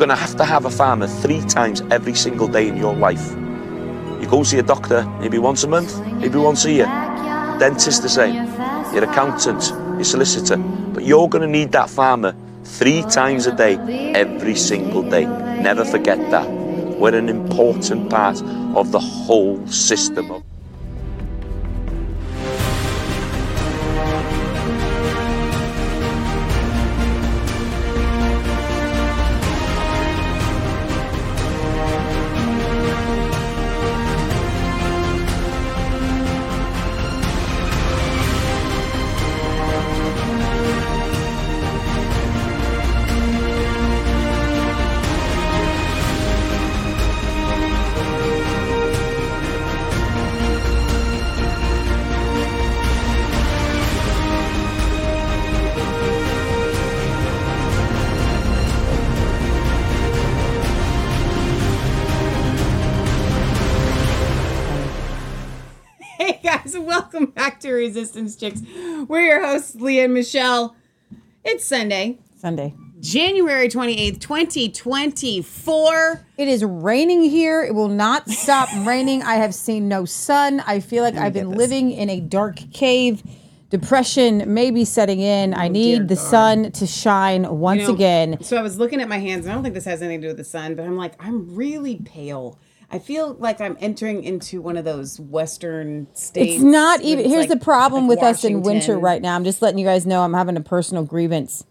going to have to have a farmer three times every single day in your life. You go see a doctor maybe once a month, maybe once a year. Dentist the same. Your accountant, your solicitor. But you're going to need that farmer three times a day, every single day. Never forget that. We're an important part of the whole system Resistance Chicks. We're your hosts, Leah and Michelle. It's Sunday, Sunday. January 28th, 2024. It is raining here. It will not stop raining. I have seen no sun. I feel like I've been living in a dark cave. Depression may be setting in. I Oh, dear need the God. sun to shine once know, again. So I was looking at my hands, and I don't think this has anything to do with the sun, but I'm like, I'm really pale. I feel like I'm entering into one of those Western states. It's not even. it's Here's like- the problem like with us in winter right now. I'm just letting you guys know I'm having a personal grievance.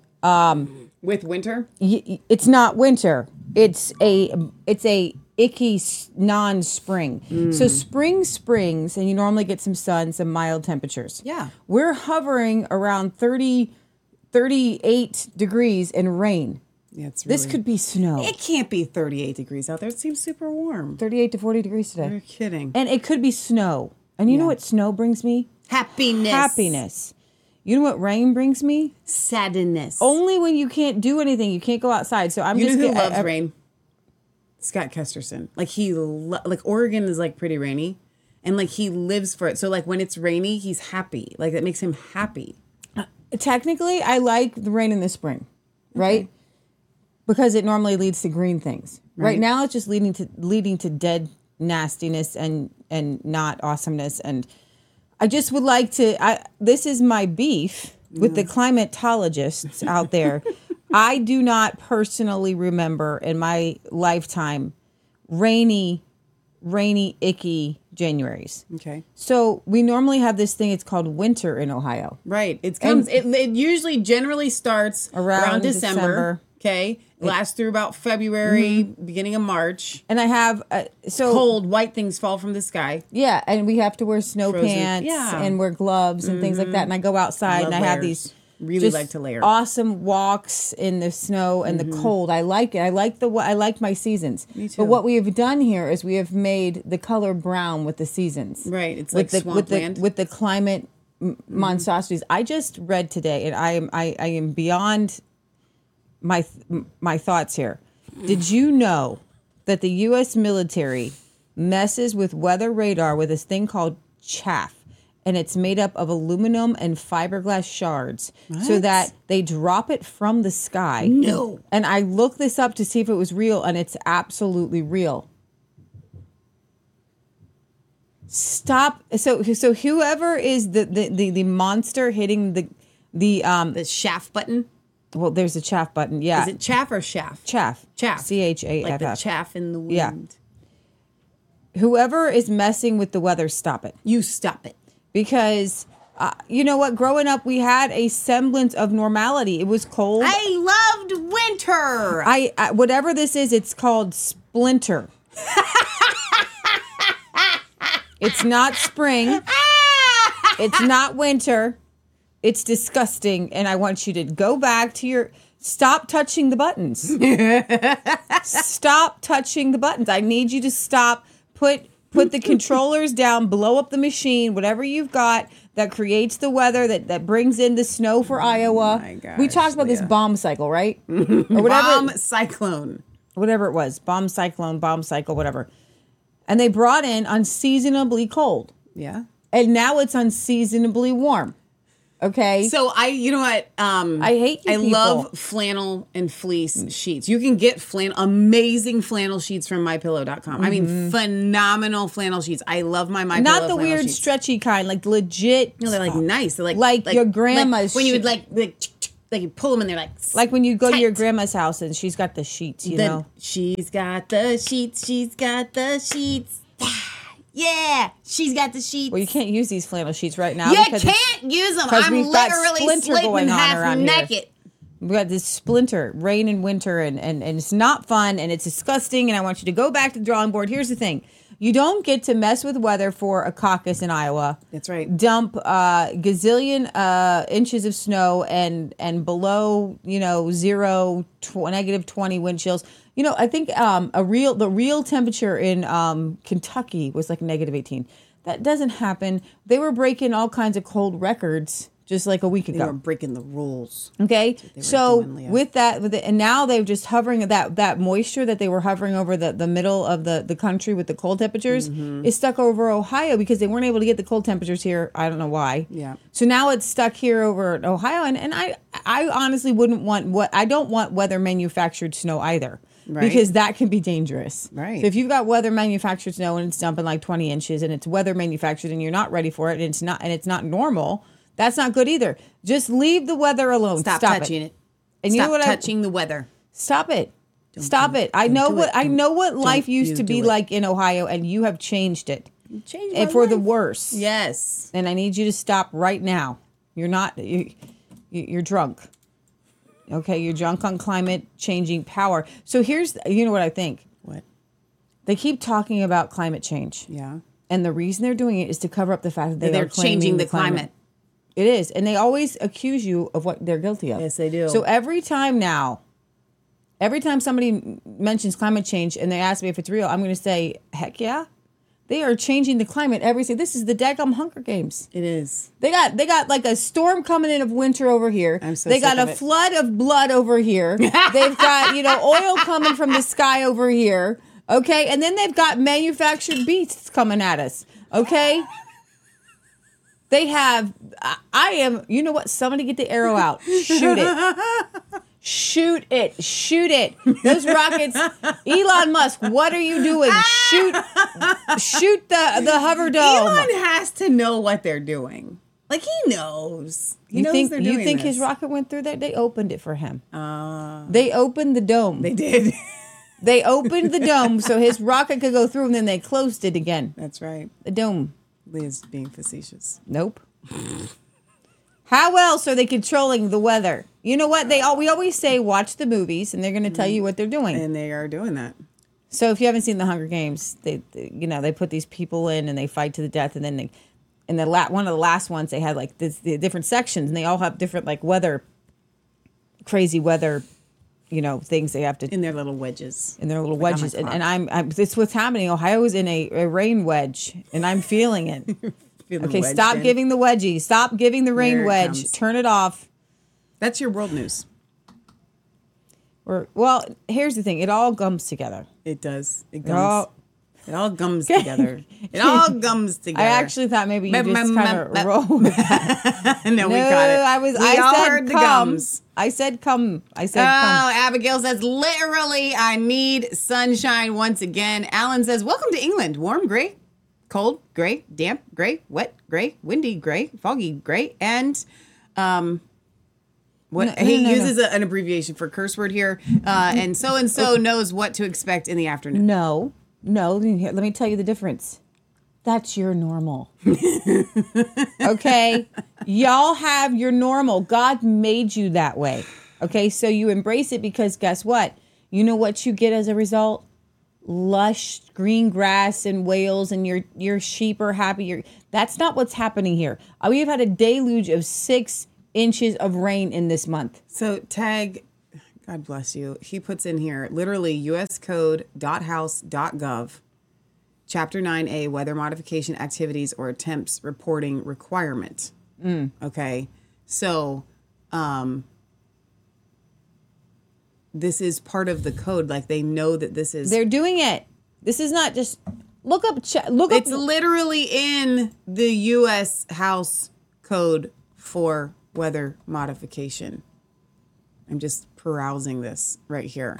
With winter? Y- It's not winter. It's a it's a icky non-spring. So Mm. spring springs and you normally get some sun, some mild temperatures. Yeah. We're hovering around 30 38 degrees and rain. Yeah, it's This could be snow. It can't be 38 degrees out there. It seems super warm. 38 to 40 degrees today. You're kidding. And it could be snow. And you know what snow brings me? Happiness. Happiness. You know what rain brings me? Sadness. Only when you can't do anything, you can't go outside. So I'm You just know who get- uh, loves I- rain? Scott Kesterson. Like he lo- like Oregon is like pretty rainy, and like he lives for it. So like when it's rainy, he's happy. Like that makes him happy. Uh, technically I like the rain in the spring, right? Because it normally leads to green things. Right. Right. now it's just leading to leading to dead nastiness and and not awesomeness and I just would like to I this is my beef with the climatologists out there. I do not personally remember in my lifetime rainy rainy icky Januaries. Okay. So we normally have this thing it's called winter in Ohio. Right. It comes. It, it usually generally starts around, Around December. December. Okay. Lasts through about February, beginning of March. And I have uh, so Cold, white things fall from the sky. Yeah, and we have to wear snow Frozen- pants yeah. Mm-hmm. and wear gloves and things like that. And I go outside Love and I have these Really like to layer. awesome walks in the snow and Mm-hmm. the cold. I like it. I like the I like my seasons. Me too. But what we have done here is we have made the color brown with the seasons. Right, it's with like the with the with the climate m- monstrosities. I just read today, and I am I, I am beyond my my thoughts here. Did you know that the U.S. military messes with weather radar with this thing called chaff? And it's made up of aluminum and fiberglass shards so What? that they drop it from the sky. No. And I looked this up to see if it was real, and it's absolutely real. Stop. So so whoever is the the, the, the monster hitting the the um The shaft button. Well there's a chaff button. Yeah. Is it chaff or shaft? chaff? Chaff. C H A Like the chaff in the wind. Yeah. Whoever is messing with the weather, stop it. You stop it. Because uh, you know what? Growing up, we had a semblance of normality. It was cold. I loved winter. I, I whatever this is, it's called splinter. it's not spring. It's not winter. It's disgusting, and I want you to go back to your. Stop touching the buttons. stop touching the buttons. I need you to stop. Put put the controllers down. Blow up the machine. Whatever you've got that creates the weather that that brings in the snow for oh Iowa. my we talked about this Leah. bomb cycle, right? or whatever Bomb cyclone. whatever it was, bomb cyclone, bomb cycle, whatever. And they brought in unseasonably cold. Yeah. And now it's unseasonably warm. Okay. So I, you know what? Um, I hate I people. love flannel and fleece sheets. You can get flan amazing flannel sheets from mypillow.com. I mean, phenomenal flannel sheets. I love my my Mm-hmm. Not the flannel weird sheets. stretchy kind, like legit. No, they're like nice. They're like Like your grandma's when you would like like like you pull them and they're like like when you go to your grandma's house and she's got the sheets, you the- know. she's got the sheets. She's got the sheets. Yeah, she's got the sheets. Well, you can't use these flannel sheets right now you can't use them. I'm literally splinter sleeping on half around here. naked. we got this splinter, rain and winter, and, and and it's not fun and it's disgusting. And I want you to go back to the drawing board. Here's the thing: you don't get to mess with weather for a caucus in Iowa. That's right. Dump uh, gazillion uh, inches of snow and and below you know zero tw- negative twenty wind chills. You know, I think um, a real the real temperature in um, Kentucky was like negative eighteen. That doesn't happen. They were breaking all kinds of cold records just like a week They ago. They were breaking the rules. Okay, so doing, with that, with it, and now they're just hovering that that moisture that they were hovering over the, the middle of the the country with the cold temperatures Mm-hmm. is stuck over Ohio because they weren't able to get the cold temperatures here. I don't know why. Yeah. So now it's stuck here over Ohio, and and I I honestly wouldn't want what I don't want weather manufactured snow either. Right. Because that can be dangerous. Right. So if you've got weather manufactured snow and it's dumping like 20 inches and it's weather manufactured and you're not ready for it and it's not and it's not normal, that's not good either. Just leave the weather alone. Stop, Stop, touching it. And you Stop know what I- touching the weather. Stop it. Stop do it. it. I know what it. I know what don't life used to be it. like in Ohio and you have changed it. Change And for the worse. Yes. And I need you to stop right now. You're not you, you- you're drunk. Okay, you're drunk on climate changing power. So here's you know what I think. What? They keep talking about climate change. Yeah. And the reason they're doing it is to cover up the fact that they They're are changing the climate. It is. And they always accuse you of what they're guilty of. Yes, they do. So every time now, every time somebody mentions climate change and they ask me if it's real, I'm going to say, heck yeah. They are changing the climate every day. This is the daggum Hunger Games. It is. They got they got like a storm coming in of winter over here. I'm so they got a flood of blood over here. they've got, you know, oil coming from the sky over here. Okay? And then they've got manufactured beasts coming at us. Okay? They have I- I am you know what? Somebody get the arrow out. Shoot it. Shoot it. Shoot it. Those rockets Elon Musk, what are you doing? Shoot shoot the the hover dome. Elon has to know what they're doing. Like he knows. He You knows think they're you think this. his rocket went through that? They opened it for him. Ah. they opened the dome. They did. They, opened the dome so his rocket could go through, and then they closed it again. That's right. The dome. Liz being facetious. Nope. How else are they controlling the weather? You know what? They all we always say watch the movies, and they're going to tell you what they're doing. And they are doing that. So if you haven't seen the Hunger Games, they, they- you know they put these people in and they fight to the death, and then they, in the la- one of the last ones they had like this, the different sections, and they all have different like weather, crazy weather, you know things they have to In their little wedges. in their little Like wedges, and, and I'm, I'm this what's happening. Ohio is in a, a rain wedge, and I'm feeling it. Okay, stop in. giving the wedgie. Stop giving the rain There wedge. Turn it off. That's your world news. Or well, here's the thing. It all gums together. It does. It It all- It all gums together. It all gums together. I actually thought maybe you just kind of roll. with that. no, we got it. I was. We I all said heard the gums. I said come. I said Oh, come. Abigail says, literally, I need sunshine once again. Alan says, welcome to England. Warm, gray, cold, gray, damp, gray, wet, gray, windy, gray, foggy, gray, and um, what No, he no, no. uses a- an abbreviation for curse word here, uh, and so and so knows what to expect in the afternoon. No, no. Let me tell you the difference. That's your normal. okay? Y'all have your normal. God made you that way. Okay? So you embrace it because guess what? You know what you get as a result? Lush green grass and whales and your your sheep are happy. You're, that's not what's happening here. Uh, We have had a deluge of six inches of rain in this month. So tag, God bless you. He puts in here literally uscode.house.gov, chapter 9A, weather modification activities or attempts reporting requirement. Okay. So, um, this is part of the code. Like they know that this is. They're doing it. This is not just look up. Look It's literally in the U.S. House Code for weather modification. I'm just perusing this right here.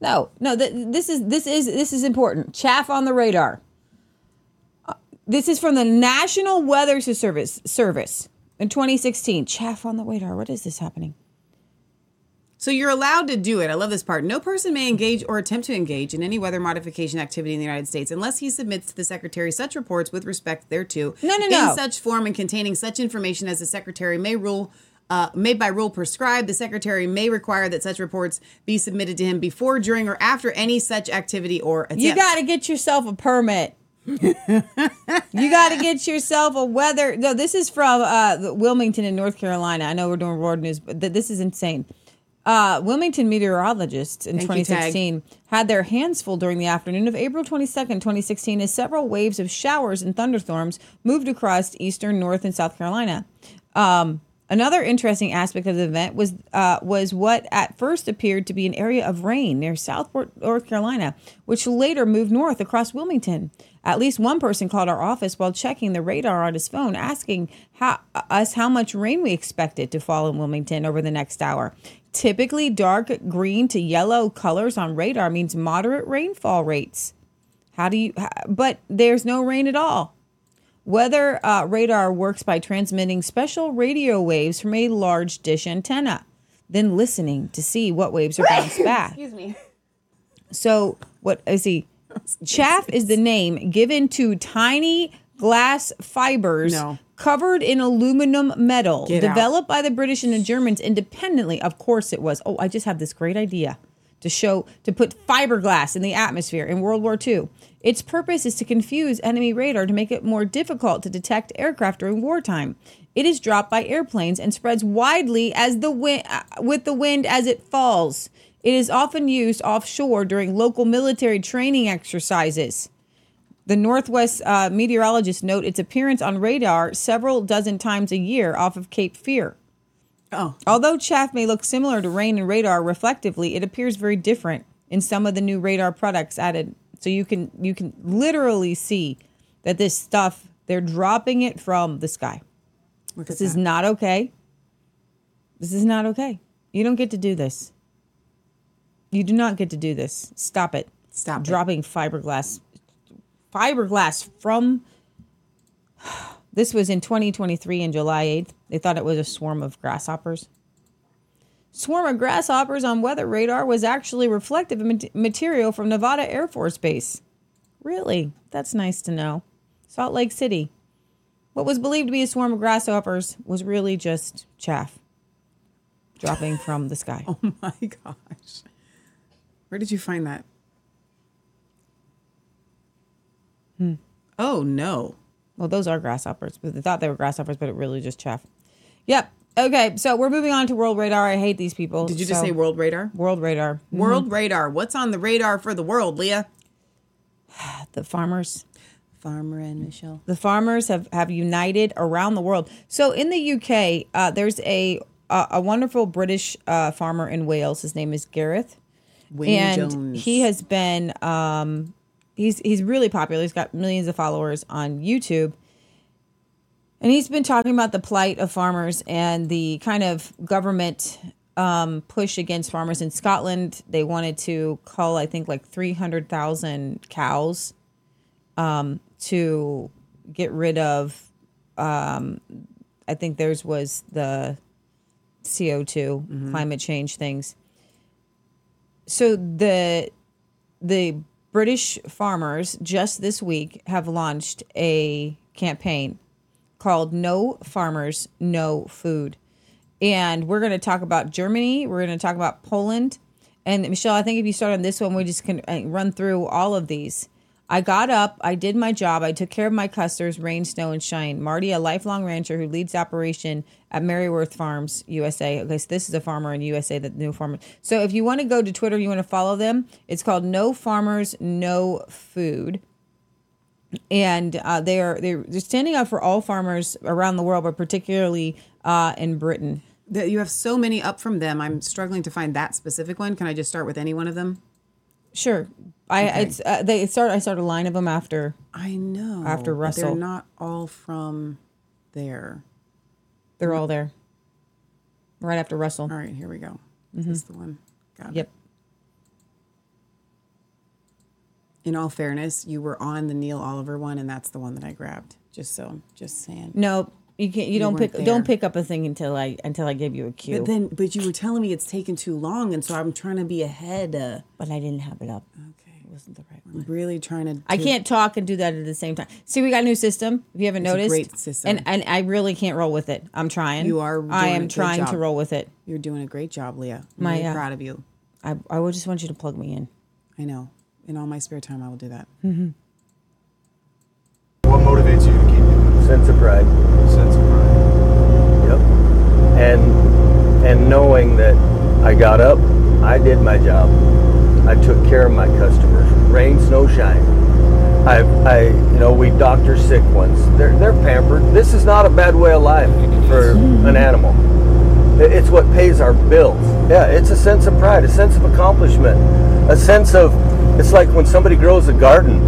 No, no. Th- this is this is this is important. Chaff on the radar. Uh, This is from the National Weather Service Service in 2016. Chaff on the radar. What is this happening? So you're allowed to do it. I love this part. No person may engage or attempt to engage in any weather modification activity in the United States unless he submits to the secretary such reports with respect thereto. No, no, no. In such form and containing such information as the secretary may rule. Uh, made by rule prescribed, the secretary may require that such reports be submitted to him before, during, or after any such activity or attempt. You got to get yourself a permit. you got to get yourself a weather. No, this is from uh, Wilmington in North Carolina. I know we're doing world news, but th- this is insane. Uh, Wilmington meteorologists in Thank you, 2016 had their hands full during the afternoon of April 22nd, 2016, as several waves of showers and thunderstorms moved across eastern North and South Carolina. Um, another interesting aspect of the event was uh, was what at first appeared to be an area of rain near Southport, North Carolina, which later moved north across Wilmington. At least one person called our office while checking the radar on his phone, asking how, us how much rain we expected to fall in Wilmington over the next hour. Typically, dark green to yellow colors on radar means moderate rainfall rates. How do you? But there's no rain at all. Weather uh, radar works by transmitting special radio waves from a large dish antenna, then listening to see what waves are bounced back. Excuse me. So, what is he? Chaff is the name given to tiny glass fibers No. Covered in aluminum metal, Get out. developed by the British and the Germans independently. Of course, it was. Oh, I just have this great idea to show to put fiberglass in the atmosphere in World War II. Its purpose is to confuse enemy radar to make it more difficult to detect aircraft during wartime. It is dropped by airplanes and spreads widely as the wind uh, with the wind as it falls. It is often used offshore during local military training exercises. The Northwest uh, meteorologists note its appearance on radar several dozen times a year off of Cape Fear. Oh, Although chaff may look similar to rain and radar reflectively, it appears very different in some of the new radar products added. So you can you can literally see that this stuff they're dropping it from the sky. look This is that. not okay. This is not okay. You don't get to do this. You do not get to do this. Stop it. Stop it. dropping fiberglass fiberglass from this was in 2023 in July 8th. They thought it was a swarm of grasshoppers. Swarm of grasshoppers on weather radar was actually reflective material from Nevada Air Force Base. Really? That's nice to know. Salt Lake City. What was believed to be a swarm of grasshoppers was really just chaff dropping from the sky. Oh my gosh. Where did you find that? Hmm. Oh no. Well, those are grasshoppers, but they thought they were grasshoppers, but it really just chaff. Yep. Okay, so we're moving on to World Radar. I hate these people. Did you just So, say World Radar? World Radar? World Radar. What's on the radar for the world, Leah? The farmers. Farmer and Michelle. The farmers have have united around the world. So in the UK, uh, there's a a, a wonderful British uh, farmer in Wales. His name is Gareth, Wayne and Jones. he has been um, he's he's really popular. He's got millions of followers on YouTube. And he's been talking about the plight of farmers and the kind of government um, push against farmers in Scotland. They wanted to cull, I think, like 300,000 cows um, to get rid of, um, I think theirs was the CO2, climate change things. So the the British farmers just this week have launched a campaign called No Farmers, No Food. And we're going to talk about Germany. We're going to talk about Poland. And Michelle, I think if you start on this one, we just can uh, run through all of these. I got up, I did my job, I took care of my customers, rain, snow, and shine. Marty, a lifelong rancher who leads operation at Maryworth Farms, USA. Okay, so this is a farmer in USA that no farmer. So if you want to go to Twitter, you want to follow them. It's called No Farmers, No Food and uh, they're they're they're standing up for all farmers around the world, but particularly uh, in Britain. That you have so many up from them. I'm struggling to find that specific one. Can I just start with any one of them? Sure, I Okay. it's uh, they start. I start a line of them after. I know. After Russell. They're not all from there. They're all there. Right after Russell. All right, here we go. Is this the one? Got it. Yep. In all fairness, you were on the Neil Oliver one, and that's the one that I grabbed. Just so, just saying. No, you can't. You, don't weren't pick. Don't pick up a thing until I until I give you a cue. But then, but you were telling me it's taken too long, and so I'm trying to be ahead. Uh, but I didn't have it up. okay, It wasn't the right I'm one. really trying to. I can't talk and do that at the same time. See, we got a new system. If you haven't It's a noticed, great system. and and I really can't roll with it. I'm trying. You are doing I a am good trying to roll with it. You're doing a great job, Leah. I'm My, really uh, proud of you. I I would just want you to plug me in. I know. In all my spare time, I will do that. What motivates you to keep doing sense of pride. Sense of pride. Yep. And and knowing that I got up, I did my job. I took care of my customers, rain, snow, shine. I, I, you know, we doctor sick ones. They're they're pampered. This is not a bad way of life for an mm-hmm. animal. It's what pays our bills. Yeah, it's a sense of pride, a sense of accomplishment, a sense of. It's like when somebody grows a garden.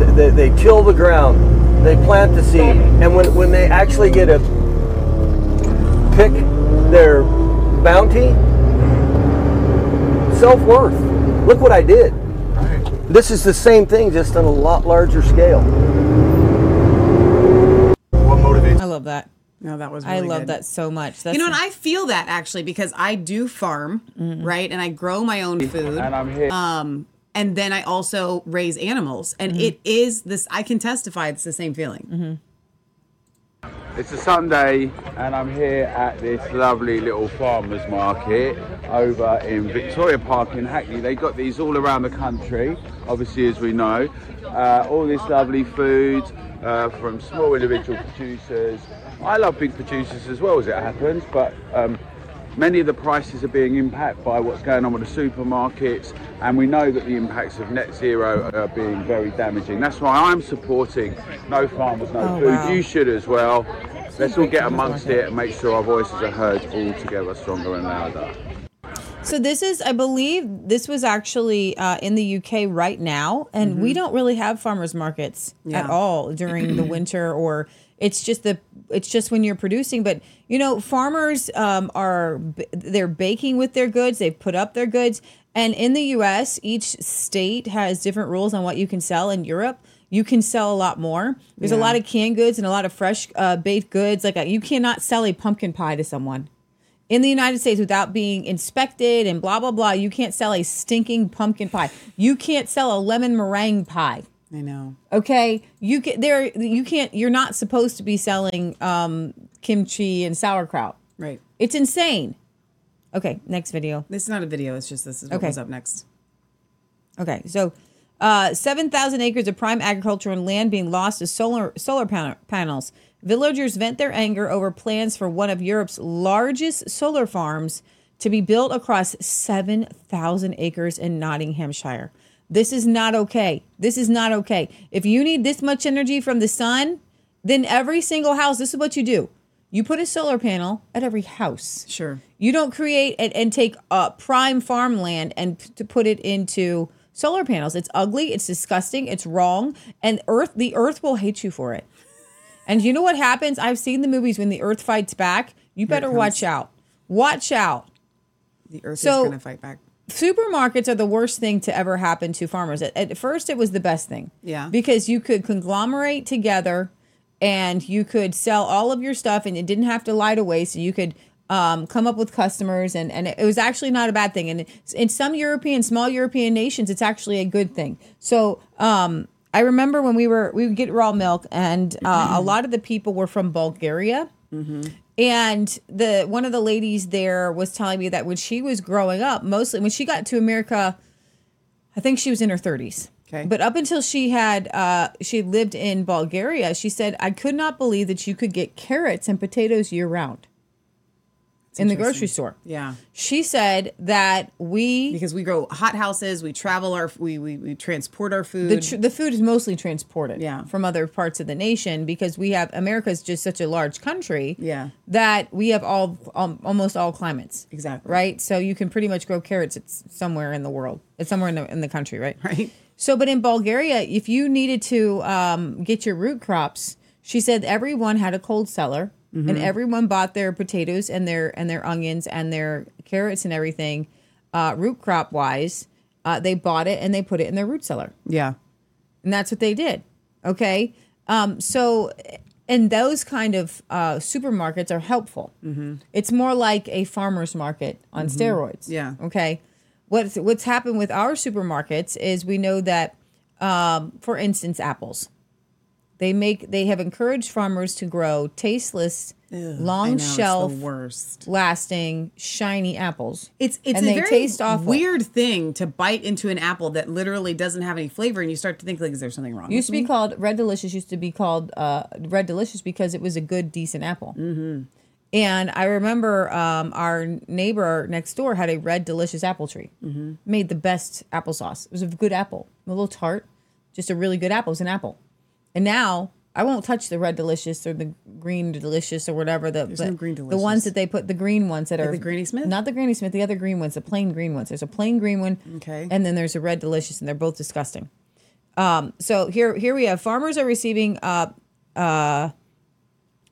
They, they, they till the ground, they plant the seed, and when when they actually get a pick their bounty, self worth. Look what I did. Right. This is the same thing, just on a lot larger scale. What motivates I love that. No, that was. I love good. that so much. That's You know, and I feel that actually because I do farm, mm-hmm. right? And I grow my own food. and I'm here. Um, and then I also raise animals, and mm-hmm. it is this. I can testify it's the same feeling. Mm-hmm. It's a Sunday, and I'm here at this lovely little farmers market over in Victoria Park in Hackney. They got these all around the country, obviously, as we know. Uh, all this lovely food uh, from small individual producers. I love big producers as well, as it happens, but um, many of the prices are being impacted by what's going on with the supermarkets, and we know that the impacts of net zero are being very damaging. That's why I'm supporting No Farmers, No Oh, Food. wow. You should as well. Let's all get amongst it and make sure our voices are heard all together, stronger and louder. So this is, I believe, this was actually uh, in the UK right now, and we don't really have farmers markets at all during the winter, or it's just the it's just when you're producing. But you know, farmers um, are they're baking with their goods. They've put up their goods, and in the U.S., each state has different rules on what you can sell. In Europe, you can sell a lot more. There's a lot of canned goods and a lot of fresh uh, baked goods. Like a, you cannot sell a pumpkin pie to someone in the United States without being inspected and blah blah blah. You can't sell a stinking pumpkin pie. You can't sell a lemon meringue pie. I know. Okay, you can there. You can't. You're not supposed to be selling um, kimchi and sauerkraut. Right. It's insane. Okay, next video. This is not a video. It's just this is what Okay. up next. Okay, so uh, 7,000 acres of prime agriculture and land being lost to solar solar pan- panels. Villagers vent their anger over plans for one of Europe's largest solar farms to be built across 7,000 acres in Nottinghamshire. This is not okay. This is not okay. If you need this much energy from the sun, then every single house, this is what you do. You put a solar panel at every house. Sure. You don't create and, and take uh, prime farmland and p- to put it into solar panels. It's ugly. It's disgusting. It's wrong. And Earth, the Earth will hate you for it. And you know what happens? I've seen the movies when the Earth fights back. You better watch out. Watch out. The earth So- is going to fight back. Supermarkets are the worst thing to ever happen to farmers. At, at first, it was the best thing. Yeah. Because you could conglomerate together and you could sell all of your stuff and it didn't have to lie to waste. So you could um, come up with customers and, and it was actually not a bad thing. And in some European, small European nations, it's actually a good thing. So um, I remember when we were, we would get raw milk and uh, a lot of the people were from Bulgaria. And the one of the ladies there was telling me that when she was growing up, mostly when she got to America, I think she was in her 30s. Okay. But up until she had uh she lived in Bulgaria, she said I could not believe that you could get carrots and potatoes year round in the grocery store. Yeah. She said that we Because we grow hot houses, we travel our, we, we, we transport our food. the tr- the food is mostly transported Yeah. from other parts of the nation because we have America is just such a large country Yeah. that we have all um, almost all climates Exactly. right so you can pretty much grow carrots it's somewhere in the world it's somewhere in the in the country right Right. so but in Bulgaria if you needed to um, get your root crops she said everyone had a cold cellar and everyone bought their potatoes and their and their onions and their carrots and everything, uh, root crop wise. Uh, they bought it and they put it in their root cellar, Yeah. and that's what they did. Okay, um, so and those kind of uh, supermarkets are helpful. It's more like a farmer's market on steroids. Yeah. Okay. What's what's happened with our supermarkets is we know that, um, for instance, apples. They make they have encouraged farmers to grow tasteless, I long know, it's the shelf, worst. lasting, shiny apples. It's it's And a very taste awful. weird thing to bite into an apple that literally doesn't have any flavor, and you start to think like, is there something wrong? used to be me? called Red Delicious. Used to be called uh, Red Delicious because it was a good, decent apple. Mm-hmm. And I remember um, our neighbor next door had a Red Delicious apple tree. Mm-hmm. Made the best applesauce. It was a good apple, a little tart, just a really good apple. It was an apple. And now I won't touch the Red Delicious or the Green Delicious or whatever the There's the, no Green the ones that they put the green ones that are the Granny Smith? not the Granny Smith, the other green ones, the plain green ones. There's a plain green one, Okay. and then there's a Red Delicious, and they're both disgusting. Um, so here, here we have farmers are receiving uh, uh,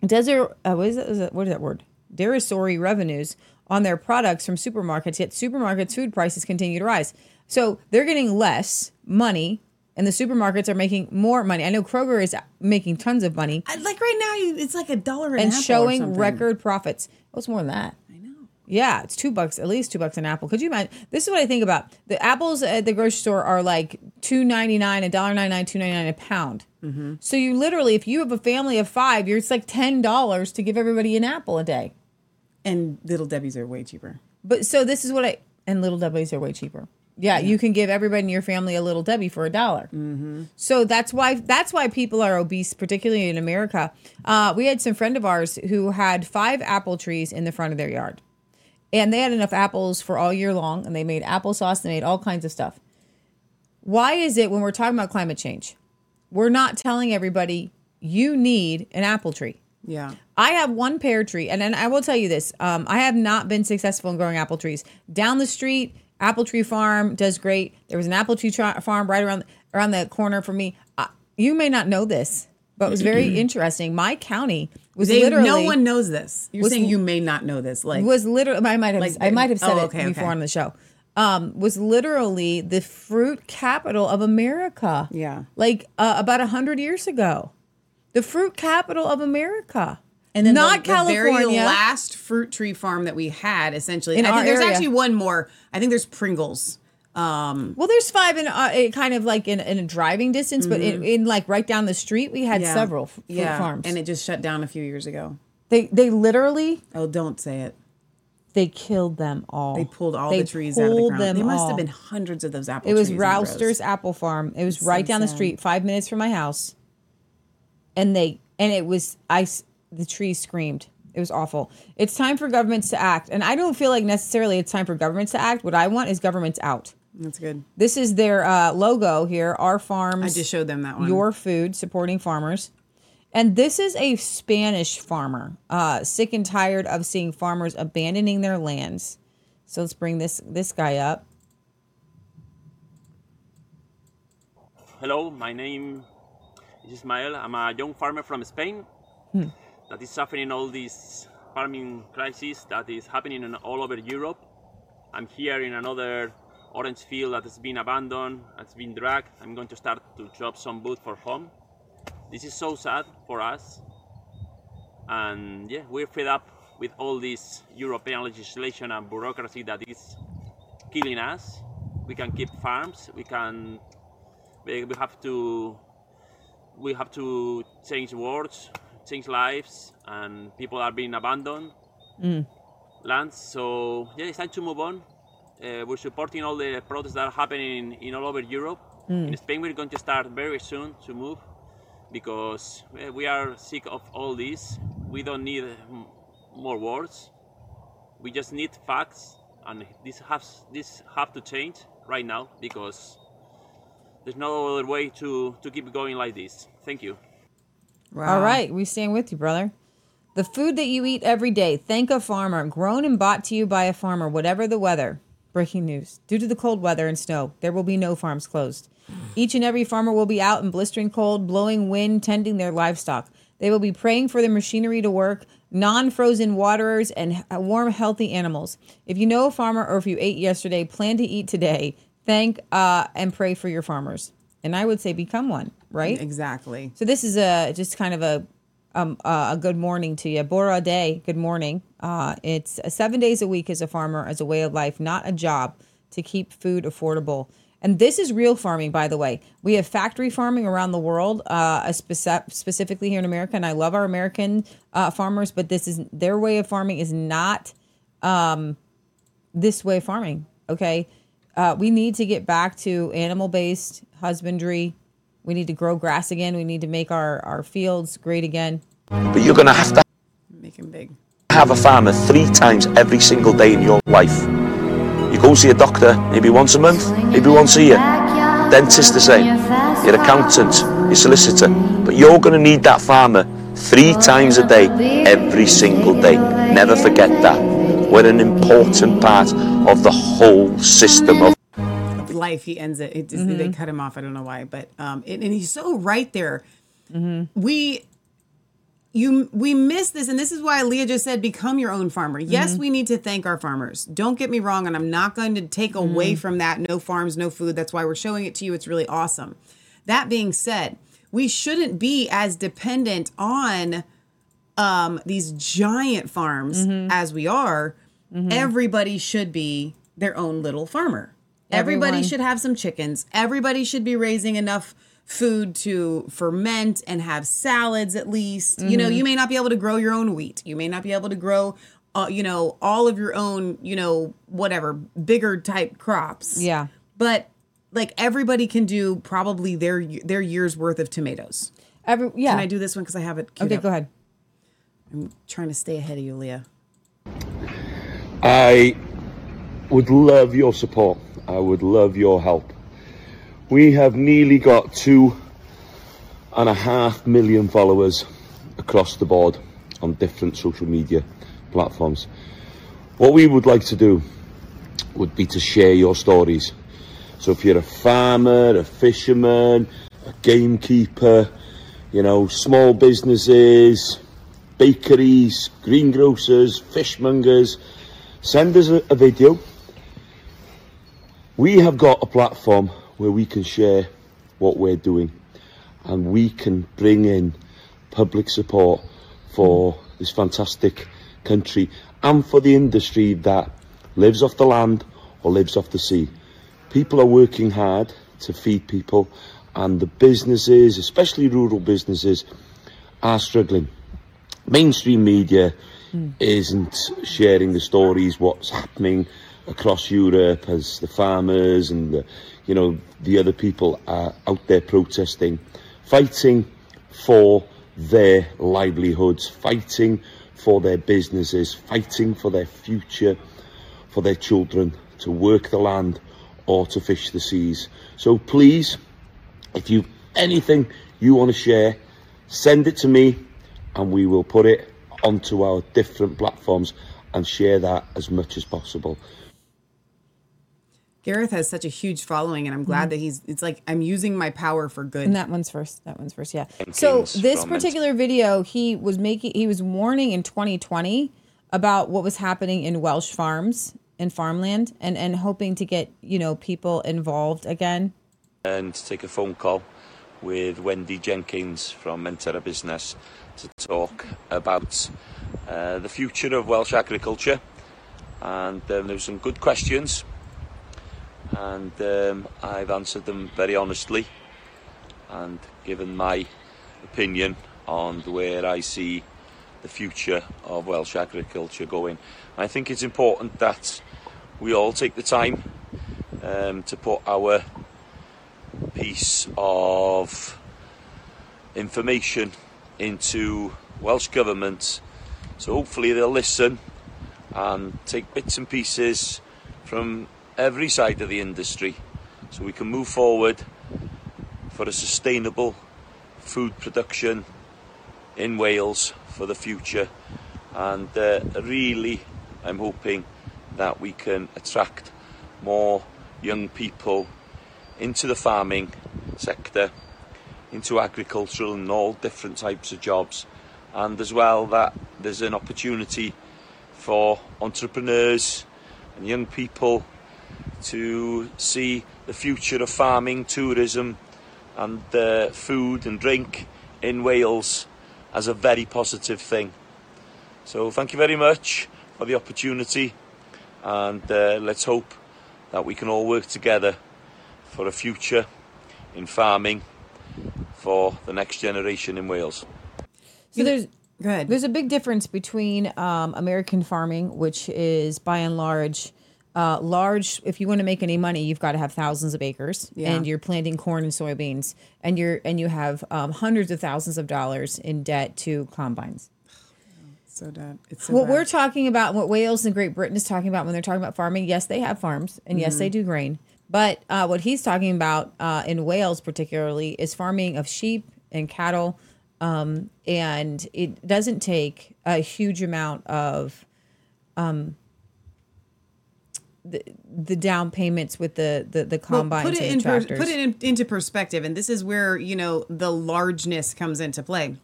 desert. Uh, what is that? Is that? What is that word? Derisory revenues on their products from supermarkets. Yet supermarkets' food prices continue to rise. So they're getting less money, and the supermarkets are making more money. I know Kroger is making tons of money I- like right now, you, it's like a dollar an and showing record profits. Oh, it's more than that. I know. Yeah, it's two bucks, at least two bucks an apple. Could you imagine? This is what I think about. The apples at the grocery store are like two ninety nine, a dollar ninety nine, two ninety nine a pound. Mm-hmm. So you literally, if you have a family of five, you're it's like ten dollars to give everybody an apple a day. And little Debbie's are way cheaper. But so this is what I and little Debbie's are way cheaper. Yeah, you can give everybody in your family a little Debbie for a dollar. So that's why that's why people are obese, particularly in America. Uh, we had some friend of ours who had five apple trees in the front of their yard, and they had enough apples for all year long, and they made applesauce. They made all kinds of stuff. Why is it when we're talking about climate change, we're not telling everybody you need an apple tree? Yeah. I have one pear tree, and then I will tell you this: um, I have not been successful in growing apple trees. Down the street, apple tree farm does great. There was an apple tree tra- farm right around around the corner for me. Uh, you may not know this, but it was very interesting. My county was They, literally no one knows this. You're was- saying you may not know this. Like was literally I might have Like I might have said oh, it before okay. on the show. Um, was literally the fruit capital of America. Yeah. like uh, about a hundred years ago, the fruit capital of America. and then not the, the very California. last fruit tree farm that we had, essentially. In I think there's area. actually one more. I think there's Pringles. Um, Well, there's five in uh, kind of like in, in a driving distance, but in, in like right down the street, we had Mm-hmm. yeah. several f- yeah, farms. and it just shut down a few years ago. they they literally Oh, don't say it. they killed them all. They pulled all They the trees out of the ground. them There must all. have been hundreds of those apple It was trees. in Rose. Rouster's Apple Farm. It was It's right so down the street, five minutes from my house. And they and it was ice. The trees screamed. It was awful. It's time for governments to act, and I don't feel like necessarily it's time for governments to act. What I want is governments out. That's good. This is their uh, logo here. Our farms. I just showed them that one. Your food, supporting farmers. And this is a Spanish farmer, uh, sick and tired of seeing farmers abandoning their lands. So let's bring this this guy up. Hello, my name is Ismael. I'm a young farmer from Spain that is suffering all this farming crisis that is happening in, all over Europe. I'm here in another orange field that has been abandoned, that's been dragged. I'm going to start to chop some wood for home. This is so sad for us. And yeah, we're fed up with all this European legislation and bureaucracy that is killing us. We can keep farms, we can we have to we have to change words change lives and people are being abandoned. Lands so yeah it's time to move on. Uh, we're supporting all the protests that are happening in, in all over europe. In spain we're going to start very soon to move because uh, we are sick of all this. We don't need mm, more words we just need facts and this has this have to change right now because there's no other way to, to keep going like this. Thank you. All right, we stand with you, brother. The food that you eat every day, thank a farmer, grown and bought to you by a farmer, whatever the weather. Breaking news. Due to the cold weather and snow, there will be no farms closed. Each and every farmer will be out in blistering cold, blowing wind, tending their livestock. They will be praying for the machinery to work, non-frozen waterers, and warm, healthy animals. If you know a farmer or if you ate yesterday, plan to eat today. Thank uh, and pray for your farmers. And I would say become one, right? Exactly. So this is a just kind of a um, uh, a good morning to you. Bore da, good morning. Uh, it's uh, seven days a week as a farmer, as a way of life, not a job, to keep food affordable. And this is real farming, by the way. We have factory farming around the world, uh, speci- specifically here in America, and I love our American uh, farmers, but this is their way of farming is not um, this way of farming. Okay, uh, we need to get back to animal-based husbandry. We need to grow grass again. We need to make our, our fields great again. But you're going to have to Make him big. have a farmer three times every single day in your life. You go see a doctor maybe once a month, maybe once a year. Dentist the same. Your accountant, your solicitor. But you're going to need that farmer three times a day, every single day. Never forget that. We're an important part of the whole system of life he ends it, it just, they mm-hmm. cut him off. I don't know why but um and, and he's so right there. Mm-hmm. We you we miss this and this is why leah just said become your own farmer. Yes mm-hmm. we need to thank our farmers. Don't get me wrong and i'm not going to take away from that. No farms no food. That's why we're showing it to you. It's really awesome. That being said we shouldn't be as dependent on um these giant farms as we are everybody should be their own little farmer. Everybody should have some chickens. Everybody should be raising enough food to ferment and have salads at least. You know you may not be able to grow your own wheat. You may not be able to grow uh, you know all of your own you know whatever bigger type crops. Yeah. but like everybody can do probably their their year's worth of tomatoes. Every, yeah. can i do this one because i have it queued Okay, up? go ahead. i'm trying to stay ahead of you leah I would love your support. I would love your help. We have nearly got two and a half million followers across the board on different social media platforms. What we would like to do would be to share your stories. So if you're a farmer, a fisherman, a gamekeeper, you know, small businesses, bakeries, greengrocers, fishmongers, send us a, a video. We have got a platform where we can share what we're doing and we can bring in public support for this fantastic country and for the industry that lives off the land or lives off the sea. People are working hard to feed people and the businesses, especially rural businesses, are struggling mainstream media Hmm. isn't sharing the stories what's happening across Europe as the farmers and the you know the other people are out there protesting fighting for their livelihoods fighting for their businesses fighting for their future for their children to work the land or to fish the seas. So please if you've anything you want to share send it to me and we will put it onto our different platforms and share that as much as possible. gareth has such a huge following and i'm glad mm-hmm. that he's it's like i'm using my power for good And that one's first. That one's first. Yeah. So this from particular video, he was making, he was warning in 2020 about what was happening in Welsh farms and farmland, and and hoping to get you know people involved again. and to take a phone call with Wendy Jenkins from Menter a Busnes to talk about uh, the future of Welsh agriculture. And um, there were some good questions, and um, I've answered them very honestly and given my opinion on where I see the future of Welsh agriculture going. I think it's important that we all take the time um, to put our piece of information into Welsh Government. So hopefully they'll listen and take bits and pieces from every side of the industry so we can move forward for a sustainable food production in Wales for the future. And uh, really, I'm hoping that we can attract more young people into the farming sector into agricultural and all different types of jobs, and as well that there's an opportunity for entrepreneurs and young people to see the future of farming, tourism, and uh, food and drink in Wales as a very positive thing. So, thank you very much for the opportunity, and uh, let's hope that we can all work together for a future in farming for the next generation in Wales. So there's Go ahead. There's a big difference between um, American farming, which is by and large uh, large. If you want to make any money, you've got to have thousands of acres, Yeah. and you're planting corn and soybeans, and you're and you have um, hundreds of thousands of dollars in debt to combines. so bad. It's so what bad. we're talking about, what Wales and Great Britain is talking about when they're talking about farming, yes, they have farms, and yes, Mm-hmm. they do grain. But uh, what he's talking about uh, in Wales, particularly, is farming of sheep and cattle, um, and it doesn't take a huge amount of um, the, the down payments with the the, the Well, put it and in the tractors. put it in, into perspective, and this is where you know the largeness comes into play.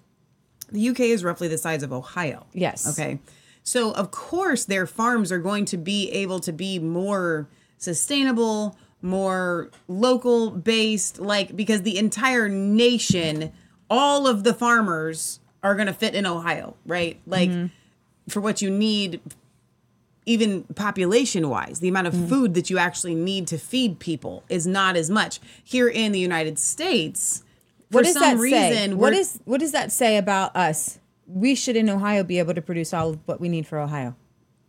The UK is roughly the size of Ohio. Yes. Okay. So of course their farms are going to be able to be more sustainable, more local based, like because the entire nation, all of the farmers are going to fit in Ohio, right? Like mm-hmm. for what you need even population wise, the amount of mm-hmm. food that you actually need to feed people is not as much. Here in the United States, for what does some that reason, say? What what does that say about us? We should in Ohio be able to produce all of what we need for Ohio.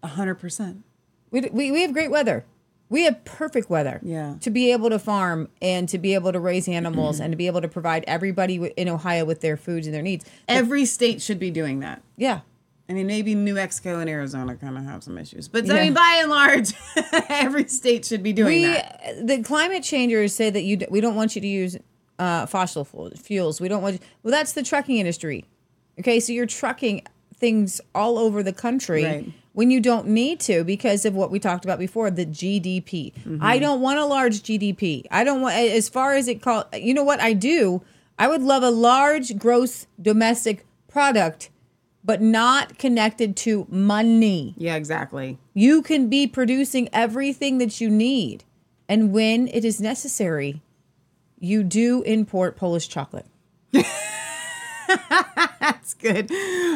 a hundred percent. We, we, we have great weather. We have perfect weather. Yeah. To be able to farm and to be able to raise animals and to be able to provide everybody in Ohio with their foods and their needs. Every state should be doing that. Yeah. I mean, maybe New Mexico and Arizona kind of have some issues, but Yeah. I mean, by and large, every state should be doing We that. the climate changers say that you we don't want you to use uh, fossil fuels. We don't want. You, well, that's the trucking industry. Okay, so you're trucking things all over the country Right. When you don't need to because of what we talked about before, the GDP. Mm-hmm. I don't want a large GDP. I don't want as far as it call. You know what I do? I would love a large gross domestic product, but not connected to money. Yeah, exactly. You can be producing everything that you need. And when it is necessary, you do import Polish chocolate. That's good.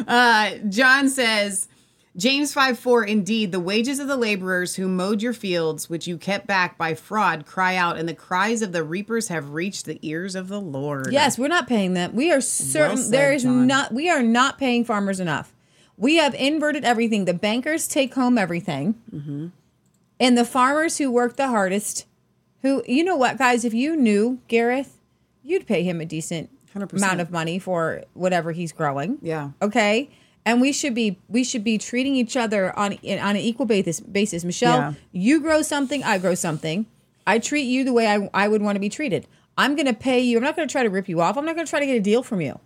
Uh, John says, James 5 4, indeed, the wages of the laborers who mowed your fields, which you kept back by fraud, cry out, and the cries of the reapers have reached the ears of the Lord. Yes, we're not paying them. We are certain said, there is John. not we are not paying farmers enough. We have inverted everything. The bankers take home everything. Mm-hmm. And the farmers who work the hardest, who you know what, guys, if you knew Gareth, you'd pay him a decent 100%. amount of money for whatever he's growing. Yeah. Okay. And we should be we should be treating each other on on an equal basis. Basis, Michelle. Yeah. You grow something, I grow something. I treat you the way I, I would want to be treated. I'm going to pay you. I'm not going to try to rip you off. I'm not going to try to get a deal from you.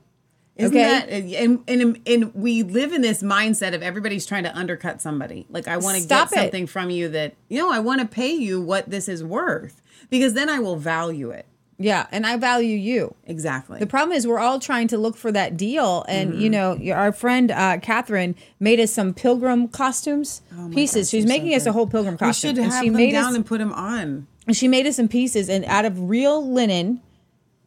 Isn't Okay. that and, and and we live in this mindset of everybody's trying to undercut somebody. Like I want to get it. something from you that you know I want to pay you what this is worth because then I will value it. Yeah, and I value you. Exactly. The problem is we're all trying to look for that deal, and Mm-hmm. you know, our friend uh, Catherine made us some pilgrim costumes pieces. She's making us a whole pilgrim Oh we costume. should and have she them made down us, and put them on. and she made us some pieces and out of real linen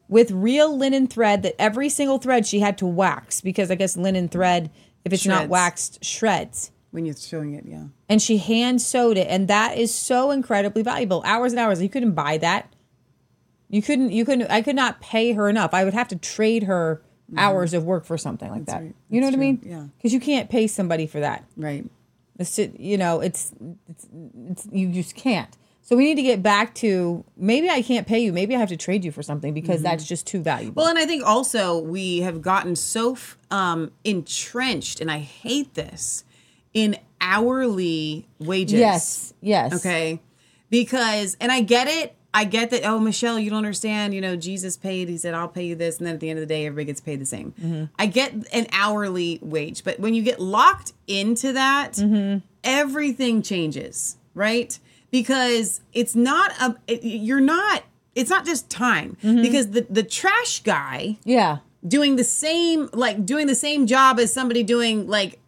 with real linen thread that every single thread she had to wax because I guess linen thread, if it's not waxed, shreds. When you're sewing it, yeah. And she hand sewed it, and that is so incredibly valuable. Hours and hours. You couldn't buy that. You couldn't. You couldn't. I could not pay her enough. I would have to trade her hours of work for something like that. Mm-hmm. right. You know what That's I mean? Yeah. Because you can't pay somebody for that. Right. It's ju- you know, it's, it's it's you just can't. So we need to get back to maybe I can't pay you. Maybe I have to trade you for something because that's just too valuable. Well, and I think also we have gotten so um, entrenched, and I hate this, in hourly wages. yes, yes. Okay. Because, and I get it. I get that, oh, Michelle, you don't understand. You know, Jesus paid. He said, I'll pay you this. And then at the end of the day, everybody gets paid the same. Mm-hmm. I get an hourly wage. But when you get locked into that, Mm-hmm. everything changes, right? Because it's not, a, it, you're not, it's not just time. Mm-hmm. Because the, the trash guy Yeah. doing the same, like doing the same job as somebody doing like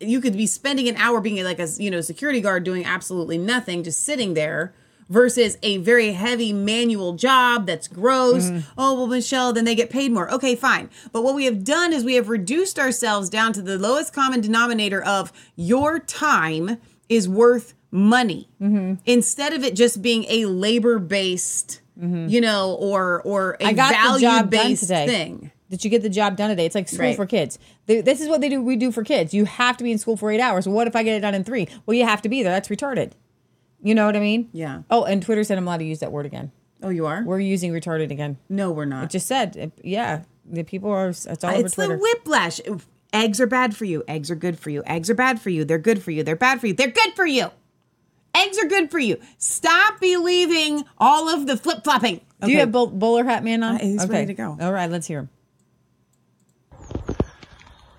you could be spending an hour being like a you know security guard doing absolutely nothing, just sitting there. Versus a very heavy manual job that's gross. Mm-hmm. Oh, well, Michelle, then they get paid more. Okay, fine. But what we have done is we have reduced ourselves down to the lowest common denominator of your time is worth money mm-hmm. instead of it just being a labor based, mm-hmm. you know, or or a I got the value based thing. Did you get the job done today? It's like school Right. for kids. They- This is what they do. We do for kids. You have to be in school for eight hours. What if I get it done in three? Well, you have to be there. That's retarded. You know what I mean? Yeah. Oh, and Twitter said I'm allowed to use that word again. Oh, you are? We're using retarded again. no, we're not. It just said, it- yeah, the people are. It's all over it's Twitter. the whiplash. Eggs are bad for you. Eggs are good for you. Eggs are bad for you. They're good for you. They're bad for you. They're good for you. Eggs are good for you. Stop believing all of the flip flopping. Do you have Bull- bowler hat man on? Uh, he's ready to go. All right, let's hear him.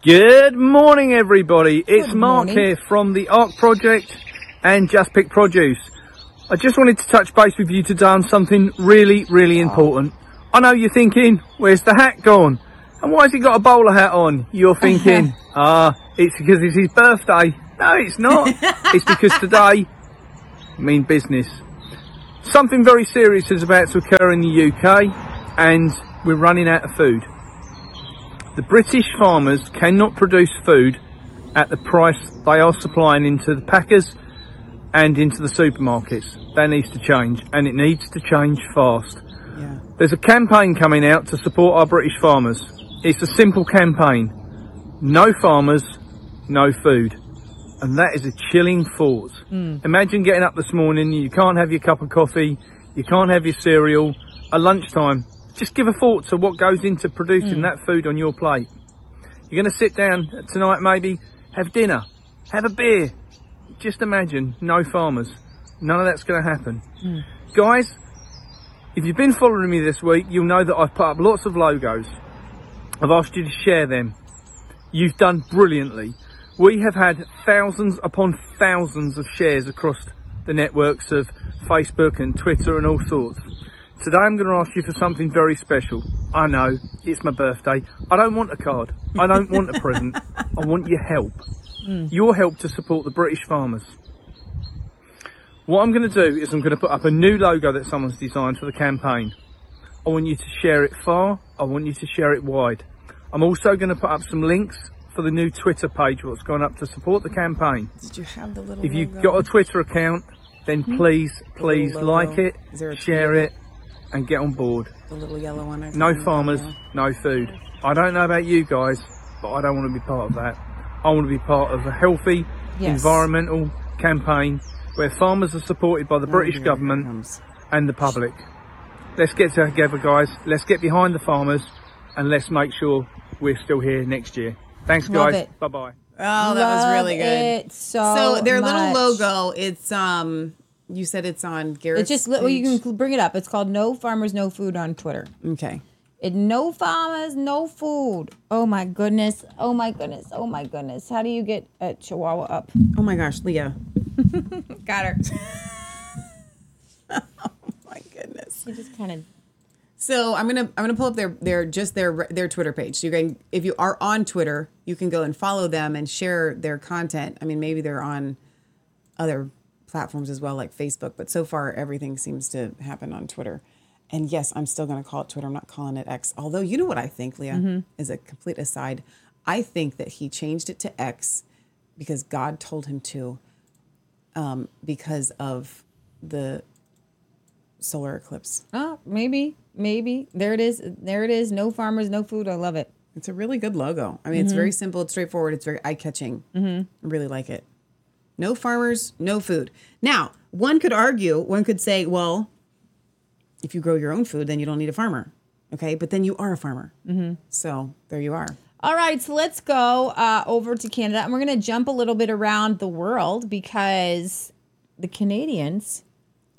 Good morning, everybody. It's Good Mark morning. here from the ARC Project and Just Pick Produce. I just wanted to touch base with you today on something really, really important. I know you're thinking, where's the hat gone? And why has he got a bowler hat on? You're thinking, ah, it's because it's his birthday. No, it's not. it's because today, I mean business. Something very serious is about to occur in the UK and we're running out of food. The British farmers cannot produce food at the price they are supplying into the packers and into the supermarkets. That needs to change and it needs to change fast. Yeah. There's a campaign coming out to support our British farmers. It's a simple campaign. No farmers, no food. And that is a chilling thought. Hmm. Imagine getting up this morning, you can't have your cup of coffee, you can't have your cereal. At lunchtime, just give a thought to what goes into producing hmm. that food on your plate. You're going to sit down tonight, maybe have dinner, have a beer. Just imagine no farmers. None of that's going to happen. Hmm. Guys, if you've been following me this week, you'll know that I've put up lots of logos. I've asked you to share them. You've done brilliantly. We have had thousands upon thousands of shares across the networks of Facebook and Twitter and all sorts. Today I'm going to ask you for something very special. I know, it's my birthday. I don't want a card. I don't want a present. I want your help. Mm. Your help to support the British farmers. What I'm going to do is I'm going to put up a new logo that someone's designed for the campaign. I want you to share it far. I want you to share it wide. I'm also going to put up some links for the new Twitter page what's gone up to support the campaign. Did you have the little If you've logo? got a Twitter account, then hmm? please, please like it, share it, and get on board. the little yellow one? No farmers, no food. I don't know about you guys, but I don't want to be part of that. I want to be part of a healthy, Yes. environmental campaign where farmers are supported by the British dear, here it government and the public. Let's get together, guys. Let's get behind the farmers and let's make sure we're still here next year. Thanks, Love guys. Bye bye. Oh, that was really good. it so so their little logo, it's um you said it's on Garrett's It's just well, you can bring it up. It's called No Farmers, No Food on Twitter. Okay. It no farmers, no food. Oh my goodness. Oh my goodness. Oh my goodness. How do you get a chihuahua up? Oh my gosh, Leah. Got her. Oh my goodness. She just kind of So I'm gonna I'm gonna pull up their their just their their Twitter page. So you can if you are on Twitter, you can go and follow them and share their content. I mean, maybe they're on other platforms as well, like Facebook. But so far, everything seems to happen on Twitter. And yes, I'm still gonna call it Twitter. I'm not calling it X. Although you know what I think, Leah, is a complete aside. I think that he changed it to X because God told him to, um, because of the solar eclipse. Oh, maybe, maybe. There it is. There it is. No farmers, no food. I love it. It's a really good logo. I mean, it's very simple, it's straightforward, it's very eye catching. Mm-hmm. I really like it. No farmers, no food. Now, one could argue, one could say, well, if you grow your own food, then you don't need a farmer. Okay, but then you are a farmer. Mm-hmm. So there you are. All right, so let's go uh, over to Canada, and we're going to jump a little bit around the world because the Canadians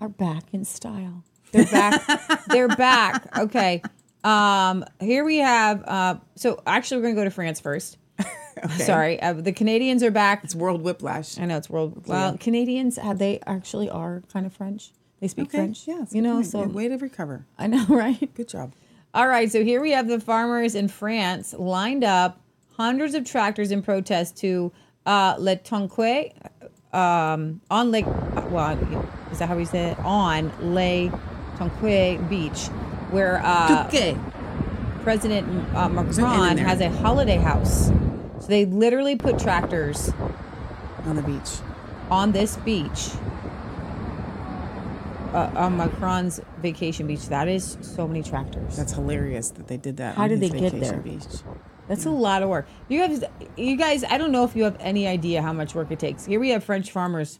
are back in style. They're back. They're back. Okay. Um, here we have. Uh, so actually, we're going to go to France first. Sorry, uh, the Canadians are back. It's world whiplash. I know it's world. Well, Canadians, uh, they actually are kind of French. They speak Okay, French. yes. you know. good So point. way to recover. I know, right? Good job. All right, so here we have the farmers in France lined up, hundreds of tractors in protest to uh, Le Tonque, um, on Lake, well, is that how we say it? On Le Tonque Beach, where uh. President uh, Macron has a holiday house. So they literally put tractors On the beach. on this beach, uh, on Macron's vacation beach. That is so many tractors. That's hilarious that they did that. How did they get there? Beach. That's a lot of work. You guys, you guys, I don't know if you have any idea how much work it takes. Here we have French farmers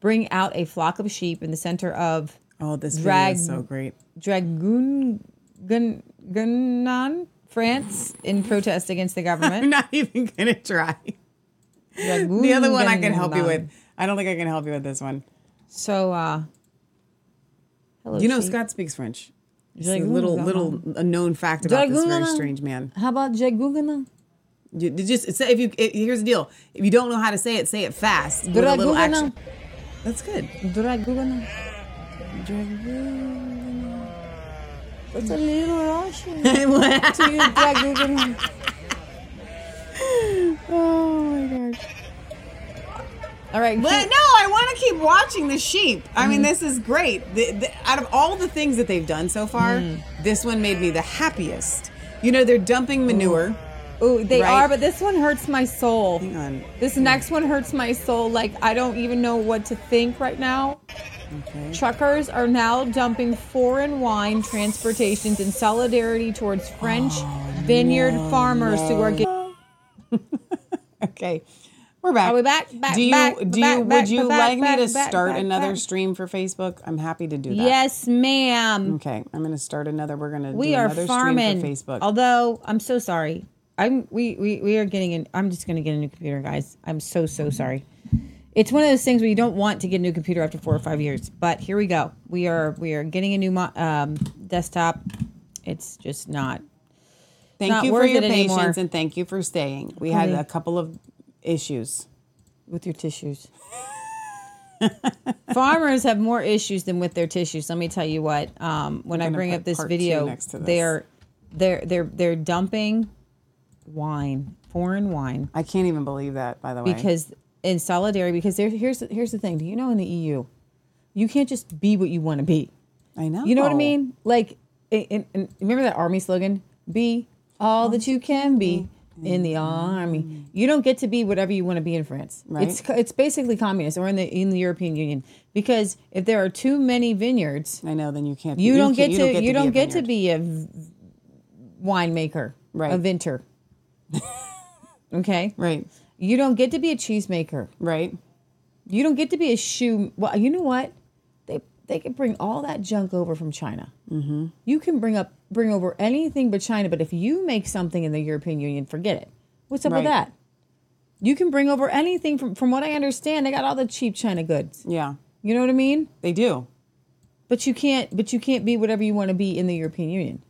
bring out a flock of sheep in the center of Oh, this Drag- is so great. Dragoon Gun, Gunan, France, in protest against the I'm government. not even gonna try. Dragoon The other one I can help you with. I don't think I can help you with this one. So, uh, hello, You know, sheep. Scott speaks French. It's a little little a known fact about this very strange man. How about Dragoon? You, you just say if you it, here's the deal. If you don't know how to say it, say it fast with a little action. That's good. Dragoon. That's a little Russian. To you, Dragoon. oh my gosh. All right. But no, I want to keep watching the sheep. I Mm-hmm. mean, this is great. The, the, out of all the things that they've done so far, Mm. this one made me the happiest. You know, they're dumping manure. Ooh, they Right. are, but this one hurts my soul. Hang on. This next one hurts my soul. Like I don't even know what to think right now. Okay. Truckers are now dumping foreign wine transportations in solidarity towards French Oh, vineyard farmers who are getting. Okay. We're back. Are we back? Back, do you back, do you back, would you like me to start another stream for Facebook? I'm happy to do that. Yes, ma'am. Okay. I'm going to start another. We're going to We do are another farming. stream for Facebook. Although I'm so sorry. I'm we we, we are getting in I'm just gonna get a new computer, guys. I'm so so sorry. It's one of those things where you don't want to get a new computer after four or five years. But here we go. We are we are getting a new mo- um, desktop. It's just not. thank not you for your patience anymore. and thank you for staying. We had a couple of issues. with your tissues. Farmers have more issues than with their tissues. Let me tell you what. Um, when I bring up this video, this. they're they're they're they're dumping wine, foreign wine, I can't even believe that, by the way. because in solidarity. Because there, here's the- here's the thing. Do you know in the EU, you can't just be what you want to be. I know. You know what I mean? Like, in, in, remember that army slogan? Be all that you can be in the mm-hmm. army. You don't get to be whatever you want to be in France. Right. It's it's basically communist or in the in the European Union because if there are too many vineyards, I know. Then you can't. you, don't, can't- get to you don't be a get to be a winemaker, Right. a vinter. okay, right. you don't get to be a cheesemaker. Right. You don't get to be a shoe. Well, you know what? They can bring all that junk over from China. Mm-hmm. You can bring up bring over anything but China. But if you make something in the European Union, forget it. What's up Right. with that? You can bring over anything from from what I understand. They got all the cheap China goods. Yeah. You know what I mean? They do. But you can't. But you can't be whatever you want to be in the European Union.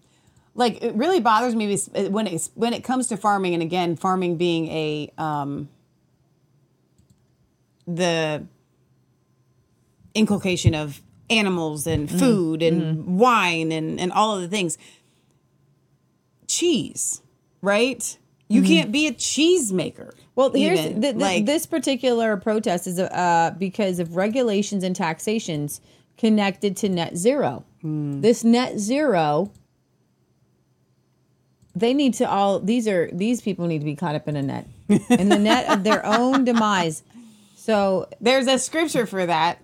like it really bothers me uh, when it's when it comes to farming and again farming being a um the inculcation of animals and Mm-hmm. food and wine and and all of the things cheese right you can't be a cheese maker Mm-hmm. Well, here's even. th- th- like this particular protest is uh, because of regulations and taxations connected to net zero. Hmm. This net zero, they need to all these are these people need to be caught up in a net, in the net of their own demise. So there's a scripture for that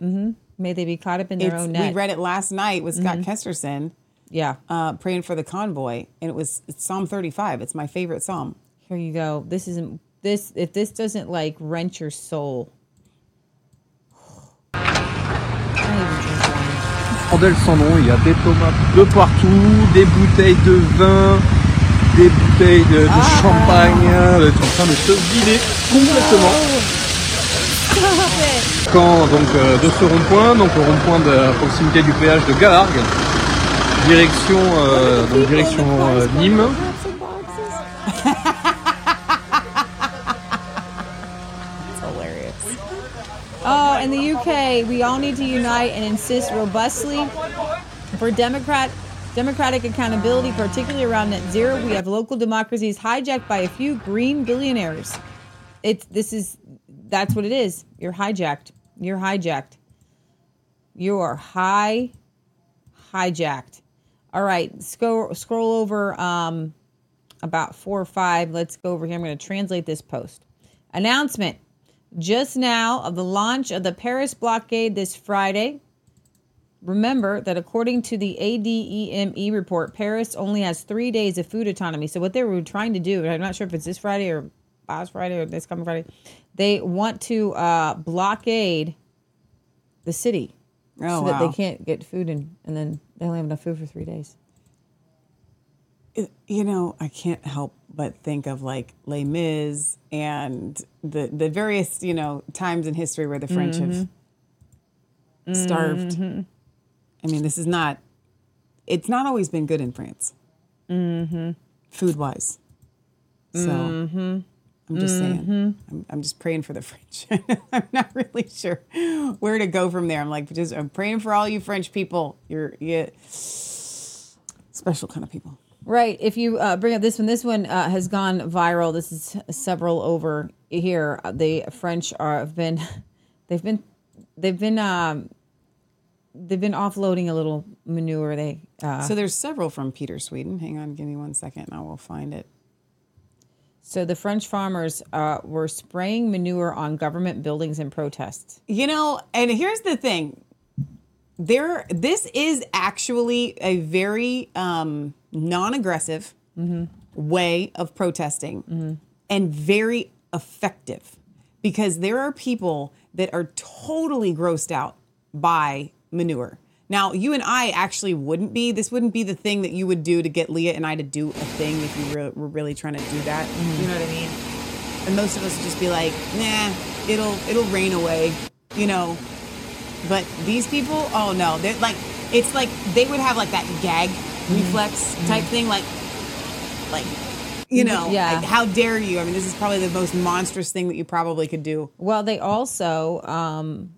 may they be caught up in their it's, own we net. Mm-hmm. read it last night with scott kesterson yeah, uh, praying for the convoy and it was it's psalm 35 it's my favorite psalm here you go. This isn't this if this doesn't like wrench your soul. I don't even drink wine. Randel sans nom, il y a des tomates de partout, des bouteilles de vin, des bouteilles de, de champagne, elles sont en train de se vider complètement. Donc euh, de ce rond-point, donc le rond-point de proximité du péage de direction euh, donc direction euh, Nîmes. Oh, in the UK, we all need to unite and insist robustly for Democrat democratic accountability, particularly around net zero. We have local democracies hijacked by a few green billionaires. it's this is that's what it is. You're hijacked. You're hijacked. You are high hijacked. All right, scroll scroll over um about four or five. Let's go over here. I'm going to translate this post. Announcement just now of the launch of the Paris blockade this Friday. Remember that according to the ADEME report, Paris only has three days of food autonomy. So, what they were trying to do, I'm not sure if it's this Friday or last Friday or this coming Friday, they want to uh, blockade the city Oh, so that they can't get food in, and then they only have enough food for three days. It- you know, I can't help but think of like Les Mis and the the various you know times in history where the French have starved. I mean, this is not. It's not always been good in France, mm-hmm. food wise. So I'm just saying. I'm, I'm just praying for the French. I'm not really sure where to go from there. I'm like, just I'm praying for all you French people. You're you special kind of people. Right. If you uh, bring up this one, this one uh, has gone viral. This is several over here. Uh, The French are have been, they've been, they've been, um, they've been offloading a little manure. They uh, So there's several from Peter Sweden. Hang on, give me one second, and I will find it. So the French farmers uh, were spraying manure on government buildings in protests. You know, and here's the thing. There this is actually a very um non-aggressive way of protesting and very effective because there are people that are totally grossed out by manure. Now, you and I actually wouldn't be. This wouldn't be the thing that you would do to get Leah and I to do a thing if you re- were really trying to do that. Mm-hmm. You know what I mean? And most of us would just be like, nah, it'll it'll rain away, you know. But these people, oh no, they're like, it's like they would have like that gag mm-hmm. reflex mm-hmm. type thing, like, like, you know, Yeah. like, how dare you? I mean, this is probably the most monstrous thing that you probably could do. Well, they also um,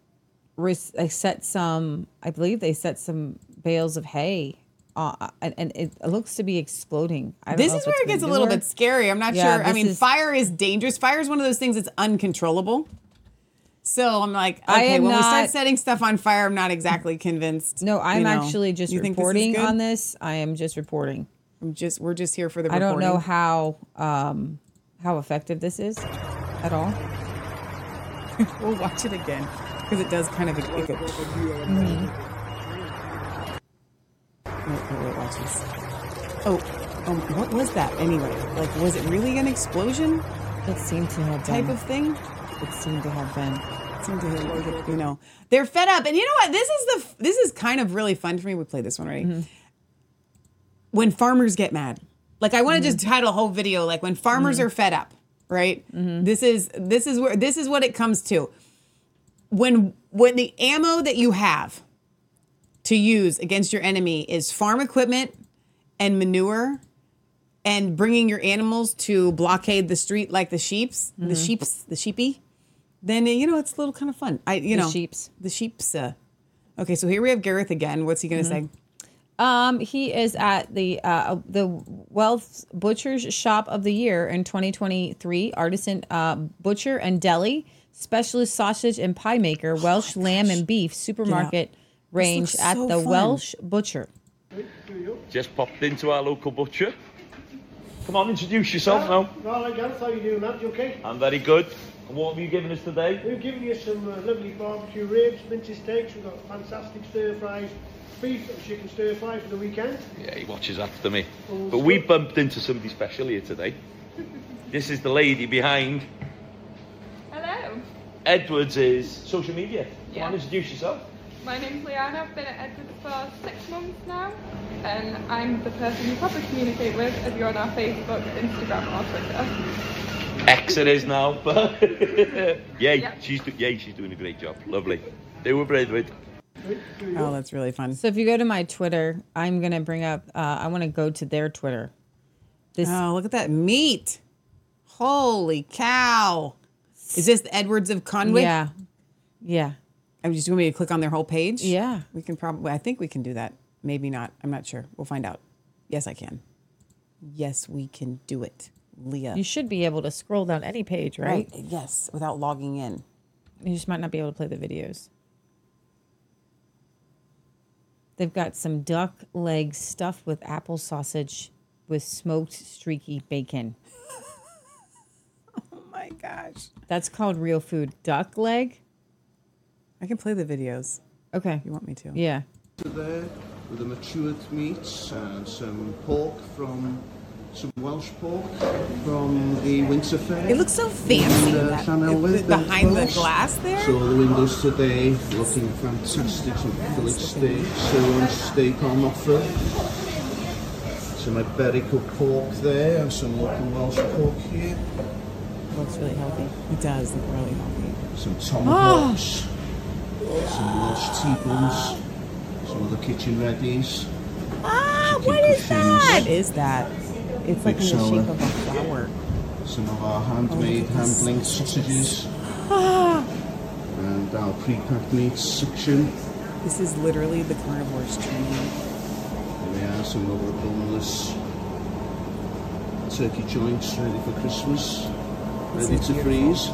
they set some. I believe they set some bales of hay, uh, and, and it looks to be exploding. I don't This is where it gets a little bit scary. I'm not Yeah, sure. I mean, is- fire is dangerous. Fire is one of those things that's uncontrollable. So I'm like, I okay, when we start setting stuff on fire, I'm not exactly convinced. No, I'm you know. actually just You think this is reporting on this. I am just reporting. I'm just we're just here for the I don't know how um, how effective this is at all. We'll watch it again because it does kind of. It, it, Wait, wait, wait, watch this. Oh, um, what was that anyway? Like, was it really an explosion It seemed to have type been. of thing? It seemed to have been. Seemed to have, you know, they're fed up, and you know what? This is the this is kind of really fun for me. We played this one already. Mm-hmm. When farmers get mad, like I want to just mm-hmm. title a whole video like when farmers mm-hmm. are fed up, right? This is this is where this is what it comes to. When when the ammo that you have to use against your enemy is farm equipment and manure and bringing your animals to blockade the street like the sheeps, the sheeps, the sheepy, then you know it's a little kind of fun. I you The know sheeps. the sheeps. Uh, okay, so here we have Gareth again. What's he gonna say? Um, he is at the uh, the Welsh Butchers Shop of the Year in 2023. Artisan uh, butcher and deli specialist sausage and pie maker, Welsh lamb and beef supermarket range looks at so the fun. Welsh Butcher. Just popped into our local butcher. Come on, introduce yourself now. Right, Gareth, how you doing, lad? You okay? I'm very good. And what have you given us today? We've given you some uh, lovely barbecue ribs, mince steaks, we've got fantastic stir fries, beef and chicken stir fry for the weekend. Yeah, he watches after me. Oh, but we bumped into somebody special here today. This is the lady behind Hello, Edwards' is social media. Come Yeah. on, introduce yourself. my name's Liana. I've been at Edwards for six months now, and I'm the person you probably communicate with if you're on our Facebook, Instagram, or Twitter. X it is now, but yeah, Yeah. she's do- yeah, she's doing a great job. Lovely. They were Edward. Oh, that's really fun. So if you go to my Twitter, I'm gonna bring up. Uh, I want to go to their Twitter. This Oh, look at that meat! Holy cow! Is this the Edwards of Conway? yeah, yeah. I'm just me to click on their whole page. Yeah. we can probably. I think we can do that. Maybe not. I'm not sure. We'll find out. Yes, I can. Yes, we can do it. Leah. You should be able to scroll down any page, right? Yes, without logging in. You just might not be able to play the videos. They've got some duck legs stuffed with apple sausage with smoked streaky bacon. Oh my gosh. That's called real food. Duck leg? I can play the videos. Okay. You want me to? Yeah. there with the matured meats and some pork from some Welsh pork from the Winter Fair. It looks so fancy, in, uh, that- behind the glass there. So the windows today looking fantastic. Some fillet steak, sirloin steak on offer. Some Iberico pork there and some local Welsh pork here. Looks really healthy. It does look really healthy. Some tomahawks. Some Welsh T-bones. Some of the kitchen readies. Ah, what is that? What is that? It's like in the Big shape of a flower. Some of our handmade, oh, hand-linked sausages. Ah, And our pre-packed meats section. this is literally the carnivore's training. Here we are, some of the boneless turkey joints ready for Christmas. This Ready to beautiful. freeze.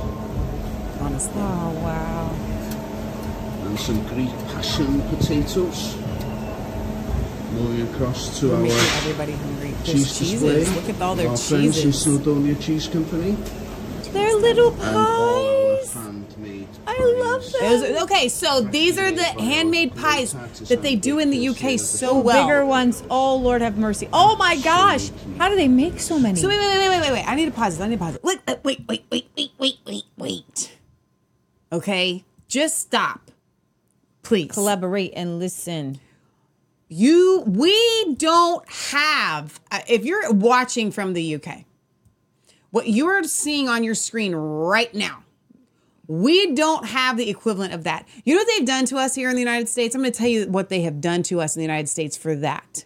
Honestly. Oh, wow. And some Greek passion potatoes. Moving across to We're our everybody hungry. Cheese cheeses. display. Look at all their our friends in cheeses. Snowdonia Cheese Company. They're little And all our pies. I love them. Those- okay, so these are the handmade pies that they do in the UK so well. Bigger ones. Oh, Lord have mercy. Oh, my gosh. How do they make so many? So wait, wait, wait, wait, wait, wait. I need to pause this. I need to pause it. Wait, uh, wait, wait, wait, wait, wait, wait, wait. Okay, just stop, please. Collaborate and listen. You, we don't have. uh, If you're watching from the UK, what you're seeing on your screen right now, we don't have the equivalent of that. You know what they've done to us here in the United States? I'm going to tell you what they have done to us in the United States for that.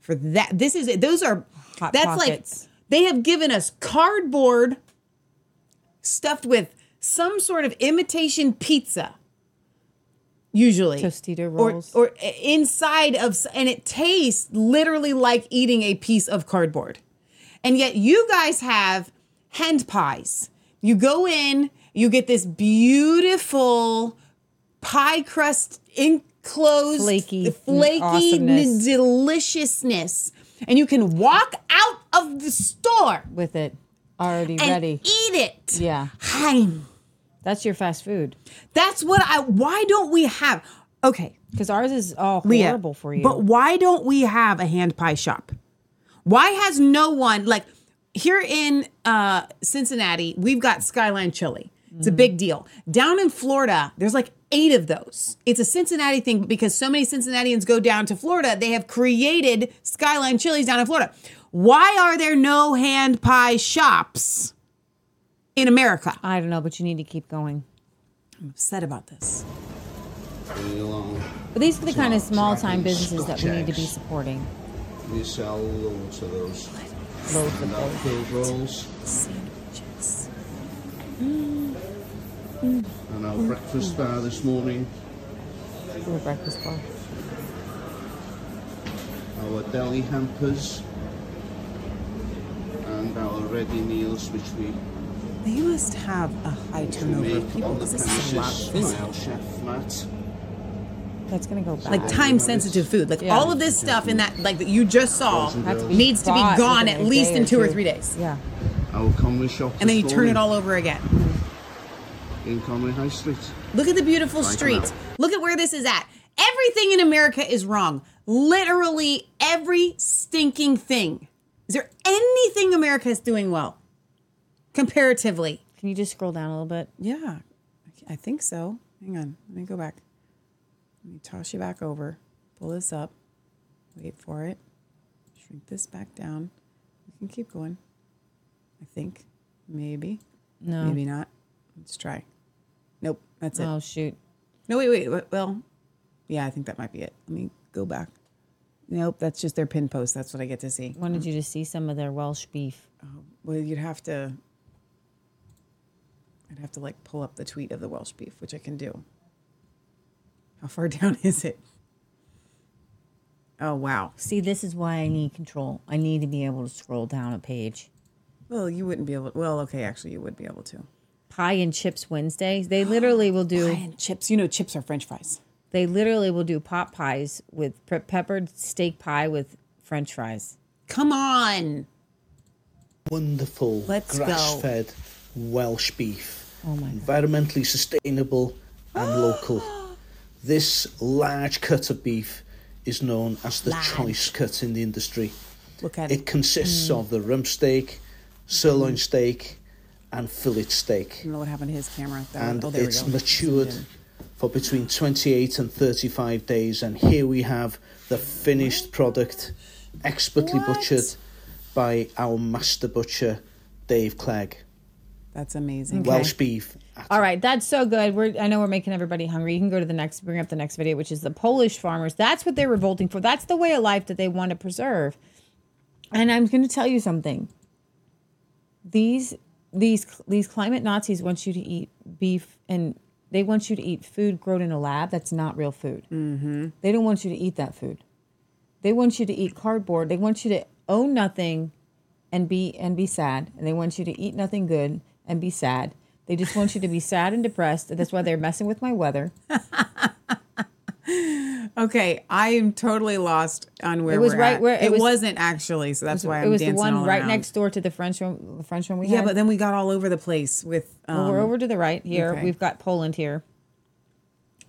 For that, this is it. Those are Hot that's Pockets. like they have given us cardboard stuffed with some sort of imitation pizza usually Tostito or, rolls. or inside of and it tastes literally like eating a piece of cardboard and yet you guys have hand pies you go in you get this beautiful pie crust enclosed Flaky mm, flaky awesomeness. deliciousness and you can walk out of the store With it already and ready. eat it Yeah. Hein. That's your fast food. that's what i why don't we have okay Because ours is all Leah, horrible for you. But why don't we have a hand pie shop? Why has no one like here in uh, Cincinnati? We've got Skyline Chili. It's a big deal. Down in Florida, there's like eight of those. It's a Cincinnati thing because so many Cincinnatians go down to Florida. They have created Skyline Chilies down in Florida. Why are there no hand pie shops in America? I don't know, but you need to keep going. I'm upset about this. But these are the kind of Small small time businesses that we need to be supporting. We sell loads of those. Loads of those. filled rolls Sandwiches. and our breakfast bar this morning. Little breakfast bar. Our deli hampers. And our ready meals which we They must have a high turnover of people because this is a lot of food. by our chef Matt. That's gonna go back. like time sensitive food. Like Yeah. all of this stuff in that like that you just saw Has to needs to be bought gone within at a least day in or two or two. three days. Yeah. Our Conwy shop And then you this turn it morning all over again. in Conwy High Street. Look at the beautiful Right streets. Look at where this is at. Everything in America is wrong. Literally every stinking thing. Is there anything America is doing well? Comparatively. Can you just scroll down a little bit? Yeah, I think so. Hang on. Let me go back. Let me toss you back over. Pull this up. Wait for it. Shrink this back down. We can keep going. I think. Maybe. No. Maybe not. Let's try. Nope. That's it. Oh shoot. No, wait, wait, wait. Well, yeah, I think that might be it. Let me go back. Nope, that's just their pin post. That's what I get to see. Wanted you to see some of their Welsh beef. Oh, Well, you'd have to. I'd have to like pull up the tweet of the Welsh beef, which I can do. How far down is it? Oh wow. See, this is why I need control. I need to be able to scroll down a page. Well, you wouldn't be able. Well, okay, actually, you would be able to. Pie and chips Wednesday. They literally will do Pie and chips. You know, chips are French fries. They literally will do pot pies with pe- peppered steak pie with French fries. Come on. Wonderful Let's go. grass-fed Welsh beef. Oh my Environmentally sustainable and local. This large cut of beef is known as the choice cut in the industry. Look at it. It consists Mm. of the rump steak, sirloin steak, and fillet steak. I don't know what happened to his camera. That and oh, it's matured for between 28 and 35 days. And here we have the finished product, expertly butchered by our master butcher, Dave Clegg. That's amazing. Welsh beef. All right, that's so good. We're I know we're making everybody hungry. You can go to the next bring up the next video, which is the Polish farmers. That's what they're revolting for. That's the way of life that they want to preserve. And I'm going to tell you something. These these these climate Nazis want you to eat beef and they want you to eat food grown in a lab that's not real food. Mm-hmm. They don't want you to eat that food. They want you to eat cardboard. They want you to own nothing and be and be sad. And they want you to eat nothing good and be sad. They just want you to be sad and depressed. That's why they're messing with my weather. Okay, I am totally lost on where It was we're right at. where- it, it was- wasn't actually, so that's why I'm it was the dancing one right around. next door to the French one. The French one we had. Yeah, had. but then we got all over the place with. Um, well, we're over to the right here. okay. We've got Poland here.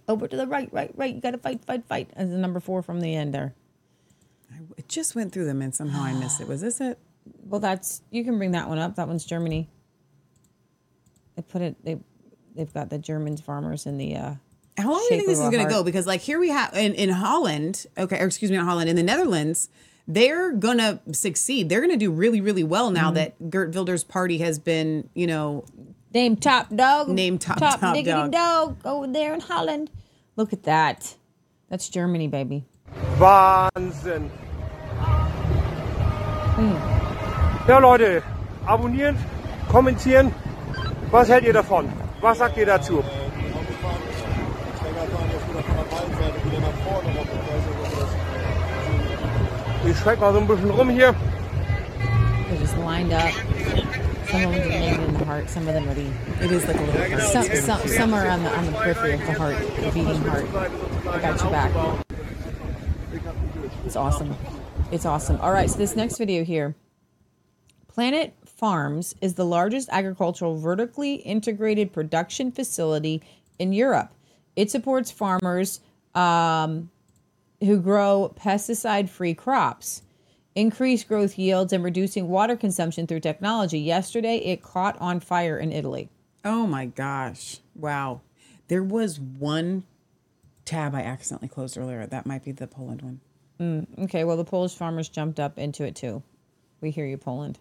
Over to the right, right, right. You got to fight, fight, fight. As the number four from the end there. It just went through them, and somehow I missed it. Was this it? Well, that's you can bring that one up. That one's Germany. They put it. They they've got the Germans farmers in the. uh How long do you think this is going to go? Because like here we have in, in Holland, okay, or excuse me, in Holland, in the Netherlands, they're gonna succeed. They're gonna do really, really well now Mhm. that Geert Wilders' party has been, you know, named top dog, named top top, top, diggity dog. dog over there in Holland. Look at that. That's Germany, baby. Wahnsinn. Ja, Leute, abonnieren, kommentieren. Was hält ihr davon? Was sagt ihr dazu? Ich schreck mal so ein bisschen rum hier. They're just lined up. Some of them are named in the heart. Some of them are the. It is like a little. Some, some, some are on the on the periphery of the heart, the beating heart. I got your back. It's awesome. It's awesome. All right, so this next video here. Planet Farms is the largest agricultural vertically integrated production facility in Europe. It supports farmers um, who grow pesticide free crops, increase growth yields, and reducing water consumption through technology. Yesterday, it caught on fire in Italy. Oh my gosh! Wow, there was one tab I accidentally closed earlier. That might be the Poland one. Mm, okay, well, the Polish farmers jumped up into it too. We hear you, Poland.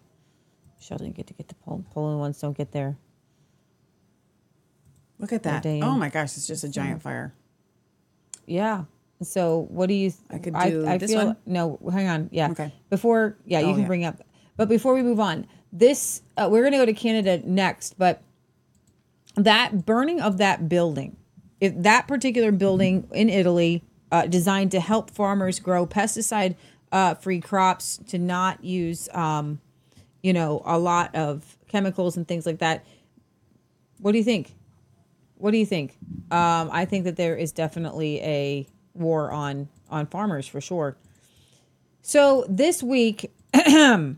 Sheldon didn't get to get the Pol- Poland ones, don't get there. Look at that! Ordained. Oh my gosh, it's just a giant fire. Yeah. So what do you? I could I, do I this feel one? no. Hang on. Yeah. Okay. Before, yeah, you Oh, can yeah. bring up. But before we move on, this uh, we're gonna go to Canada next. But that burning of that building, if that particular building in Italy, uh, designed to help farmers grow pesticide uh, free crops, to not use, um, you know, a lot of chemicals and things like that. What do you think? What do you think? Um, I think that there is definitely a war on on farmers for sure. So this week,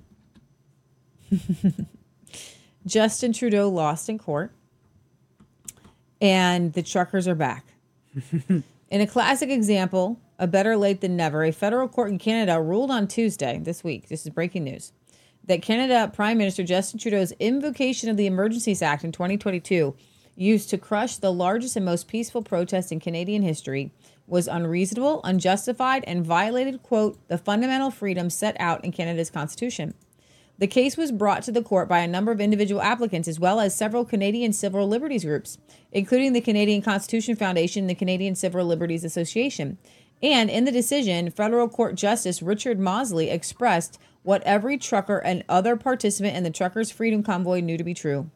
Justin Trudeau lost in court, and the truckers are back. in a classic example, a better late than never, a federal court in Canada ruled on Tuesday this week. This is breaking news that Canada Prime Minister Justin Trudeau's invocation of the Emergencies Act in 2022, used to crush the largest and most peaceful protest in Canadian history, was unreasonable, unjustified, and violated, quote, the fundamental freedoms set out in Canada's Constitution. The case was brought to the court by a number of individual applicants as well as several Canadian civil liberties groups, including the Canadian Constitution Foundation and the Canadian Civil Liberties Association. And in the decision, federal court justice Richard Mosley expressed what every trucker and other participant in the Truckers' Freedom Convoy knew to be true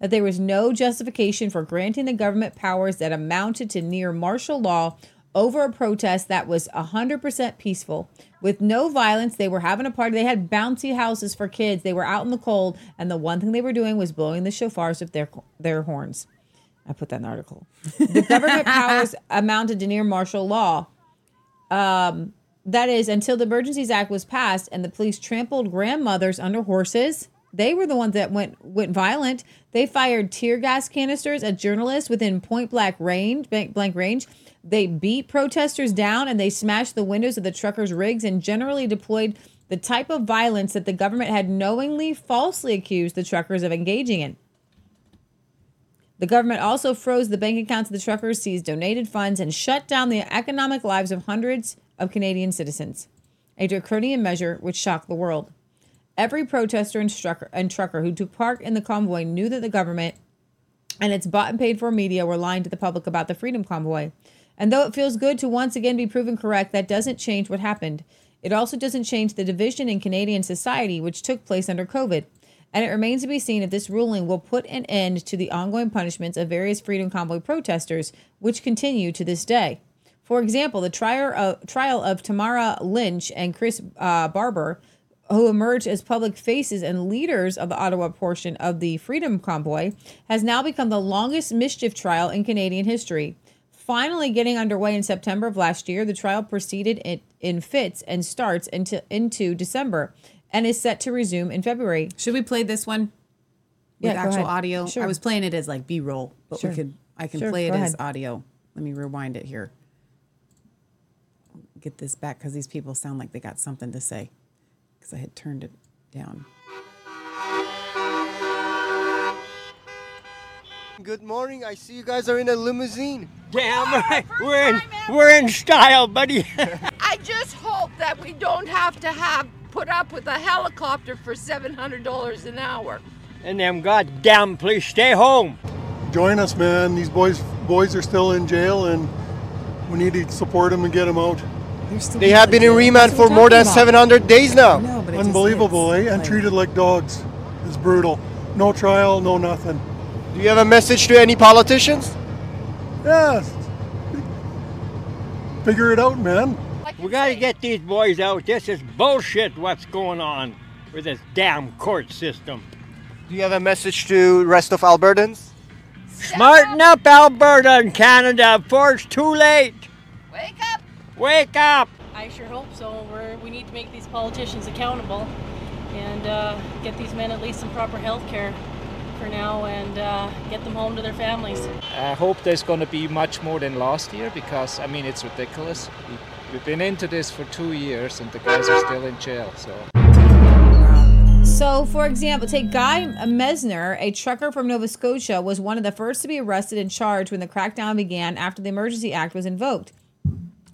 that there was no justification for granting the government powers that amounted to near martial law over a protest that was 100% peaceful with no violence. They were having a party. They had bouncy houses for kids. They were out in the cold, and the one thing they were doing was blowing the shofars with their their horns. I put that in the article. The government powers amounted to near martial law. Um, that is until the Emergencies Act was passed and the police trampled grandmothers under horses. They were the ones that went went violent. They fired tear gas canisters at journalists within point blank range. Blank, blank range. They beat protesters down and they smashed the windows of the truckers' rigs and generally deployed the type of violence that the government had knowingly falsely accused the truckers of engaging in. The government also froze the bank accounts of the truckers, seized donated funds, and shut down the economic lives of hundreds of Canadian citizens. A draconian measure which shocked the world. Every protester and and trucker who took part in the convoy knew that the government and its bought and paid for media were lying to the public about the Freedom Convoy. And though it feels good to once again be proven correct, that doesn't change what happened. It also doesn't change the division in Canadian society which took place under COVID. And it remains to be seen if this ruling will put an end to the ongoing punishments of various Freedom Convoy protesters, which continue to this day. For example, the trial of, trial of Tamara Lich and Chris uh, Barber, who emerged as public faces and leaders of the Ottawa portion of the Freedom Convoy, has now become the longest mischief trial in Canadian history. Finally getting underway in September of last year, the trial proceeded in, in fits and starts into, into December and is set to resume in February. Should we play this one with Yeah, actual ahead. audio? Sure. I was playing it as like B roll, but Sure. we could I can Sure, play it go as ahead. audio. Let me rewind it here. Get this back because these people sound like they got something to say. Because I had turned it down. Good morning. I see you guys are in a limousine. Damn oh, right. We're in, we're in style, buddy. I just hope that we don't have to have put up with a helicopter for $700 an hour. and them goddamn please stay home. Join us, man. These boys boys are still in jail, and we need to support them and get them out. They have been in remand for more than 700 days now. Unbelievable, eh? And treated like dogs. It's brutal. No trial, no nothing. Do you have a message to any politicians? Yes. Figure it out, man. We gotta get these boys out. This is bullshit what's going on with this damn court system. Do you have a message to rest of Albertans? Smarten up, Alberta and Canada, before it's too late. Wake up! Wake up! I sure hope so. We're, we need to make these politicians accountable and uh, get these men at least some proper health care for now and uh, get them home to their families. I hope there's going to be much more than last year because, I mean, it's ridiculous. We, we've been into this for two years and the guys are still in jail, so. So, for example, take Guy Mesner, a trucker from Nova Scotia, was one of the first to be arrested and charged when the crackdown began after the Emergency Act was invoked.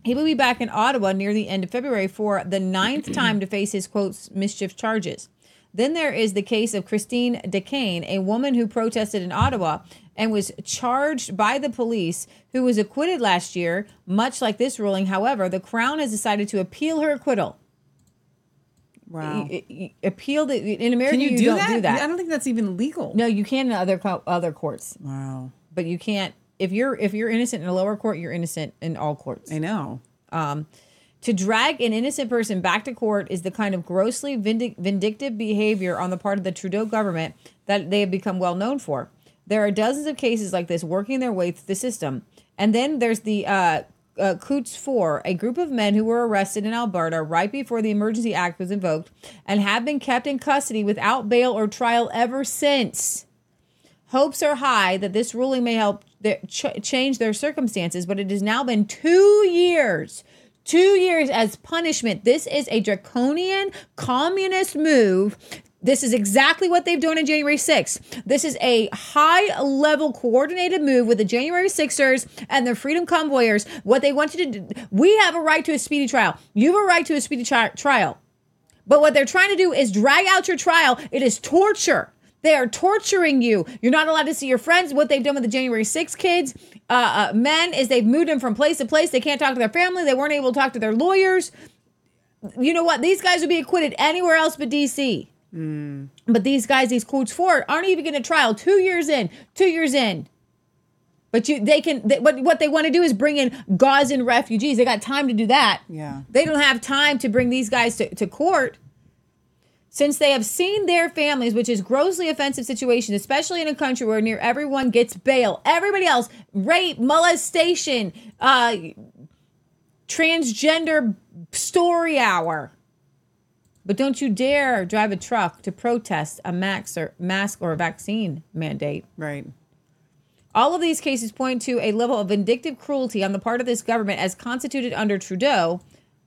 He will be back in Ottawa near the end of February for the ninth time to face his quotes mischief charges. Then there is the case of Christine DeCane, a woman who protested in Ottawa and was charged by the police, who was acquitted last year. Much like this ruling, however, the Crown has decided to appeal her acquittal. Wow. Appeal the, in America. You, you, do, don't that? do that. I don't think that's even legal. No, you can in other co- other courts. Wow. But you can't if you're if you're innocent in a lower court, you're innocent in all courts. I know. Um, to drag an innocent person back to court is the kind of grossly vindic- vindictive behavior on the part of the Trudeau government that they have become well known for. There are dozens of cases like this working their way through the system. And then there's the uh, uh, Coutts 4, a group of men who were arrested in Alberta right before the Emergency Act was invoked and have been kept in custody without bail or trial ever since. Hopes are high that this ruling may help ch- change their circumstances, but it has now been two years. Two years as punishment. This is a draconian communist move. This is exactly what they've done on January 6th. This is a high level coordinated move with the January 6ers and the Freedom Convoyers. What they want you to do, we have a right to a speedy trial. You have a right to a speedy tri- trial. But what they're trying to do is drag out your trial. It is torture. They are torturing you. You're not allowed to see your friends. What they've done with the January 6 kids, uh, uh, men, is they've moved them from place to place. They can't talk to their family. They weren't able to talk to their lawyers. You know what? These guys would be acquitted anywhere else but DC. But these guys, these quotes for it, aren't even getting a trial. Two years in, two years in. But you, they can. They, what what they want to do is bring in Gazan refugees. They got time to do that. Yeah. They don't have time to bring these guys to, to court. Since they have seen their families, which is grossly offensive situation, especially in a country where near everyone gets bail, everybody else rape, molestation, uh, transgender story hour. But don't you dare drive a truck to protest a max or mask or vaccine mandate. Right. All of these cases point to a level of vindictive cruelty on the part of this government as constituted under Trudeau.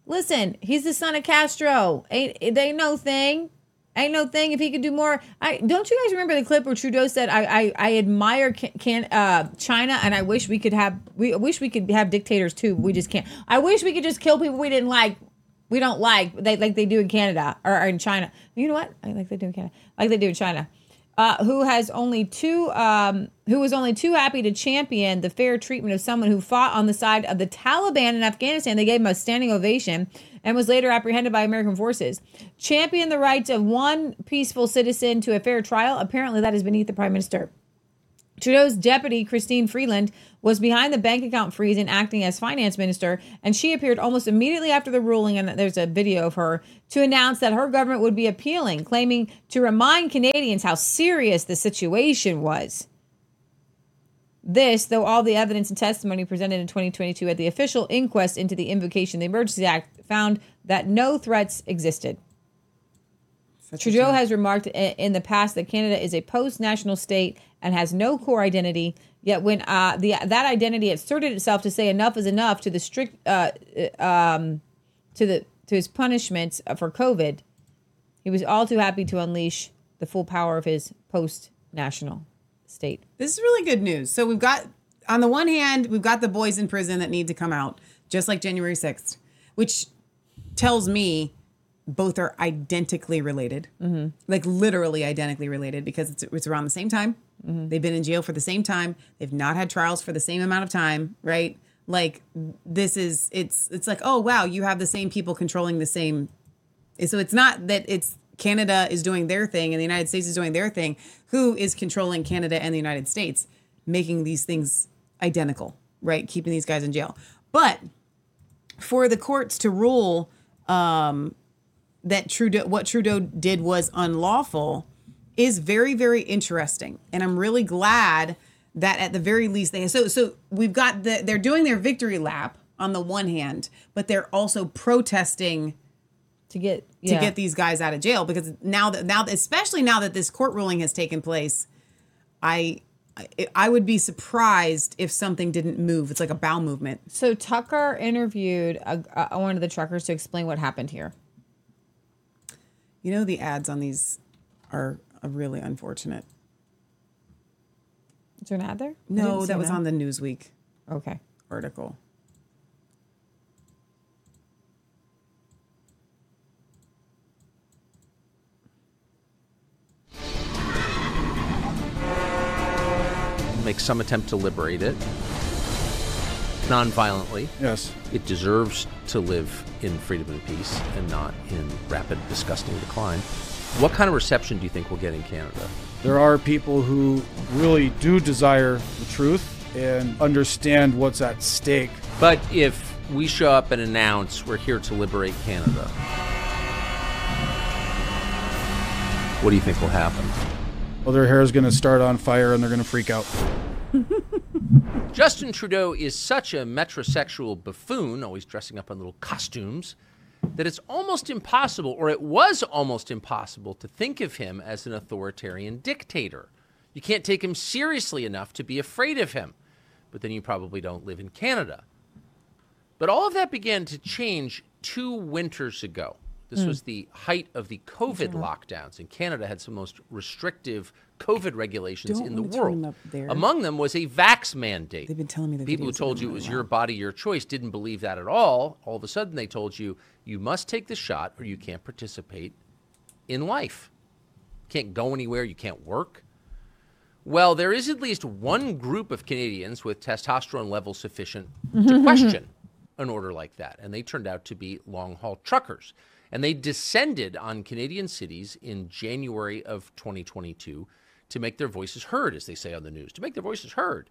Listen, he's the son of Castro. Ain't it ain't no thing. Ain't no thing. If he could do more, I don't you guys remember the clip where Trudeau said, "I I, I admire can, can uh, China, and I wish we could have we I wish we could have dictators too. We just can't. I wish we could just kill people we didn't like. We don't like they like they do in Canada or, or in China. You know what? I like they do in Canada, like they do in China. Uh, who has only too um, who was only too happy to champion the fair treatment of someone who fought on the side of the Taliban in Afghanistan. They gave him a standing ovation and was later apprehended by American forces. Champion the rights of one peaceful citizen to a fair trial. Apparently, that is beneath the prime minister. Trudeau's deputy, Christine Freeland, was behind the bank account freeze and acting as finance minister, and she appeared almost immediately after the ruling, and there's a video of her, to announce that her government would be appealing, claiming to remind Canadians how serious the situation was. This, though all the evidence and testimony presented in 2022 at the official inquest into the invocation of the Emergency Act found that no threats existed. Trudeau has remarked in the past that Canada is a post-national state and has no core identity. Yet, when uh, the that identity asserted itself to say enough is enough to the strict uh, uh, um, to the to his punishments for COVID, he was all too happy to unleash the full power of his post-national state. This is really good news. So we've got, on the one hand, we've got the boys in prison that need to come out, just like January 6th, which tells me both are identically related, Mhm. like literally identically related because it's, it's around the same time. They've been in jail for the same time. They've not had trials for the same amount of time, right? Like this is it's it's like oh wow you have the same people controlling the same so it's not that it's Canada is doing their thing and the United States is doing their thing. Who is controlling Canada and the United States, making these things identical, right? Keeping these guys in jail. But for the courts to rule um, that Trudeau, what Trudeau did was unlawful, is very, very interesting, and I'm really glad that at the very least they so so we've got the they're doing their victory lap on the one hand, but they're also protesting to get to get these guys out of jail because now that now especially now that this court ruling has taken place, I I- would be surprised if something didn't move. It's like a bowel movement. So Tucker interviewed a, a, one of the truckers to explain what happened here. You know the ads on these are really unfortunate. Is there an ad there? No, that was an ad. on the Newsweek Okay. article. make some attempt to liberate it non-violently. Yes. It deserves to live in freedom and peace and not in rapid, disgusting decline. What kind of reception do you think we'll get in Canada? There are people who really do desire the truth and understand what's at stake. But if we show up and announce we're here to liberate Canada, what do you think will happen? Well, their hair is going to start on fire and they're going to freak out. Justin Trudeau is such a metrosexual buffoon, always dressing up in little costumes, that it's almost impossible, or it was almost impossible, to think of him as an authoritarian dictator. You can't take him seriously enough to be afraid of him. But then you probably don't live in Canada. But all of that began to change two winters ago. This Hmm. was the height of the COVID lockdowns, and Canada had some of the most restrictive COVID regulations in the world. them up there. Among them was a vax mandate. They've been telling me the People who told you it was your body, your choice didn't believe that at all. All of a sudden, they told you you must take the shot or you can't participate in life. Can't go anywhere, you can't work. Well, there is at least one group of Canadians with testosterone levels sufficient to question an order like that, and they turned out to be long haul truckers. And they descended on Canadian cities in January of 2022 to make their voices heard, as they say on the news, to make their voices heard.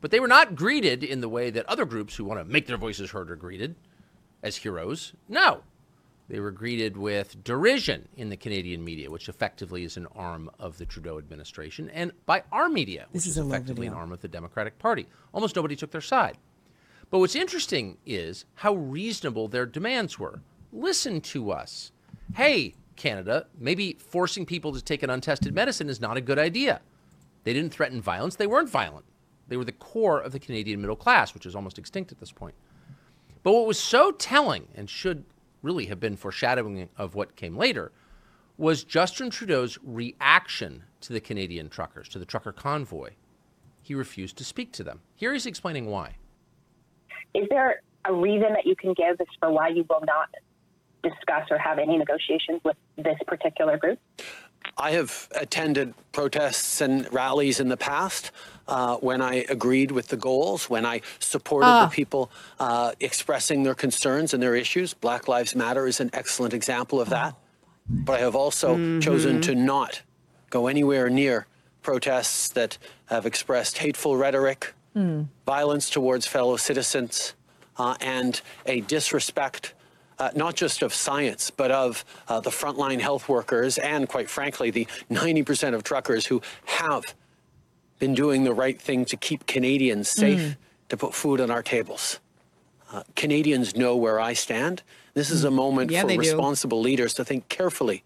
But they were not greeted in the way that other groups who want to make their voices heard are greeted as heroes. No. They were greeted with derision in the Canadian media, which effectively is an arm of the Trudeau administration, and by our media, which This is, is effectively an arm of the Democratic Party. Almost nobody took their side. But what's interesting is how reasonable their demands were. Listen to us. Hey, Canada, maybe forcing people to take an untested medicine is not a good idea. They didn't threaten violence, they weren't violent. They were the core of the Canadian middle class, which is almost extinct at this point. But what was so telling and should really have been foreshadowing of what came later was Justin Trudeau's reaction to the Canadian truckers, to the trucker convoy. He refused to speak to them. Here he's explaining why. Is there a reason that you can give as for why you will not discuss or have any negotiations with this particular group? I have attended protests and rallies in the past uh, when I agreed with the goals, when I supported Ah. the people uh, expressing their concerns and their issues. Black Lives Matter is an excellent example of that. But I have also chosen Mhm. to not go anywhere near protests that have expressed hateful rhetoric, violence towards fellow citizens, uh, and a disrespect uh, not just of science, but of uh, the frontline health workers and, quite frankly, the 90% of truckers who have been doing the right thing to keep Canadians safe, Mm. to put food on our tables. Uh, Canadians know where I stand. This is a moment Yeah, for they do. responsible leaders to think carefully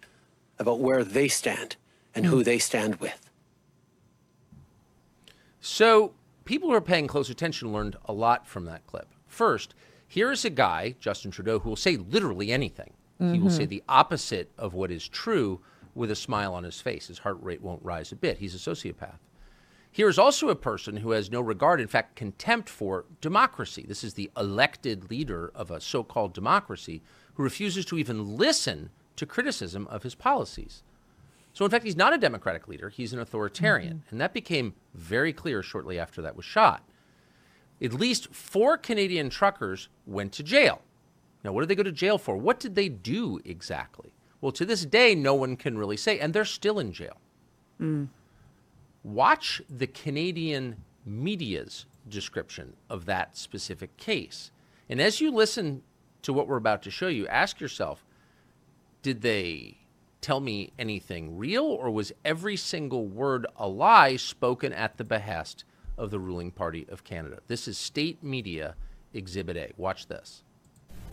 about where they stand and who they stand with. So, people who are paying close attention learned a lot from that clip. First, here is a guy, Justin Trudeau, who will say literally anything. He will say Mhm. the opposite of what is true with a smile on his face. His heart rate won't rise a bit. He's a sociopath. Here is also a person who has no regard, in fact, contempt for democracy. This is the elected leader of a so called democracy who refuses to even listen to criticism of his policies. So, in fact, he's not a democratic leader, he's an authoritarian. And that became very clear shortly after that was shot. At least four Canadian truckers went to jail. Now, what did they go to jail for? What did they do exactly? Well, to this day, no one can really say, and they're still in jail. Hmm. Watch the Canadian media's description of that specific case. And as you listen to what we're about to show you, ask yourself did they tell me anything real, or was every single word a lie spoken at the behest of the ruling party of Canada? This is state media exhibit A. Watch this.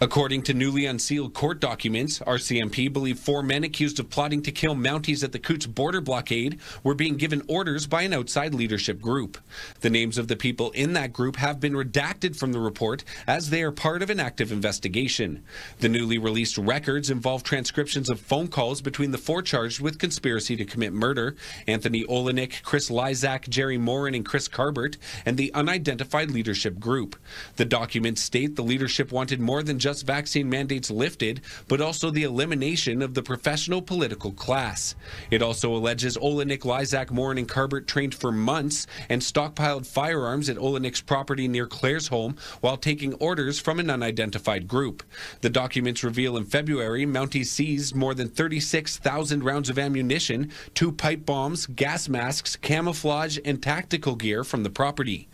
According to newly unsealed court documents, RCMP believe four men accused of plotting to kill Mounties at the Coutts border blockade were being given orders by an outside leadership group. The names of the people in that group have been redacted from the report as they are part of an active investigation. The newly released records involve transcriptions of phone calls between the four charged with conspiracy to commit murder Anthony Olienick, Chris Lysak, Jerry Morin, and Chris Carbert, and the unidentified leadership group. The documents state the leadership wanted more than just vaccine mandates lifted, but also the elimination of the professional political class. It also alleges Olienick, Lysak, Morin, and Carbert trained for months and stockpiled firearms at Olienick's property near Claresholm while taking orders from an unidentified group. The documents reveal in February, Mounties seized more than 36,000 rounds of ammunition, two pipe bombs, gas masks, camouflage, and tactical gear from the property.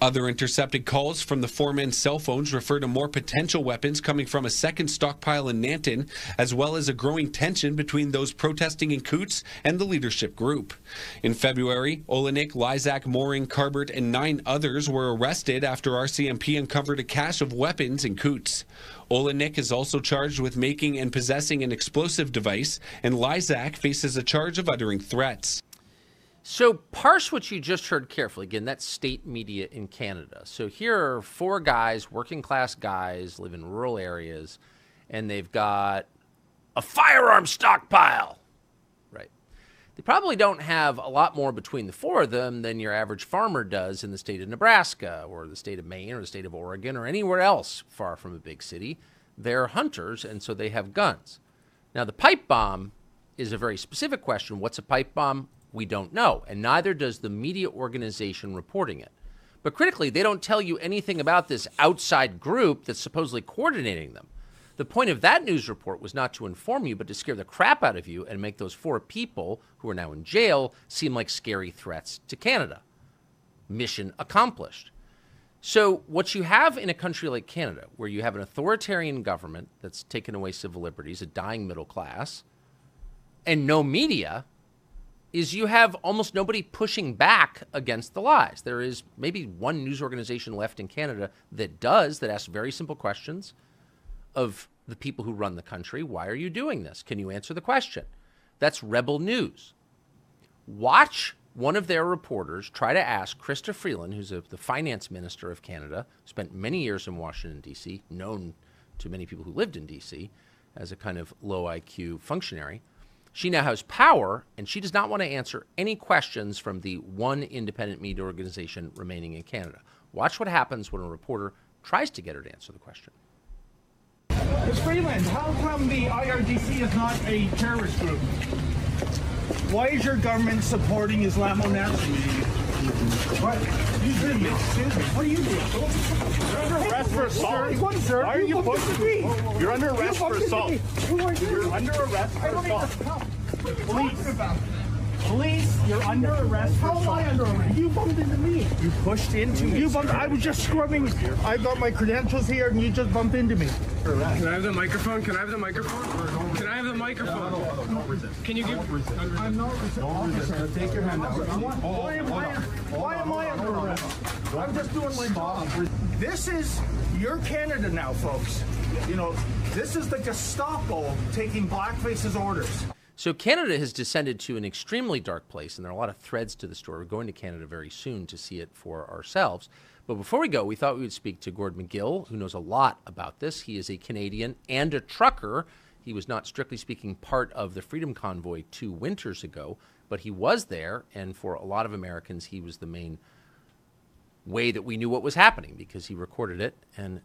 Other intercepted calls from the four men's cell phones refer to more potential weapons coming from a second stockpile in Nanton, as well as a growing tension between those protesting in Coutts and the leadership group. In February, Olienick, Lysak, Morin, Carbert, and nine others were arrested after RCMP uncovered a cache of weapons in Coutts. Olienick is also charged with making and possessing an explosive device, and Lysak faces a charge of uttering threats. So parse what you just heard carefully. Again, that's state media in Canada. So here are four guys, working class guys, live in rural areas, and they've got a firearm stockpile. Right. They probably don't have a lot more between the four of them than your average farmer does in the state of Nebraska or the state of Maine or the state of Oregon or anywhere else far from a big city. They're hunters, and so they have guns. Now, the pipe bomb is a very specific question. What's a pipe bomb? We don't know, and neither does the media organization reporting it. But critically, they don't tell you anything about this outside group that's supposedly coordinating them. The point of that news report was not to inform you, but to scare the crap out of you and make those four people who are now in jail seem like scary threats to Canada. mission accomplished. So, what you have in a country like Canada, where you have an authoritarian government that's taken away civil liberties, a dying middle class, and no media, is you have almost nobody pushing back against the lies. There is maybe one news organization left in Canada that does, that asks very simple questions of the people who run the country. Why are you doing this? Can you answer the question? That's Rebel News. Watch one of their reporters try to ask Chrystia Freeland, who's a, the finance minister of Canada, spent many years in Washington, D.C., known to many people who lived in D.C. as a kind of low IQ functionary. She now has power, and she does not want to answer any questions from the one independent media organization remaining in Canada. Watch what happens when a reporter tries to get her to answer the question. Ms. Freeland, how come the IRGC is not a terrorist group? Why is your government supporting Islamo-Nazi? What? Me, excuse me. What are you doing? You're under arrest for assault. What, sir? Why are you bumped pushing into me? You're under arrest You for assault. Who are you? You're under arrest for I don't assault. Police. Police, you're under arrest for How am I under arrest? You bumped into me. You pushed into me. You bumped. I was just scrubbing. I got my credentials here, and you just bumped into me. Can I have the microphone? Can I have the microphone? Can I have the microphone? Can you give? I'm not resisting. Take your hand Why am I? Why am I under arrest? I'm just doing my job. This is your Canada now, folks. You know, this is the Gestapo taking blackface's orders. So Canada has descended to an extremely dark place, and there are a lot of threads to the story. We're going to Canada very soon to see it for ourselves. But before we go, we thought we would speak to Gord McGill, who knows a lot about this. He is a Canadian and a trucker. He was not strictly speaking part of the Freedom Convoy two winters ago, but he was there, and for a lot of Americans, he was the main way that we knew what was happening because he recorded it and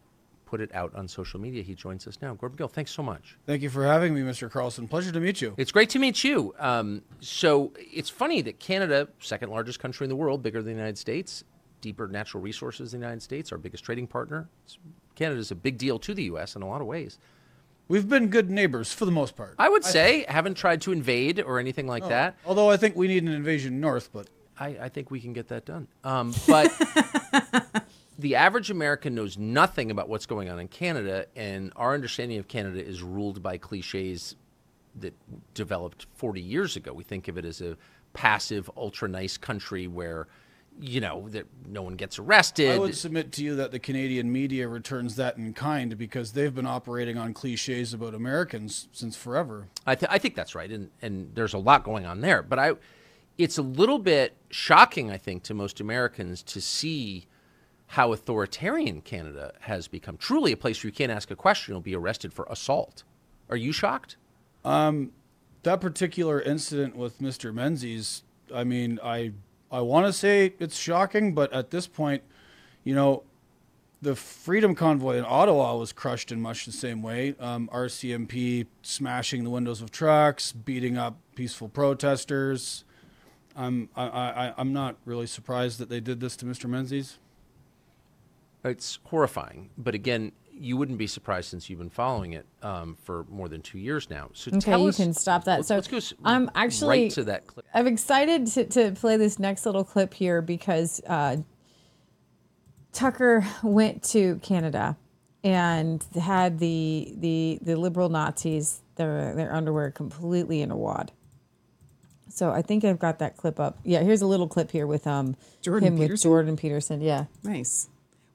put it out on social media. He joins us now. Gord Gill, thanks so much. Thank you for having me, Mr. Carlson. Pleasure to meet you. It's great to meet you. Um, so it's funny that Canada, second largest country in the world, bigger than the United States, deeper natural resources than the United States, our biggest trading partner. Canada is a big deal to the U.S. in a lot of ways. We've been good neighbors for the most part. I would say haven't tried to invade or anything like No. that. Although I think we need an invasion north, but I, I think we can get that done. Um, but the average American knows nothing about what's going on in Canada, and our understanding of Canada is ruled by cliches that developed 40 years ago. We think of it as a passive, ultra nice country where, you know, that no one gets arrested. I would submit to you that the Canadian media returns that in kind because they've been operating on cliches about Americans since forever. I, th- I think that's right, and and there's a lot going on there. But I, it's a little bit shocking, I think, to most Americans to see how authoritarian Canada has become. Truly, a place where you can't ask a question, you'll be arrested for assault. Are you shocked? Um, that particular incident with Mr. Menzies, I mean, I I want to say it's shocking, but at this point, you know, the Freedom Convoy in Ottawa was crushed in much the same way. Um, RCMP smashing the windows of trucks, beating up peaceful protesters. Um, I, I, I'm not really surprised that they did this to Mr. Menzies. It's horrifying, but again, you wouldn't be surprised since you've been following it um, for more than two years now. So Okay, tell you us, can stop that. let's- So let's go s- I'm actually right to that clip. I'm excited to, to play this next little clip here because uh, Tucker went to Canada and had the the the liberal Nazis their their underwear completely in a wad. So I think I've got that clip up. Yeah, here's a little clip here with um Jordan him with Jordan Peterson. Yeah, Nice.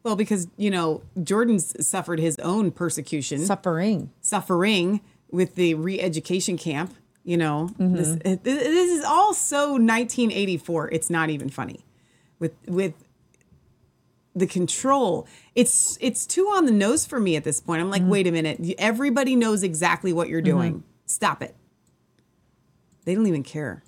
Well, because you know Jordan's suffered his own persecution, suffering, suffering with the re-education camp. You know, Mhm. this it- this is all so 1984. It's not even funny. With with the control, it's it's too on the nose for me at this point. I'm like, wait a minute. Everybody knows exactly what you're doing. Stop it. They don't even care.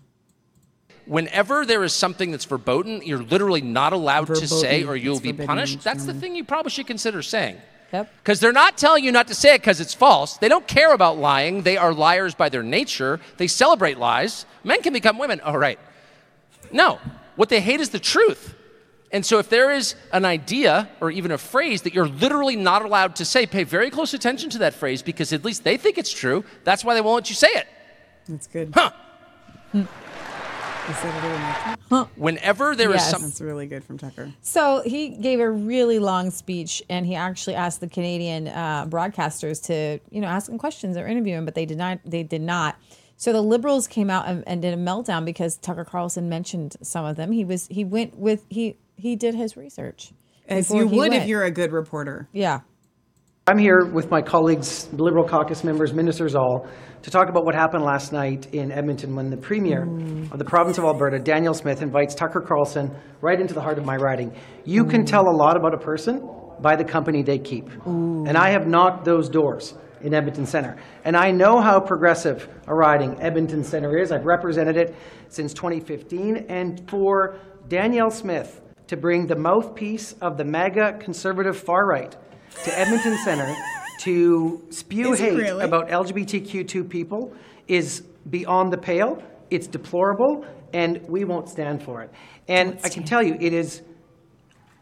Whenever there is something that's verboten, you're literally not allowed to say or you'll be punished. That's the thing you probably should consider saying. Yep. Because they're not telling you not to say it because it's false. They don't care about lying. They are liars by their nature. They celebrate lies. Men can become women. Oh, right. No. What they hate is the truth. And so if there is an idea or even a phrase that you're literally not allowed to say, pay very close attention to that phrase because at least they think it's true. That's why they won't let you say it. That's good. Huh. Is that a little Tucker? Whenever there is Yes. some, That's really good from Tucker. So he gave a really long speech, and he actually asked the Canadian uh, broadcasters to, you know, ask him questions or interview him, but they did not. They did not. So the Liberals came out and, and did a meltdown because Tucker Carlson mentioned some of them. He was he went with he he did his research, As before you he would if went. you're a good reporter. Yeah. I'm here with my colleagues, Liberal caucus members, ministers all, to talk about what happened last night in Edmonton when the Premier of the province of Alberta, Danielle Smith, invites Tucker Carlson right into the heart of my riding. You can tell a lot about a person by the company they keep. And I have knocked those doors in Edmonton Centre. And I know how progressive a riding Edmonton Centre is. I've represented it since 2015. And for Danielle Smith to bring the mouthpiece of the MAGA conservative far right to Edmonton Centre to spew Is it hate really? about LGBTQ2 people is beyond the pale. It's deplorable, and we won't stand for it. And I can tell you, it is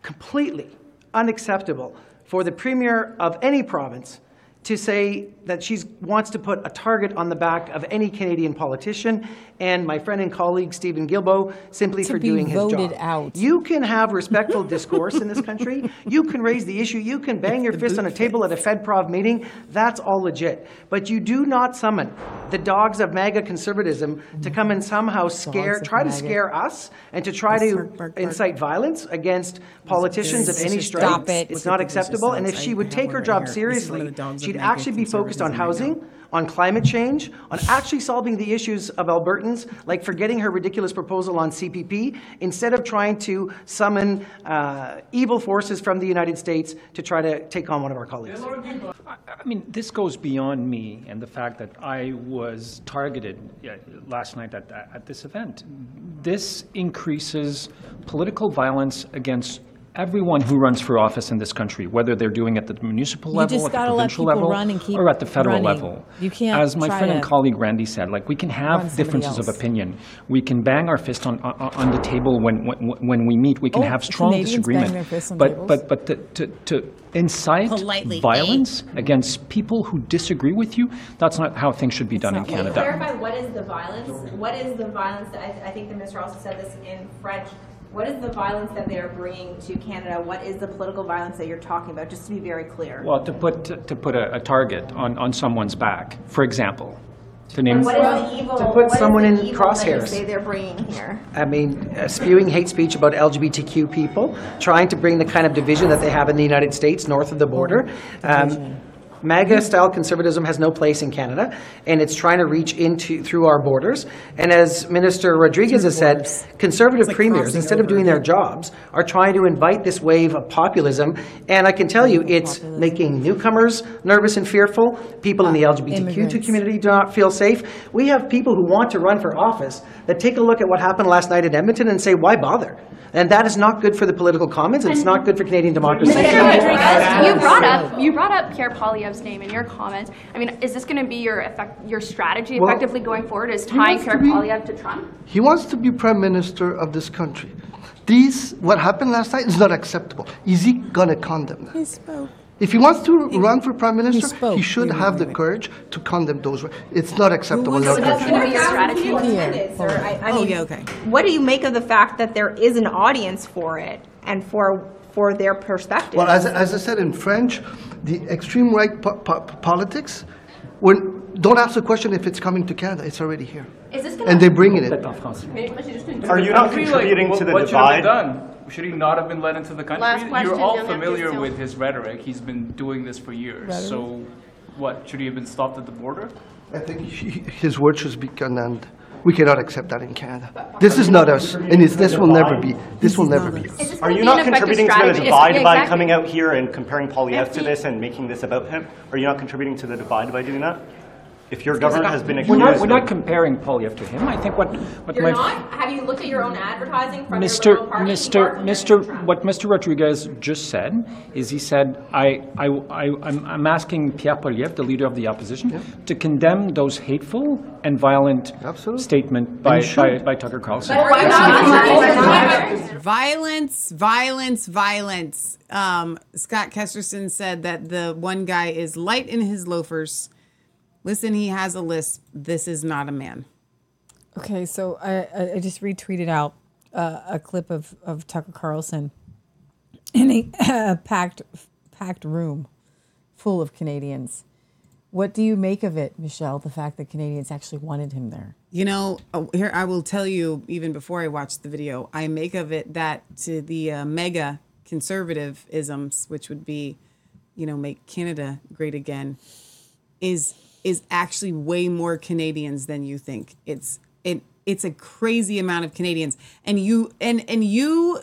completely unacceptable for the premier of any province to say that she wants to put a target on the back of any Canadian politician and my friend and colleague Steven Guilbeault simply To for doing his voted job. out. You can have respectful discourse in this country. You can raise the issue. You can bang your fist on a table at a FedProv meeting. That's all legit. But you do not summon the dogs of MAGA conservatism to come and somehow scare, of try to MAGA. scare us and to try to incite violence against politicians of any stripe. Stop it. It's not acceptable. And if she would take her job seriously, she'd actually be focused on housing, on climate change, on actually solving the issues of Albertans, like forgetting her ridiculous proposal on CPP, instead of trying to summon uh, evil forces from the United States to try to take on one of our colleagues. I mean, this goes beyond me and the fact that I was targeted last night at, at this event. This increases political violence against everyone who runs for office in this country, whether they're doing it at the municipal You level, just at the gotta let provincial people level, run and keep or at the federal running. level. You can't As my try friend and to colleague Randy said, like we can run have somebody differences of else. opinion. We can bang our fist on on, on the table when, when when we meet. We can Oh, have strong Canadians bang disagreement. their fists on but tables? but but to, to, to incite Politely, eh? violence against people who disagree with you, that's not how things should be done in Can you Canada. clarify what is the violence? What is the violence, I, I think the minister also said this in French. What is the violence that they are bringing to Canada? What is the political violence that you're talking about? Just to be very clear. Well, to put to put a, a target on, on someone's back, for example, to name And what is the evil? To put what is someone the in evil that you crosshairs. say they're bringing here? I mean, uh, spewing hate speech about LGBTQ people, trying to bring the kind of division that they have in the United States north of the border. Um, MAGA-style conservatism has no place in Canada, and it's trying to reach into through our borders. And as Minister Rodriguez has said, conservative premiers, instead of doing their jobs, are trying to invite this wave of populism. And I can tell you, it's making newcomers nervous and fearful. People in the LGBTQ immigrants. community do not feel safe. We have people who want to run for office that take a look at what happened last night in Edmonton and say, why bother? And that is not good for the political commons, and it's not good for Canadian democracy. Mr. Rodriguez, you brought up you brought up Pierre Poilievre's name in your comments. I mean, is this going to be your effect, your strategy Well, effectively going forward? Is tying wants to Pierre be- Poilievre to Trump? He wants to be prime minister of this country. These, what happened last night is not acceptable. Is he gonna condemn that? He spoke. If he wants to run for prime minister, spoke. he should Wait, wait, have the courage to condemn those. It's not acceptable in So that's going to be your strategy. Here, hold on. I, I Oh, yeah, okay. What do you make of the fact that there is an audience for it and for for their perspective? Well, as, as I said in French, the extreme right po- po- politics, when, don't ask the question if it's coming to Canada. It's already here. Is this And they're bringing it. Are you not contributing to the what divide? Should have been done? Should he not have been let into the country? Last question, You're all young familiar Empty with his rhetoric. He's been doing this for years. Rhetoric? So, what? Should he have been stopped at the border? I think he- his word should be condemned. We cannot accept that in Canada. This is not us, and it's, this will never be. This will never be us. Are you not contributing to the divide by coming out here and comparing Poilievre to this and making this about him? Are you not contributing to the divide by doing that? If your government has been We're accused not, we're not of- comparing Poilievre to him. I think what, what You're my not. Have you looked at your own advertising from your Mr. liberal party? You are Mr. comparing Mr. What Mr. Rodriguez just said is he said, I, I, I, I'm, I'm asking Pierre Poilievre, the leader of the opposition, to condemn those hateful and violent Absolutely. statement by, by, by Tucker Carlson. Violence, violence, violence. Um, Scott Kesterson said that the one guy is light in his loafers. Listen, he has a lisp. This is not a man. Okay, so I, I- just retweeted out uh, a clip of, of Tucker Carlson in a packed packed room full of Canadians. What do you make of it, Michelle? The fact that Canadians actually wanted him there. You know, oh, here I will tell you even before I watched the video, I make of it that to the uh, mega conservative isms, which would be, you know, make Canada great again, is is actually way more Canadians than you think. It's it it's a crazy amount of Canadians, and you and and you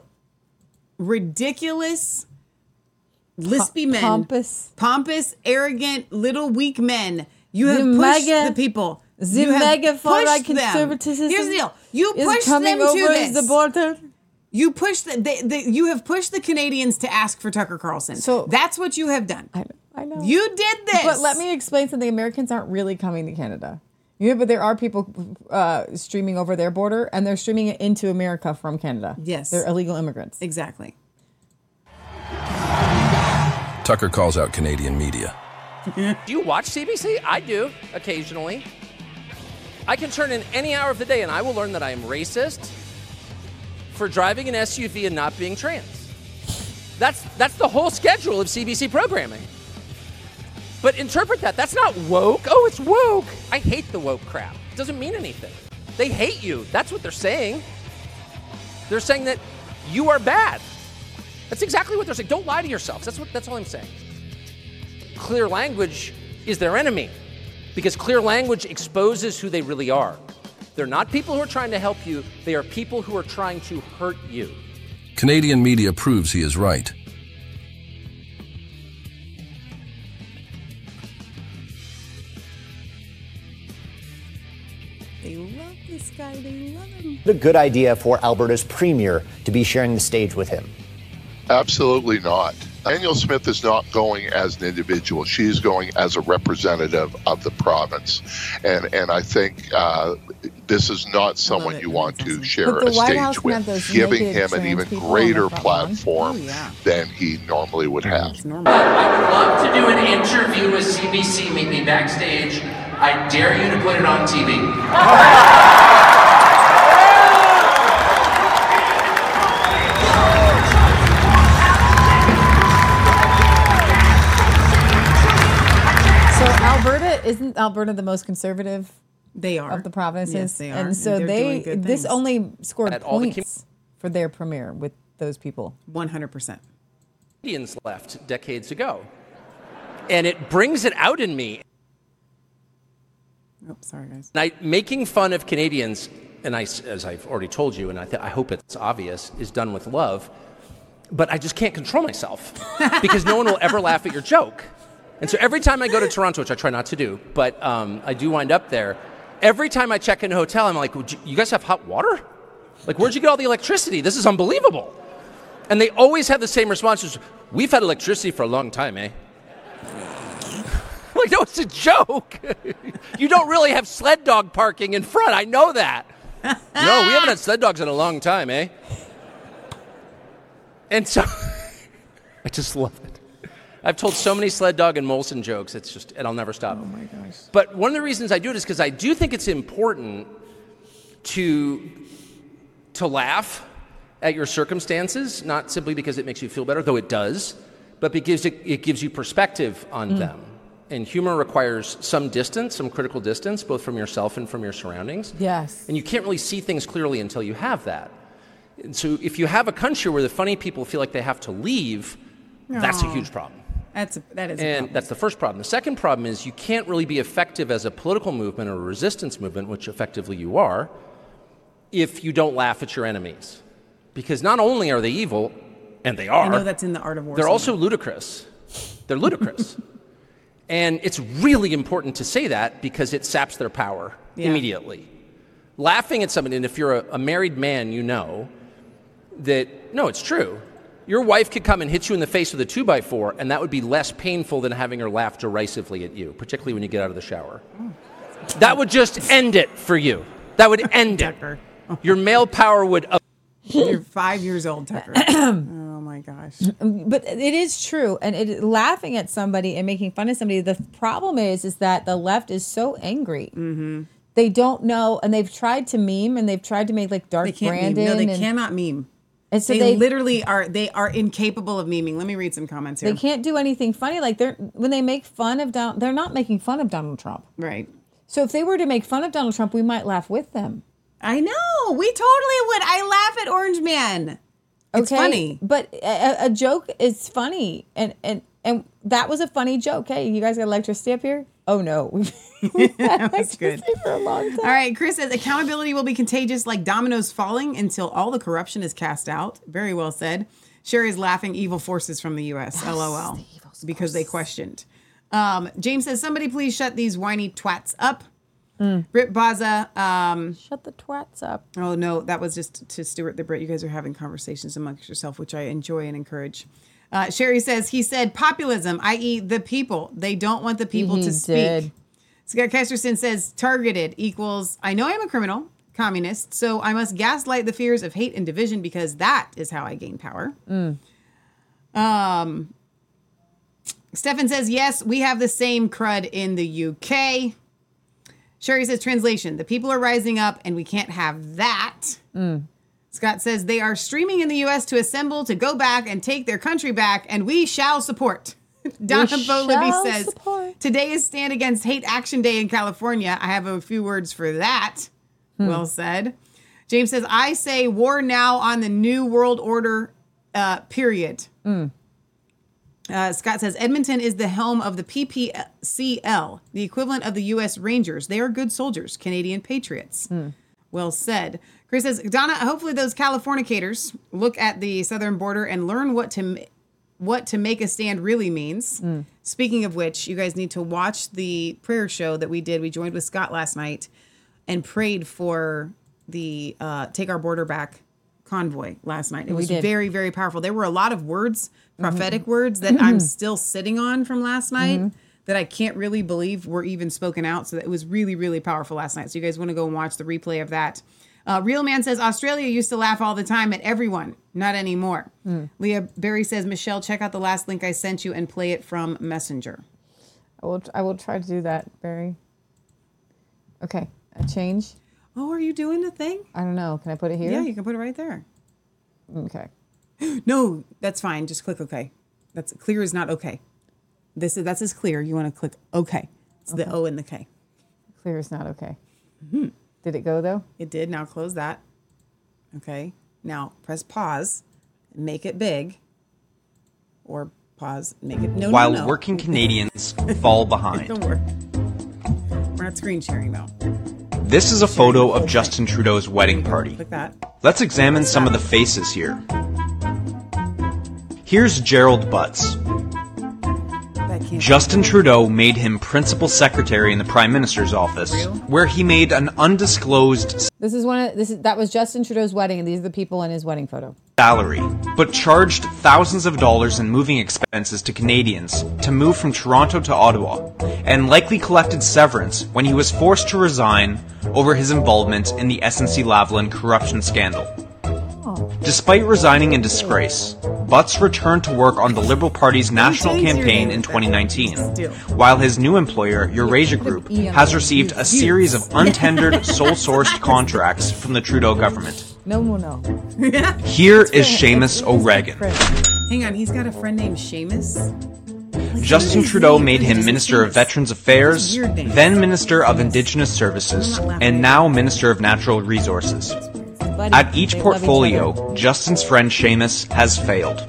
ridiculous lispy men, pompous. pompous, arrogant, little weak men. You The have pushed mega- the people. the You mega pushed conservatism Here's the deal: you is pushed them to over this. the border. You pushed the, they, they, you have pushed the Canadians to ask for Tucker Carlson. So that's what you have done. I, I know you did this. But let me explain something. Americans aren't really coming to Canada. Yeah, but there are people uh, streaming over their border, and they're streaming it into America from Canada. Yes. they're illegal immigrants. Exactly. Tucker calls out Canadian media. Do you watch CBC? I do occasionally. I can turn in any hour of the day and I will learn that I am racist for driving an SUV and not being trans. That's that's the whole schedule of CBC programming. But interpret that. That's not woke. Oh, it's woke. I hate the woke crap. It doesn't mean anything. They hate you. That's what they're saying. They're saying that you are bad. That's exactly what they're saying. Don't lie to yourselves. That's what that's all I'm saying. Clear language is their enemy because clear language exposes who they really are. They're not people who are trying to help you, they are people who are trying to hurt you. Canadian media proves he is right. Guy. They love him. a good idea for Alberta's premier to be sharing the stage with him. Absolutely not. Danielle Smith is not going as an individual. She's going as a representative of the province. And and I think uh, this is not someone you want to share the a White stage can with, giving him an even greater the front lawn. platform Oh, yeah. than he normally would have. I would love to do an interview with CBC. Meet me backstage. I dare you to put it on TV. So Alberta isn't Alberta the most conservative? They are of the provinces. Yes, they are, And and so they're they doing good this things. only scored At all the points for their premiere with those people. One hundred percent. Canadians left decades ago. And it brings it out in me. Oh, sorry, guys. I, making fun of Canadians, and I, as I've already told you, and I, th- I hope it's obvious, is done with love. But I just can't control myself because no one will ever laugh at your joke. And so every time I go to Toronto, which I try not to do, but um, I do wind up there, every time I check in a hotel, I'm like, "Would you, you guys have hot water? Like, where'd you get all the electricity? This is unbelievable. And they always have the same responses We've had electricity for a long time, eh? Like, no, it's a joke. you don't really have sled dog parking in front. I know that. no, we haven't had sled dogs in a long time, eh? And so I just love it. I've told so many sled dog and Molson jokes. It's just, and I'll never stop. Oh my gosh. But one of the reasons I do it is because I do think it's important to to laugh at your circumstances, not simply because it makes you feel better, though it does, but because it, it gives you perspective on Mm. them. And humor requires some distance, some critical distance, both from yourself and from your surroundings. Yes. And you can't really see things clearly until you have that. And so if you have a country where the funny people feel like they have to leave, that's a huge problem. That's a, that is. And problem. that's the first problem. The second problem is you can't really be effective as a political movement or a resistance movement, which effectively you are, if you don't laugh at your enemies. Because not only are they evil, and they are, I know that's in the art of war. they're somewhere. also ludicrous. They're ludicrous. and it's really important to say that because it saps their power Yeah. immediately. Laughing at somebody, and if you're a, a married man, you know that, no, it's true. Your wife could come and hit you in the face with a two by four, and that would be less painful than having her laugh derisively at you, particularly when you get out of the shower. Mm. That would just end it for you. That would end it. Your male power would. You're five years old, Tucker. my gosh. Mm, mm, but it is true, and it laughing at somebody and making fun of somebody. The problem is, is that the left is so angry mm-hmm. they don't know, and they've tried to meme, and they've tried to make like Dark They can't Brandon. meme. No, they and, cannot meme. And so they, they, literally are. They are incapable of memeing. Let me read some comments here. they can't do anything funny. Like they're when they make fun of Donald, they're not making fun of Donald Trump. Right. So if they were to make fun of Donald Trump, we might laugh with them. I know. We totally would. I laugh at Orange Man. It's funny. but a, a joke is funny, and and and that was a funny joke. Hey, you guys got electricity up here? Oh no, that was good. for a long time. All right, Chris says accountability will be contagious like dominoes falling until all the corruption is cast out. Very well said. Sherry's laughing evil forces from the U.S. LOL. because they questioned. Um, James says, somebody please shut these whiny twats up. Brit Baza. Um, Shut the twats up. Oh, no, that was just to Stuart the Brit. You guys are having conversations amongst yourself, which I enjoy and encourage. Uh, Sherry says, he said populism, i.e., the people. They don't want the people He to speak. did. Scott Kesterson says targeted equals I know I'm a criminal, communist, so I must gaslight the fears of hate and division because that is how I gain power. Mm. Um, Stefan says yes, we have the same crud in the UK. Sherry says translation: the people are rising up, and we can't have that. Mm. Scott says they are streaming in the U.S. to assemble to go back and take their country back, and we shall support. Donna Bolibby shall says today is Stand Against Hate Action Day in California. I have a few words for that. Hmm. Well said. James says I say war now on the new world order. Uh, period. Mm. Uh, Scott says Edmonton is the home of the PPCL, the equivalent of the U.S. Rangers. They are good soldiers, Canadian patriots. Well said. Chris says Donna. Hopefully, those Californicators look at the southern border and learn what to what to make a stand really means. Speaking of which, you guys need to watch the prayer show that we did. We joined with Scott last night and prayed for the uh, Take Our Border Back convoy last night. It We was did. very, very powerful. There were a lot of words, prophetic words that I'm still sitting on from last night Mhm. that I can't really believe were even spoken out. So that it was really, really powerful last night. So you guys want to go and watch the replay of that. Uh, Real Man says Australia used to laugh all the time at everyone, not anymore. Mm. Leah Berry says Michelle, check out the last link I sent you and play it from Messenger. I will. I will try to do that, Barry. Okay, a change. Oh, are you doing the thing? I don't know. Can I put it here? Yeah, you can put it right there. Okay. No, that's fine. Just click OK. That's clear is not OK. This is that's as clear. You want to click OK. It's the O and the K. Clear is not okay. Mhm. Did it go though? It did. Now close that. Okay. Now press pause. Make it big. Or pause. Make it no. While no, no. working Canadians fall behind. Don't worry. We're not screen sharing though. This is a photo of Justin Trudeau's wedding party. Click that. Let's examine some of the faces here. Here's Gerald Butts. Justin Trudeau made him principal secretary in the Prime Minister's office, where he made an undisclosed This is one. Of, this is that was Justin Trudeau's wedding, and these are the people in his wedding photo. salary, but charged thousands of dollars in moving expenses to Canadians to move from Toronto to Ottawa, and likely collected severance when he was forced to resign over his involvement in the SNC Lavalin corruption scandal. Despite resigning in disgrace, Butts returned to work on the Liberal Party's national campaign in 2019, while his new employer, Eurasia Group, has received a series of untendered, sole-sourced contracts from the Trudeau government. No, no, no. Here is Seamus O'Regan. Hang on. He's got a friend named Seamus. Justin Trudeau made him Minister of Veterans Affairs, then Minister of Indigenous Services, and now Minister of Natural Resources. At each They love each portfolio, Justin's friend Seamus has failed.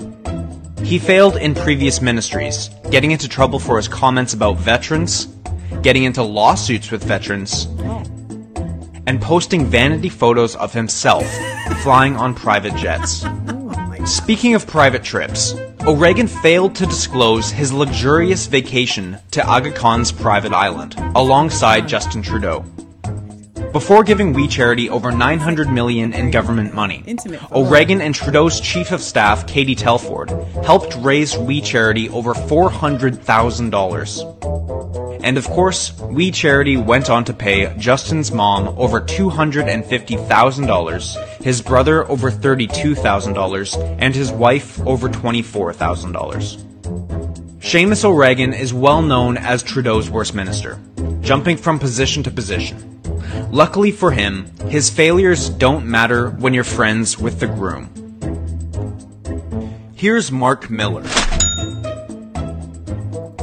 He failed in previous ministries, getting into trouble for his comments about veterans, getting into lawsuits with veterans, and posting vanity photos of himself flying on private jets. Speaking of private trips, O'Regan failed to disclose his luxurious vacation to Aga Khan's private island, alongside Justin Trudeau. Before giving We Charity over 900 million in government money. O'Regan and Trudeau's chief of staff, Katie Telford, helped raise We Charity over $400,000. And of course, We Charity went on to pay Justin's mom over $250,000, his brother over $32,000, and his wife over $24,000. Seamus O'Regan is well known as Trudeau's worst minister. Jumping from position to position. Luckily for him, his failures don't matter when you're friends with the groom. Here's Mark Miller.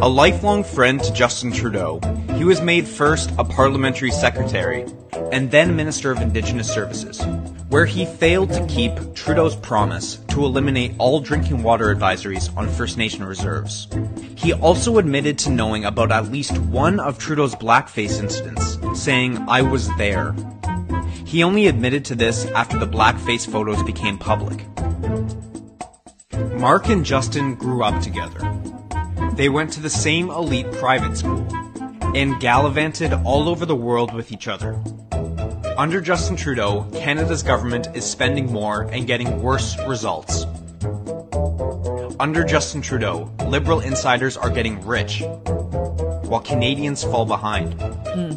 A lifelong friend to Justin Trudeau, he was made first a parliamentary secretary and then Minister of Indigenous Services, where he failed to keep Trudeau's promise to eliminate all drinking water advisories on First Nation reserves. He also admitted to knowing about at least one of Trudeau's blackface incidents, saying, I was there. He only admitted to this after the blackface photos became public. Mark and Justin grew up together. They went to the same elite private school and gallivanted all over the world with each other. Under Justin Trudeau, Canada's government is spending more and getting worse results. Under Justin Trudeau, Liberal insiders are getting rich, while Canadians fall behind. Hmm.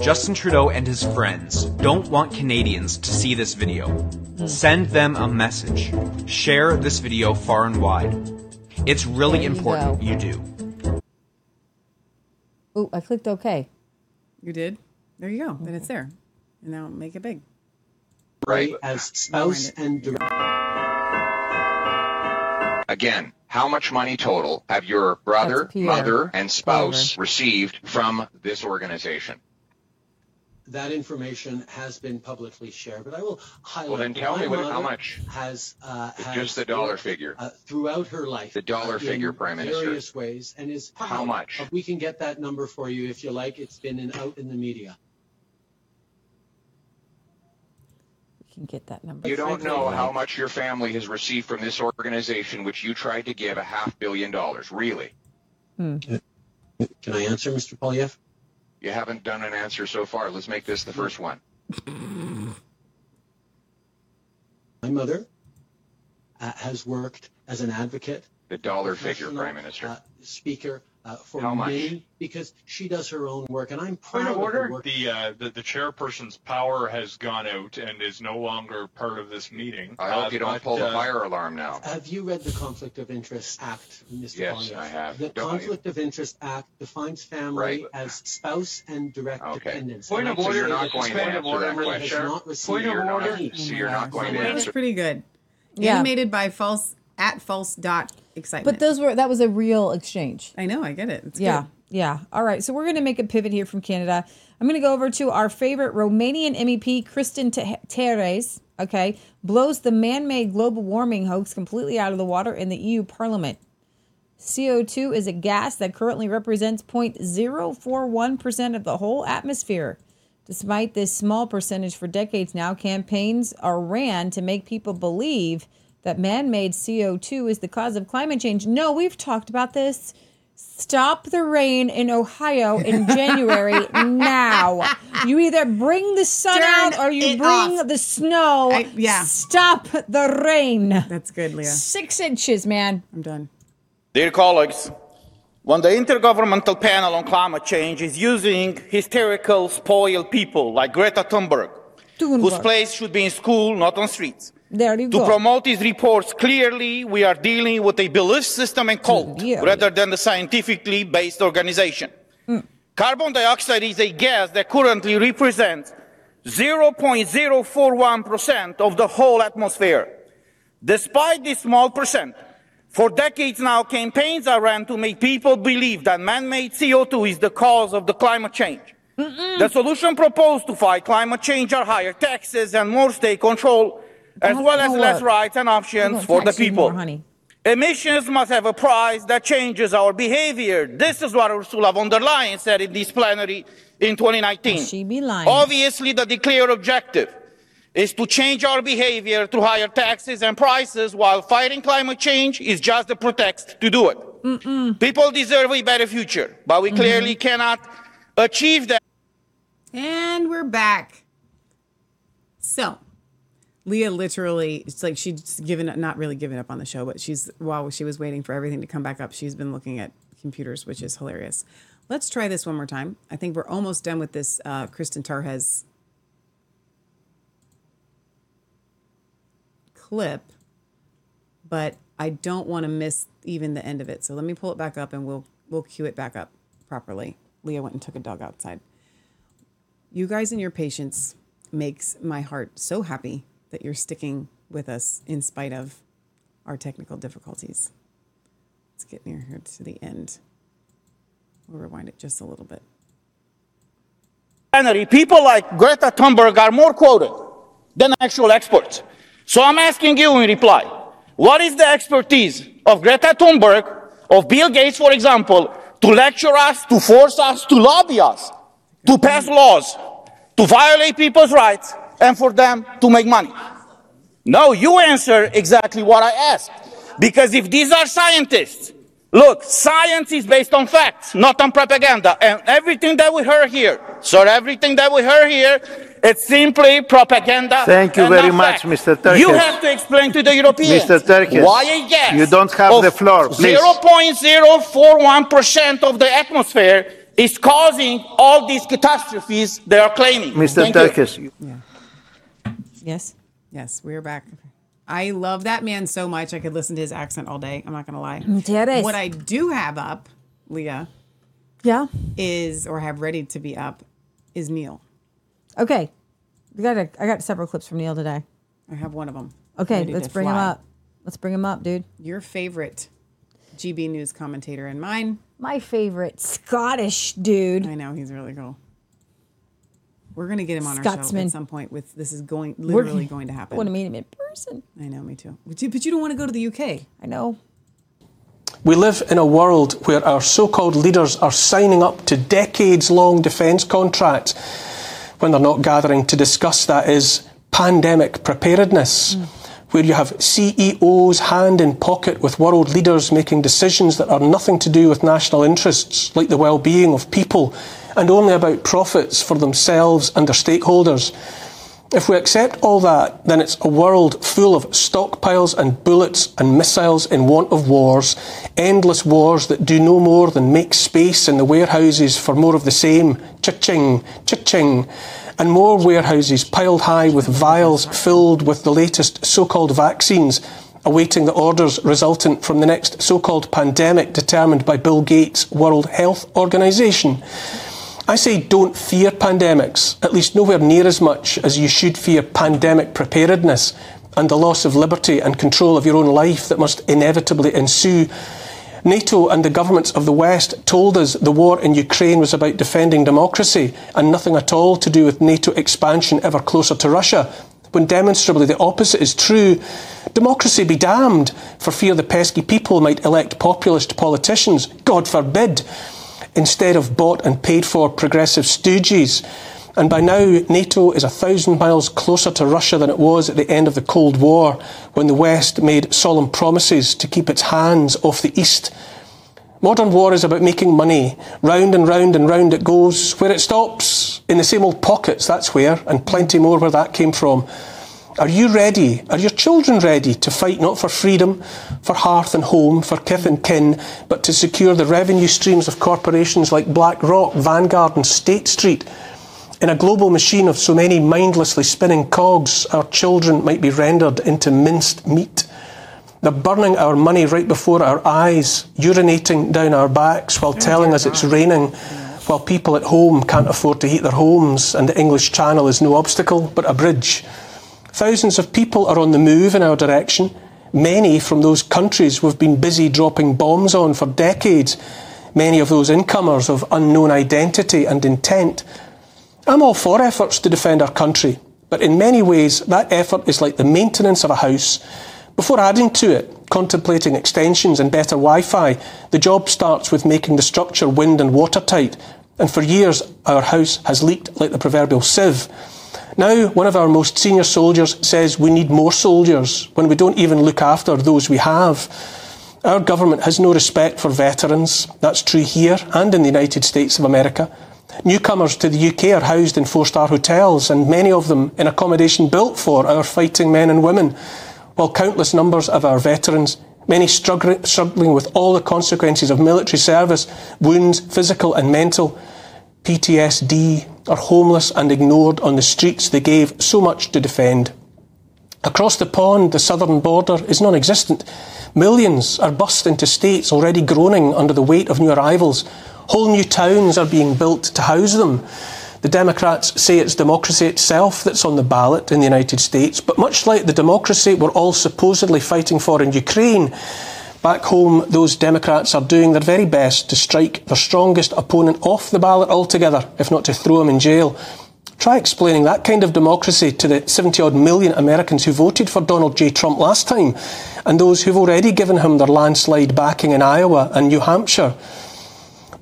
Justin Trudeau and his friends don't want Canadians to see this video. Hmm. Send them a message. Share this video far and wide. It's really you important go. you do. Ooh, I clicked OK. You did? There you go. Then it's there. And now make it big. right as spouse and Again, how much money total have your brother, mother, and spouse Oliver. received from this organization? That information has been publicly shared, but I will highlight. Well, then tell my me what, how much. Has, uh, has Just the dollar worked, figure. uh, throughout her life. The dollar uh, in figure, Prime Minister. Various ways, and is How much? of- We can get that number for you if you like. It's been in, out in the media. We can get that number. You don't know how much your family has received from this organization, which you tried to give a half billion dollars. Really? Can I answer, Mr. Poilievre? You haven't done an answer so far. Let's make this the first one. My mother uh, has worked as an advocate, The dollar figure, Prime Minister. uh, speaker uh, for How much? because she does her own work, and I'm proud Point of the order. work The, uh, the the chairperson's power has gone out and is no longer part of this meeting. I hope Uh, you don't but, pull the uh, fire alarm now. Have you read the Conflict of Interest Act, Mr. Yes, Poilievre? I have. The Don't you? Conflict of Interest Act defines family Right. as spouse and direct Okay. dependents. Point And of order. So you're not going to Point of answer order, that Mr. question. Chair. not received Point of You're not- order. So you're not going to That's answer. pretty good. Yeah. Animated by false at false dot excitement. But those were that was a real exchange. I know, I get it. It's yeah. good. Yeah. All right. So we're going to make a pivot here from Canada. I'm going to go over to our favorite Romanian MEP, Cristian Te- Terheș. Okay. Blows the man made global warming hoax completely out of the water in the EU Parliament. CO2 is a gas that currently represents 0.041% of the whole atmosphere. Despite this small percentage for decades now, campaigns are ran to make people believe that man made CO2 is the cause of climate change. No, we've talked about this. Stop the rain in Ohio in January now. You either bring the sun Turn out or you bring off. the snow. I- yeah. Stop the rain. That's good, Leah. Six inches, man. I'm done. Dear colleagues, when the Intergovernmental Panel on Climate Change is using hysterical, spoiled people like Greta Thunberg, whose place should be in school, not on streets, There you to go. promote these reports, clearly we are dealing with a belief system and cult mm, rather than the scientifically based organization. Mm. Carbon dioxide is a gas that currently represents 0.041% of the whole atmosphere. Despite this small percent, for decades now, campaigns are ran to make people believe that man-made CO2 is the cause of the climate change. The solution proposed to fight climate change are higher taxes and more state control, as well as less rights and options for the people. more. Emissions must have a price that changes our behavior. This is what Ursula von der Leyen said in this plenary in 2019. She be lying. Obviously, the declared objective is to change our behavior through higher taxes and prices, while fighting climate change is just a pretext to do it. People deserve a better future, but we clearly cannot achieve that. And we're back. So, Leah literally, it's like she's given up, not really given up on the show, but she's, while she was waiting for everything to come back up, she's been looking at computers, which is hilarious. Let's try this one more time. I think we're almost done with this uh, Cristian Terheș clip, but I don't want to miss even the end of it. So let me pull it back up and we'll we'll cue it back up properly. Leah went and took a dog outside. You guys and your patience makes my heart so happy that you're sticking with us in spite of our technical difficulties. Let's get near here to the end. We'll rewind it just a little bit. People like Greta Thunberg are more quoted than actual experts. So I'm asking you in reply, what is the expertise of Greta Thunberg, of Bill Gates, for example, to lecture us, to force us, to lobby us, to pass laws, to violate people's rights, and for them to make money? No, you answer exactly what I asked. Because if these are scientists, look, science is based on facts, not on propaganda. And everything that we heard here, sir, everything that we heard here, it's simply propaganda. Thank you very much, fact. Mr. Turkis. You have to explain to the Europeans Mr. Turkis, why a gas you don't have the floor, please. 0.041% of the atmosphere is causing all these catastrophes they are claiming. Mr. Thank you. Turkis, you- Yes. Yes, we're back. I love that man so much. I could listen to his accent all day. I'm not gonna lie. Mm, Tienes. What I do have up, Leah, Yeah. is or have ready to be up, is Neil. Okay. We got a, I got several clips from Neil today. I have one of them. Okay, let's to bring him up. Let's bring him up, dude. Your favorite GB News commentator and mine. My favorite Scottish dude. I know he's really cool. We're gonna get him on our show Scotsman. at some point. With this is going We're- literally going to happen. I want to meet him in person. I know, me too. But you, but you don't want to go to the UK. I know. We live in a world where our so called leaders are signing up to decades long defence contracts when they're not gathering to discuss, that is, pandemic preparedness. Where you have CEOs hand in pocket with world leaders making decisions that are nothing to do with national interests, like the well being of people, and only about profits for themselves and their stakeholders. If we accept all that, then it's a world full of stockpiles and bullets and missiles in want of wars, endless wars that do no more than make space in the warehouses for more of the same, cha-ching, cha-ching, and more warehouses piled high with vials filled with the latest so-called vaccines, awaiting the orders resultant from the next so-called pandemic determined by Bill Gates' World Health Organization. I say don't fear pandemics, at least nowhere near as much as you should fear pandemic preparedness and the loss of liberty and control of your own life that must inevitably ensue. NATO and the governments of the West told us the war in Ukraine was about defending democracy and nothing at all to do with NATO expansion ever closer to Russia, when demonstrably the opposite is true. Democracy be damned, for fear the pesky people might elect populist politicians, God forbid, instead of bought and paid for progressive stooges. And by now, NATO is a thousand miles closer to Russia than it was at the end of the Cold War, when the West made solemn promises to keep its hands off the East. Modern war is about making money. Round and round and round it goes. Where it stops, in the same old pockets, that's where, and plenty more where that came from. Are you ready? Are your children ready to fight not for freedom, for hearth and home, for kith and kin, but to secure the revenue streams of corporations like BlackRock, Vanguard, and State Street? In a global machine of so many mindlessly spinning cogs, our children might be rendered into minced meat. They're burning our money right before our eyes, urinating down our backs while telling us it's raining, while people at home can't afford to heat their homes and the English Channel is no obstacle but a bridge. Thousands of people are on the move in our direction, many from those countries we've been busy dropping bombs on for decades, many of those incomers of unknown identity and intent. I'm all for efforts to defend our country, but in many ways that effort is like the maintenance of a house. Before adding to it, contemplating extensions and better Wi Fi, the job starts with making the structure wind and watertight. And for years, our house has leaked like the proverbial sieve. Now, one of our most senior soldiers says we need more soldiers when we don't even look after those we have. Our government has no respect for veterans. That's true here and in the United States of America. Newcomers to the UK are housed in four star hotels, and many of them in accommodation built for our fighting men and women, while countless numbers of our veterans, many struggling, with all the consequences of military service, wounds, physical and mental, PTSD, are homeless and ignored on the streets they gave so much to defend. Across the pond, the southern border is non existent, Millions are bussed into states already groaning under the weight of new arrivals. Whole new towns are being built to house them. The Democrats say it's democracy itself that's on the ballot in the United States, but much like the democracy we're all supposedly fighting for in Ukraine, back home those Democrats are doing their very best to strike their strongest opponent off the ballot altogether, if not to throw him in jail. Try explaining that kind of democracy to the 70 odd million Americans who voted for Donald J. Trump last time and those who've already given him their landslide backing in Iowa and New Hampshire.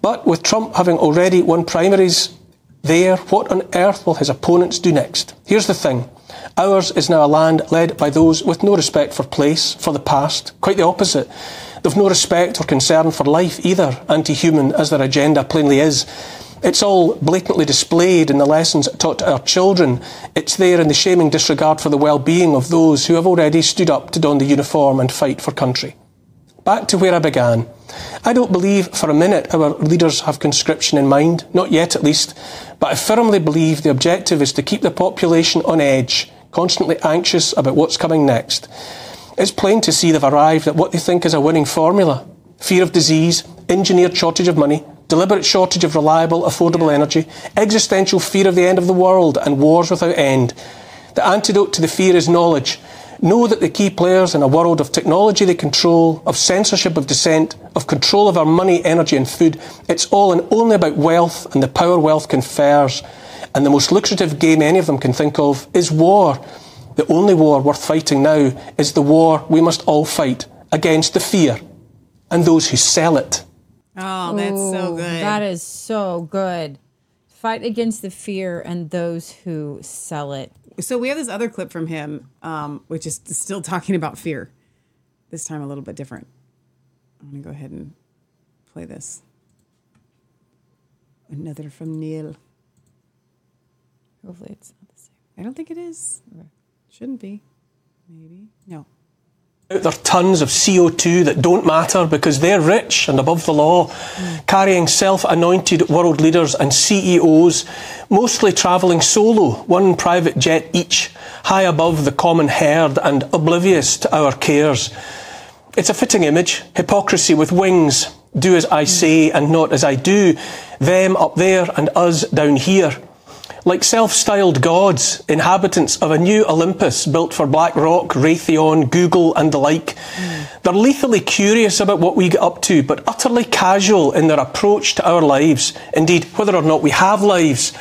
But with Trump having already won primaries there, what on earth will his opponents do next? Here's the thing. Ours is now a land led by those with no respect for place, for the past. Quite the opposite. They've no respect or concern for life either, anti human as their agenda plainly is. It's all blatantly displayed in the lessons taught to our children. It's there in the shaming disregard for the well being of those who have already stood up to don the uniform and fight for country. Back to where I began. I don't believe for a minute our leaders have conscription in mind, not yet at least, but I firmly believe the objective is to keep the population on edge, constantly anxious about what's coming next. It's plain to see they've arrived at what they think is a winning formula fear of disease, engineered shortage of money, deliberate shortage of reliable, affordable energy, existential fear of the end of the world, and wars without end. The antidote to the fear is knowledge. Know that the key players in a world of technology they control, of censorship of dissent, of control of our money, energy, and food, it's all and only about wealth and the power wealth confers. And the most lucrative game any of them can think of is war. The only war worth fighting now is the war we must all fight against the fear and those who sell it. Oh, that's so good. That is so good. Fight against the fear and those who sell it. So we have this other clip from him, um, which is still talking about fear. This time a little bit different. I'm gonna go ahead and play this. Another from Neil. Hopefully it's not the same. I don't think it is. Shouldn't be. Maybe. Out there tons of CO2 that don't matter because they're rich and above the law, carrying self anointed world leaders and CEOs, mostly travelling solo, one private jet each, high above the common herd and oblivious to our cares. It's a fitting image hypocrisy with wings. Do as I say and not as I do. Them up there and us down here like self styled gods, inhabitants of a new Olympus built for BlackRock, Raytheon, Google, and the like. They're lethally curious about what we get up to, but utterly casual in their approach to our lives, indeed, whether or not we have lives.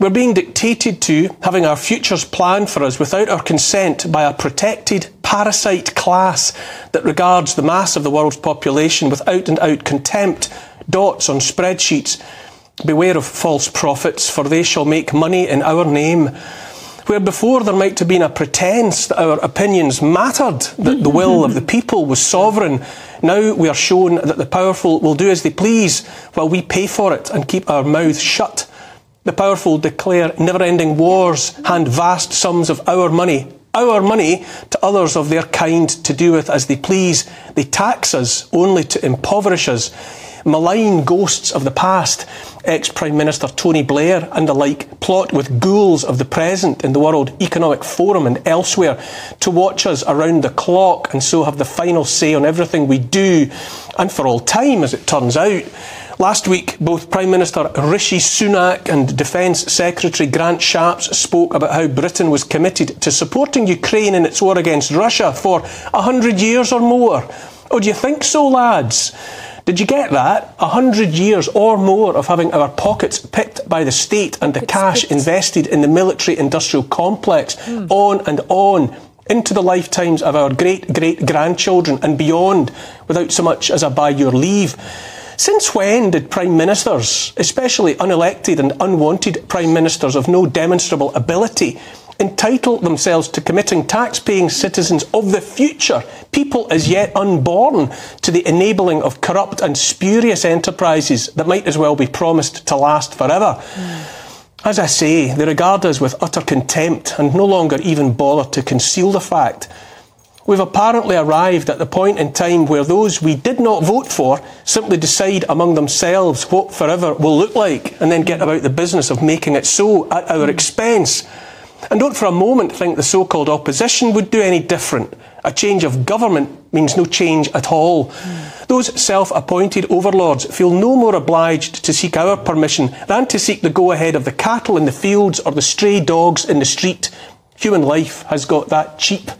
We're being dictated to, having our futures planned for us without our consent by a protected parasite class that regards the mass of the world's population with out and out contempt, dots on spreadsheets. Beware of false prophets, for they shall make money in our name. Where before there might have been a pretence that our opinions mattered, that the will of the people was sovereign, now we are shown that the powerful will do as they please while we pay for it and keep our mouths shut. The powerful declare never ending wars, hand vast sums of our money, our money, to others of their kind to do with as they please. They tax us only to impoverish us malign ghosts of the past, ex Prime Minister Tony Blair and the like, plot with ghouls of the present in the World Economic Forum and elsewhere to watch us around the clock and so have the final say on everything we do, and for all time, as it turns out. Last week, both Prime Minister Rishi Sunak and Defence Secretary Grant Shapps spoke about how Britain was committed to supporting Ukraine in its war against Russia for a hundred years or more. Oh, do you think so, lads? Did you get that? A hundred years or more of having our pockets picked by the state and the cash invested in the military industrial complex, hmm. on and on, into the lifetimes of our great great grandchildren and beyond, without so much as a by your leave. Since when did prime ministers, especially unelected and unwanted prime ministers of no demonstrable ability, entitle themselves to committing tax-paying citizens of the future, people as yet unborn, to the enabling of corrupt and spurious enterprises that might as well be promised to last forever? As I say, they regard us with utter contempt and no longer even bother to conceal the fact. We've apparently arrived at the point in time where those we did not vote for simply decide among themselves what forever will look like and then get about the business of making it so at our hmm. expense. And don't for a moment think the so called opposition would do any different. A change of government means no change at all. Those self appointed overlords feel no more obliged to seek our permission than to seek the go ahead of the cattle in the fields or the stray dogs in the street. Human life has got that cheap.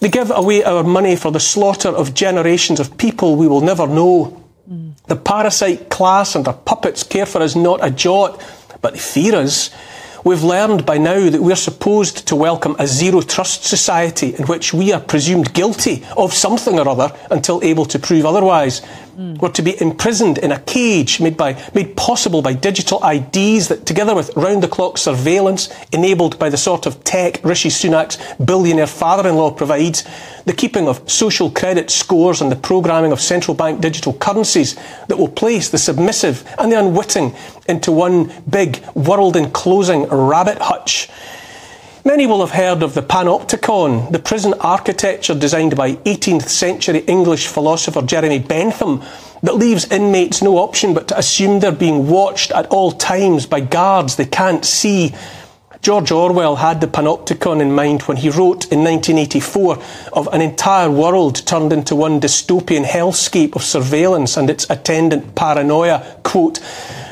They give away our money for the slaughter of generations of people we will never know. The parasite class and their puppets care for us not a jot, but they fear us. We've learned by now that we're supposed to welcome a zero trust society in which we are presumed guilty of something or other until able to prove otherwise. We're to be imprisoned in a cage made, by, made possible by digital IDs that, together with round the clock surveillance enabled by the sort of tech Rishi Sunak's billionaire father in law provides, the keeping of social credit scores and the programming of central bank digital currencies that will place the submissive and the unwitting into one big world enclosing rabbit hutch. Many will have heard of the panopticon, the prison architecture designed by 18th century English philosopher Jeremy Bentham that leaves inmates no option but to assume they're being watched at all times by guards they can't see. George Orwell had the panopticon in mind when he wrote in 1984 of an entire world turned into one dystopian hellscape of surveillance and its attendant paranoia. Quote,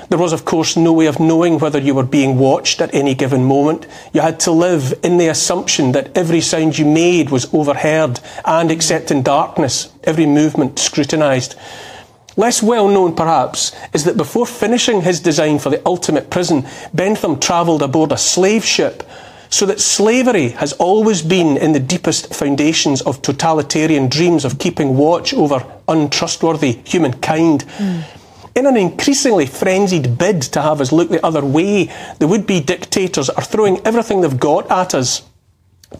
there was, of course, no way of knowing whether you were being watched at any given moment. You had to live in the assumption that every sound you made was overheard and, except in darkness, every movement scrutinised. Less well known, perhaps, is that before finishing his design for the ultimate prison, Bentham travelled aboard a slave ship, so that slavery has always been in the deepest foundations of totalitarian dreams of keeping watch over untrustworthy humankind. Hmm. In an increasingly frenzied bid to have us look the other way, the would be dictators are throwing everything they've got at us.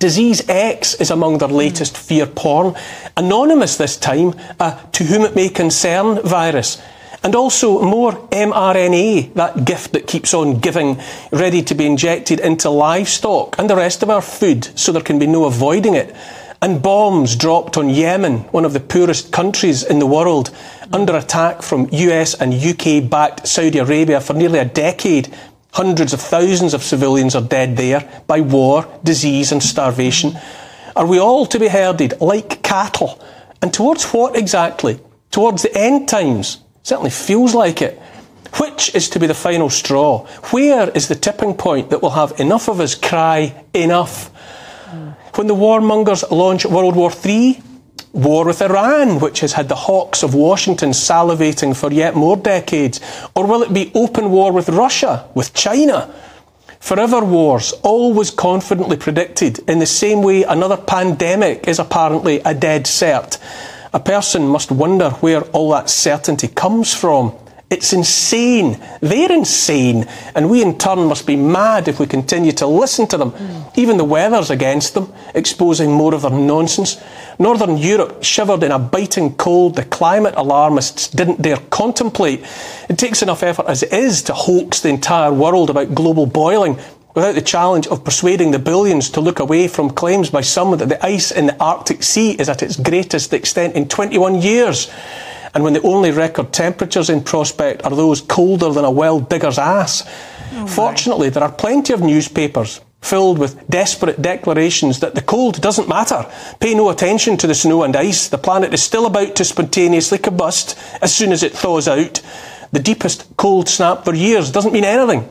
Disease X is among their latest fear porn. Anonymous this time, a to whom it may concern virus. And also more mRNA, that gift that keeps on giving, ready to be injected into livestock and the rest of our food so there can be no avoiding it. And bombs dropped on Yemen, one of the poorest countries in the world, under attack from US and UK backed Saudi Arabia for nearly a decade. Hundreds of thousands of civilians are dead there by war, disease, and starvation. Are we all to be herded like cattle? And towards what exactly? Towards the end times? Certainly feels like it. Which is to be the final straw? Where is the tipping point that will have enough of us cry enough? When the warmongers launch World War III, war with Iran, which has had the hawks of Washington salivating for yet more decades? Or will it be open war with Russia, with China? Forever wars, always confidently predicted, in the same way another pandemic is apparently a dead cert. A person must wonder where all that certainty comes from. It's insane. They're insane. And we in turn must be mad if we continue to listen to them. Hmm. Even the weather's against them, exposing more of their nonsense. Northern Europe shivered in a biting cold the climate alarmists didn't dare contemplate. It takes enough effort as it is to hoax the entire world about global boiling without the challenge of persuading the billions to look away from claims by some that the ice in the Arctic Sea is at its greatest extent in 21 years and when the only record temperatures in prospect are those colder than a well digger's ass. Oh, fortunately, there are plenty of newspapers filled with desperate declarations that the cold doesn't matter. Pay no attention to the snow and ice. The planet is still about to spontaneously combust as soon as it thaws out. The deepest cold snap for years doesn't mean anything.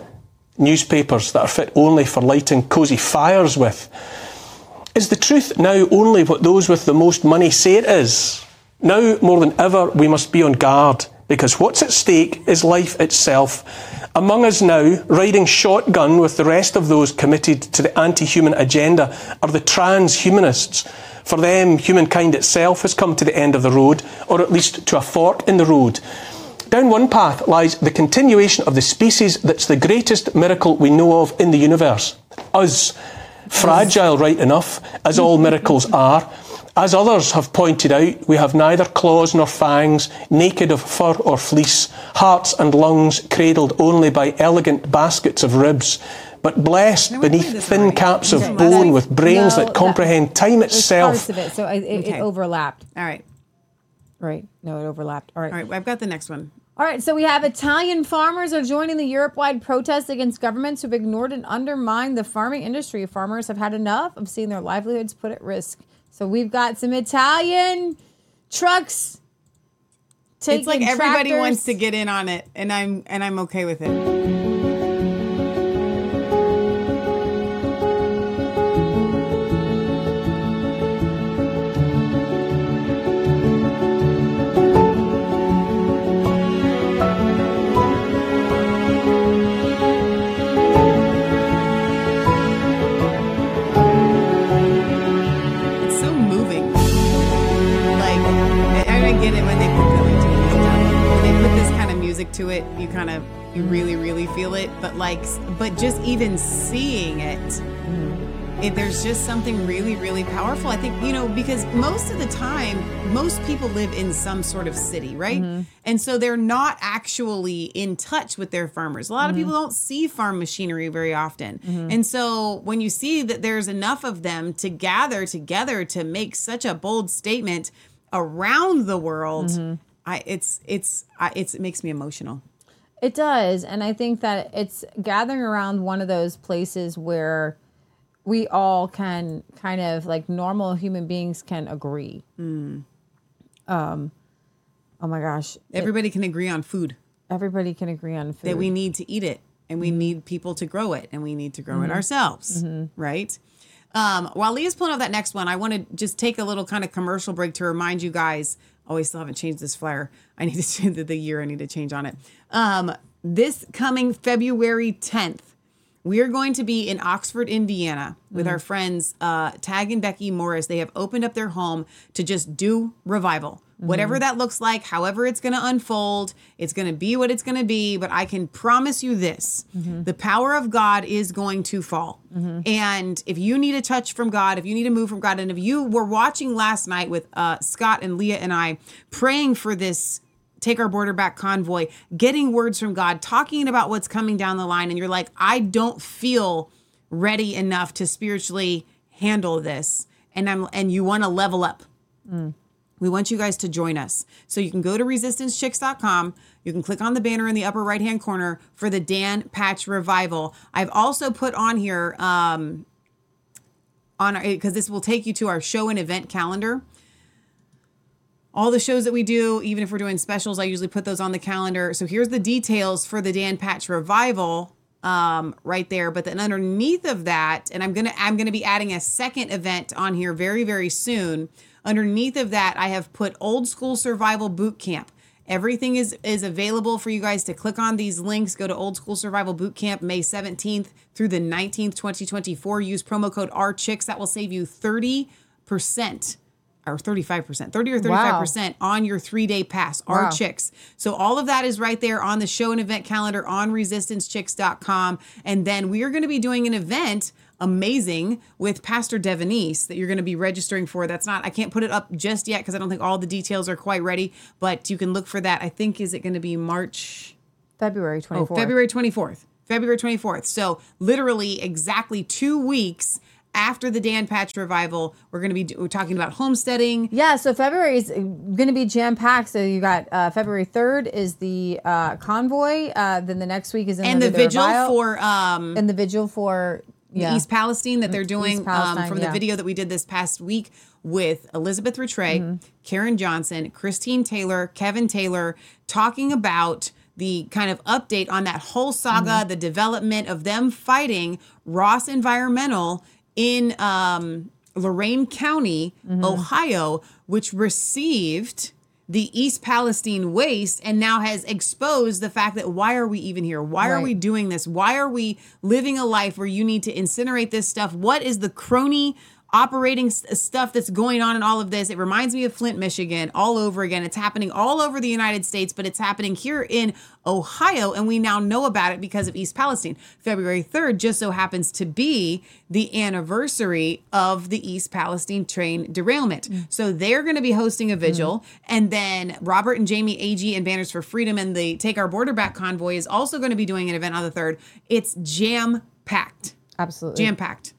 Newspapers that are fit only for lighting cosy fires with. Is the truth now only what those with the most money say it is? Now more than ever, we must be on guard because what's at stake is life itself. Among us now, riding shotgun with the rest of those committed to the anti human agenda, are the transhumanists. For them, humankind itself has come to the end of the road, or at least to a fork in the road. Down one path lies the continuation of the species that's the greatest miracle we know of in the universe us. Fragile, right enough, as all miracles are. As others have pointed out, we have neither claws nor fangs, naked of fur or fleece, hearts and lungs cradled only by elegant baskets of ribs, but blessed beneath thin caps of bone with brains No, that comprehend time itself. parts of it, so I, it, Okay. it overlapped. All right. Right. No, it overlapped. All right. All right. I've got the next one. All right, so we have Italian farmers are joining the Europe-wide protests against governments who've ignored and undermined the farming industry. Farmers have had enough of seeing their livelihoods put at risk. So we've got some Italian trucks. Taking it's like everybody tractors. wants to get in on it, and I'm and I'm okay with it. To it, you kind of, you really, really feel it. But like, but just even seeing it, hmm. it, there's just something really, really powerful. I think, you know, because most of the time, most people live in some sort of city, right? Mm-hmm. And so they're not actually in touch with their farmers. A lot of mm-hmm. people don't see farm machinery very often. Mm-hmm. And so when you see that there's enough of them to gather together to make such a bold statement around the world, I, it's, it's, I, it's, it makes me emotional. It does. And I think that it's gathering around one of those places where we all can kind of like normal human beings can agree. Mm. Um, oh my gosh. It- Everybody can agree on food. everybody can agree on food. that we need to eat it and we need people to grow it and we need to grow it Mhm. ourselves Mhm. right um, while leah's pulling up that next one i want to just take a little kind of commercial break to remind you guys oh i still haven't changed this flyer i need to change the, the year i need to change on it um, this coming february 10th we are going to be in Oxford, Indiana, with Mhm. our friends uh, Tag and Becky Morris. They have opened up their home to just do revival. Whatever Mhm. that looks like, however it's going to unfold, it's going to be what it's going to be. But I can promise you this Mhm. the power of God is going to fall. Mhm. And if you need a touch from God, if you need a move from God, and if you were watching last night with uh, Scott and Leah and I praying for this take our border back convoy, getting words from God, talking about what's coming down the line, and you're like, I don't feel ready enough to spiritually handle this, and I'm and you want to level up. We want you guys to join us. So you can go to resistancechicks.com. You can click on the banner in the upper right hand corner for the Dan Patch Revival. I've also put on here um, on because this will take you to our show and event calendar. All the shows that we do, even if we're doing specials, I usually put those on the calendar. So here's the details for the Dan Patch Revival um, right there. But then underneath of that, and I'm gonna I'm gonna be adding a second event on here very very soon. Underneath of that, I have put Old School Survival Boot Camp. Everything is is available for you guys to click on these links. Go to Old School Survival Boot Camp May 17th through the 19th, 2024. Use promo code RCHICKS. That will save you 30% or 35%, 30 or 35% on your three day pass. Wow. Our chicks. So all of that is right there on the show and event calendar on resistancechicks.com. And then we are going to be doing an event amazing with Pastor Devonese that you're going to be registering for. That's not, I can't put it up just yet because I don't think all the details are quite ready, but you can look for that. I think, is it going to be March? February 24th. Oh, February 24th. February 24th. So literally exactly two weeks after the Dan Patch revival, we're going to be do- we're talking about homesteading. Yeah, so February is going to be jam packed. So you got uh, February 3rd is the uh, convoy. Uh, then the next week is And the vigil revival. for um and the vigil for yeah. East Palestine that they're doing um, from the yeah. video that we did this past week with Elizabeth Rattray, Mm-hmm. Karen Johnson, Christine Taylor, Kevin Taylor, talking about the kind of update on that whole saga, Mm-hmm. the development of them fighting Ross Environmental in um, Lorain County, Mm-hmm. Ohio, which received the East Palestine waste and now has exposed the fact that why are we even here? Why are we doing this? Why are we living a life where you need to incinerate this stuff? What is the crony operating s- stuff that's going on in all of this? It reminds me of Flint, Michigan, all over again. It's happening all over the United States, but it's happening here in Ohio, and we now know about it because of East Palestine. February 3rd just so happens to be the anniversary of the East Palestine train derailment. Mm. So they're going to be hosting a mm. vigil, and then Robert and Jamie AG and Banners for Freedom and the Take Our Border Back convoy is also going to be doing an event on the 3rd. It's jam packed. Absolutely. Jam packed.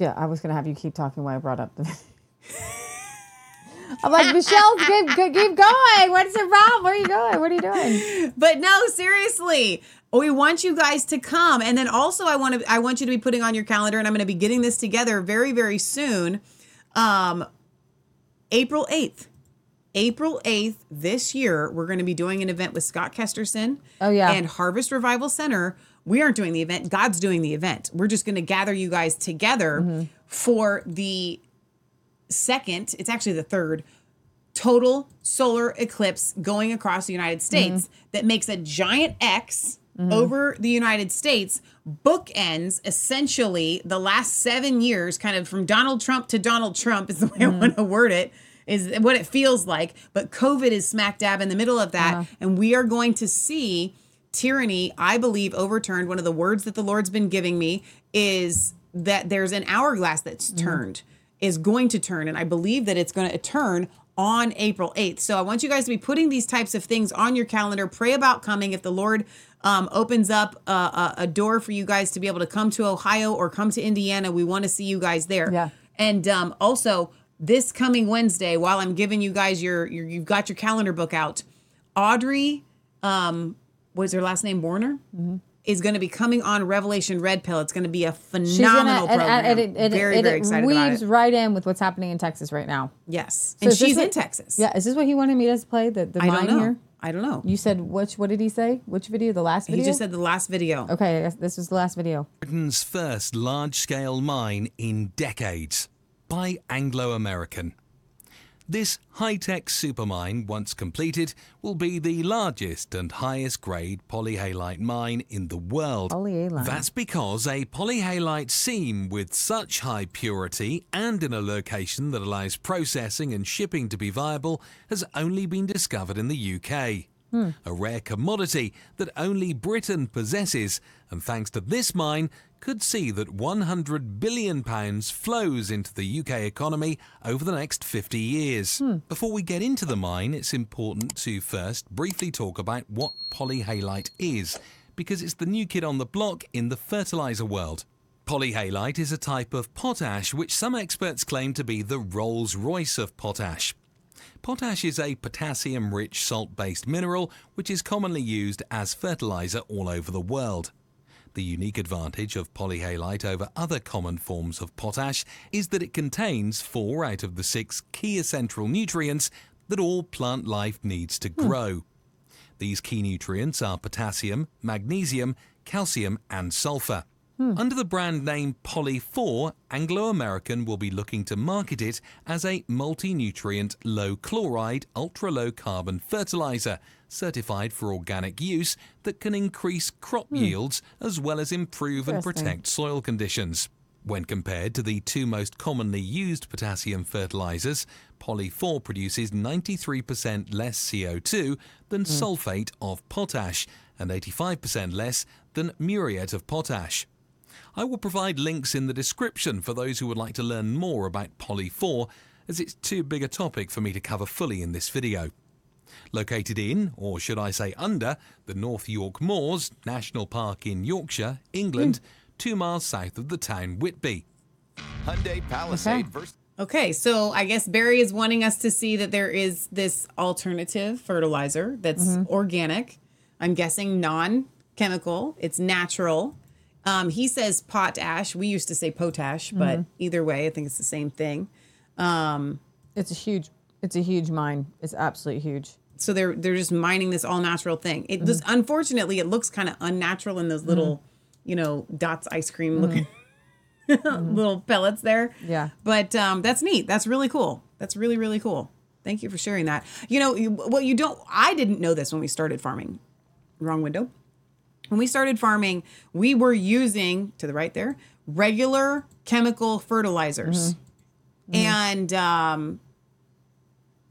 Yeah, I was going to have you keep talking while I brought up the. I'm like, Michelle, keep, keep going. What's the problem? Where are you going? What are you doing? But no, seriously, we want you guys to come, and then also I want to I want you to be putting on your calendar, and I'm going to be getting this together very very soon. Um, April 8th. April 8th this year, we're going to be doing an event with Scott Kesterson. Oh, yeah. And Harvest Revival Center. We aren't doing the event, God's doing the event. We're just going to gather you guys together Mm-hmm. for the second, it's actually the third total solar eclipse going across the United States that makes a giant X Mhm. over the United States, bookends essentially the last seven years, kind of from Donald Trump to Donald Trump, is the way I want to word it. Is what it feels like, but COVID is smack dab in the middle of that, and we are going to see tyranny. I believe overturned. One of the words that the Lord's been giving me is that there's an hourglass that's turned is going to turn. And I believe that it's going to turn on April 8th. So I want you guys to be putting these types of things on your calendar. Pray about coming. If the Lord um, opens up a, a, a door for you guys to be able to come to Ohio or come to Indiana, we want to see you guys there. Yeah. And um, also, this coming Wednesday, while I'm giving you guys your, your you've got your calendar book out, Audrey, um, was her last name Warner? Mm-hmm. Is going to be coming on Revelation Red Pill. It's going to be a She's phenomenal gonna, program. and, and, and, it- very, and very it excited weaves about it. right in with what's happening in Texas right now. Yes, So and she's in what- Texas. Yeah, is this what he wanted me to play? The the I don't mine know. here. I don't know. You said which? What did he say? Which video? The last video. He video. just said the last video. Okay, this was the last video. Britain's first large scale mine in decades by Anglo American. This high tech supermine, once completed, will be the largest and highest grade polyhalite mine in the world. Polyhalite. That's because a polyhalite seam with such high purity and in a location that allows processing and shipping to be viable has only been discovered in the UK Hmm. a rare commodity that only Britain possesses, and thanks to this mine, could see that 100 billion pounds flows into the UK economy over the next 50 years. Hmm. Before we get into the mine, it's important to first briefly talk about what polyhalite is, because it's the new kid on the block in the fertilizer world. Polyhalite is a type of potash which some experts claim to be the Rolls Royce of potash. Potash is a potassium rich salt based mineral which is commonly used as fertilizer all over the world. The unique advantage of polyhalite over other common forms of potash is that it contains four out of the six key essential nutrients that all plant life needs to hmm. grow. These key nutrients are potassium, magnesium, calcium, and sulfur. Hmm. Under the brand name Poly4, Anglo American will be looking to market it as a multi nutrient, low chloride, ultra low carbon fertilizer, certified for organic use that can increase crop hmm. yields as well as improve and protect soil conditions. When compared to the two most commonly used potassium fertilizers, Poly 4 produces 93% less CO2 than hmm. sulfate of potash and 85% less than muriate of potash. I will provide links in the description for those who would like to learn more about Poly 4, as it's too big a topic for me to cover fully in this video. Located in, or should I say under, the North York Moors National Park in Yorkshire, England, two miles south of the town Whitby. Hyundai Palisade versus Okay, so I guess Barry is wanting us to see that there is this alternative fertilizer that's Mm-hmm. organic. I'm guessing non-chemical. It's natural. Um, he says potash. We used to say potash, but Mhm. either way, I think it's the same thing. Um, It's a huge. It's a huge mine. It's absolutely huge. so they're they're just mining this all natural thing. It Mm-hmm. just unfortunately it looks kind of unnatural in those little, you know, dots ice cream looking little pellets there. Mm-hmm. Yeah. But um, that's neat. That's really cool. That's really really cool. Thank you for sharing that. You know, you, well, you don't. I didn't know this when we started farming. Wrong window. When we started farming, we were using to the right there regular chemical fertilizers, mm-hmm. Mm-hmm. and um,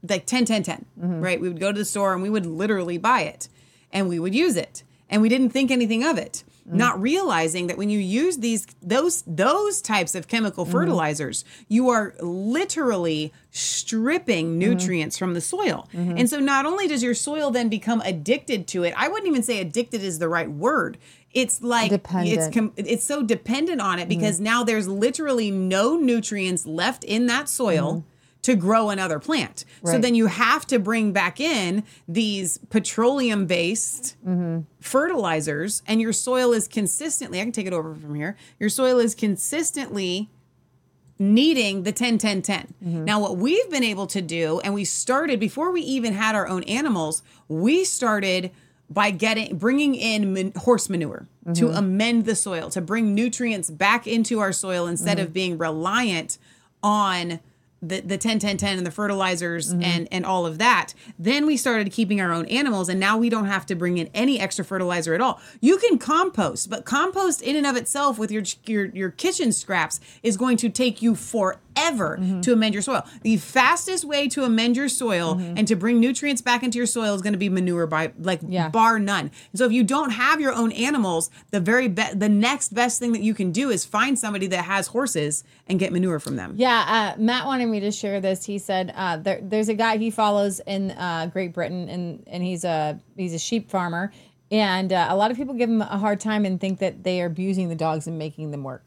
like 10 10 10 mm-hmm. right? We would go to the store and we would literally buy it and we would use it. And we didn't think anything of it Mm. not realizing that when you use these those those types of chemical mm-hmm. fertilizers you are literally stripping mm-hmm. nutrients from the soil. Mm-hmm. And so not only does your soil then become addicted to it i wouldn't even say addicted is the right word. It's like it's com- it's so dependent on it because now there's literally no nutrients left in that soil to grow another plant. So then you have to bring back in these petroleum based fertilizers and your soil is consistently I can take it over from here. Your soil is consistently needing the 10 10 10. Now, what we've been able to do, and we started before we even had our own animals, we started by getting bringing in man, horse manure to Mhm. amend the soil, to bring nutrients back into our soil instead Mhm. of being reliant on the, the 10 10 10 and the fertilizers Mhm. and and all of that then we started keeping our own animals and now we don't have to bring in any extra fertilizer at all you can compost but compost in and of itself with your your, your kitchen scraps is going to take you forever Mm-hmm. to amend your soil the fastest way to amend your soil Mm-hmm. and to bring nutrients back into your soil is going to be manure by like bar none and so if you don't have your own animals the very be- the next best thing that you can do is find somebody that has horses and get manure from them Yeah, uh, Matt wanted me to share this. He said uh, there, there's a guy he follows in uh, Great Britain, and and he's a he's a sheep farmer, and uh, a lot of people give him a hard time and think that they are abusing the dogs and making them work.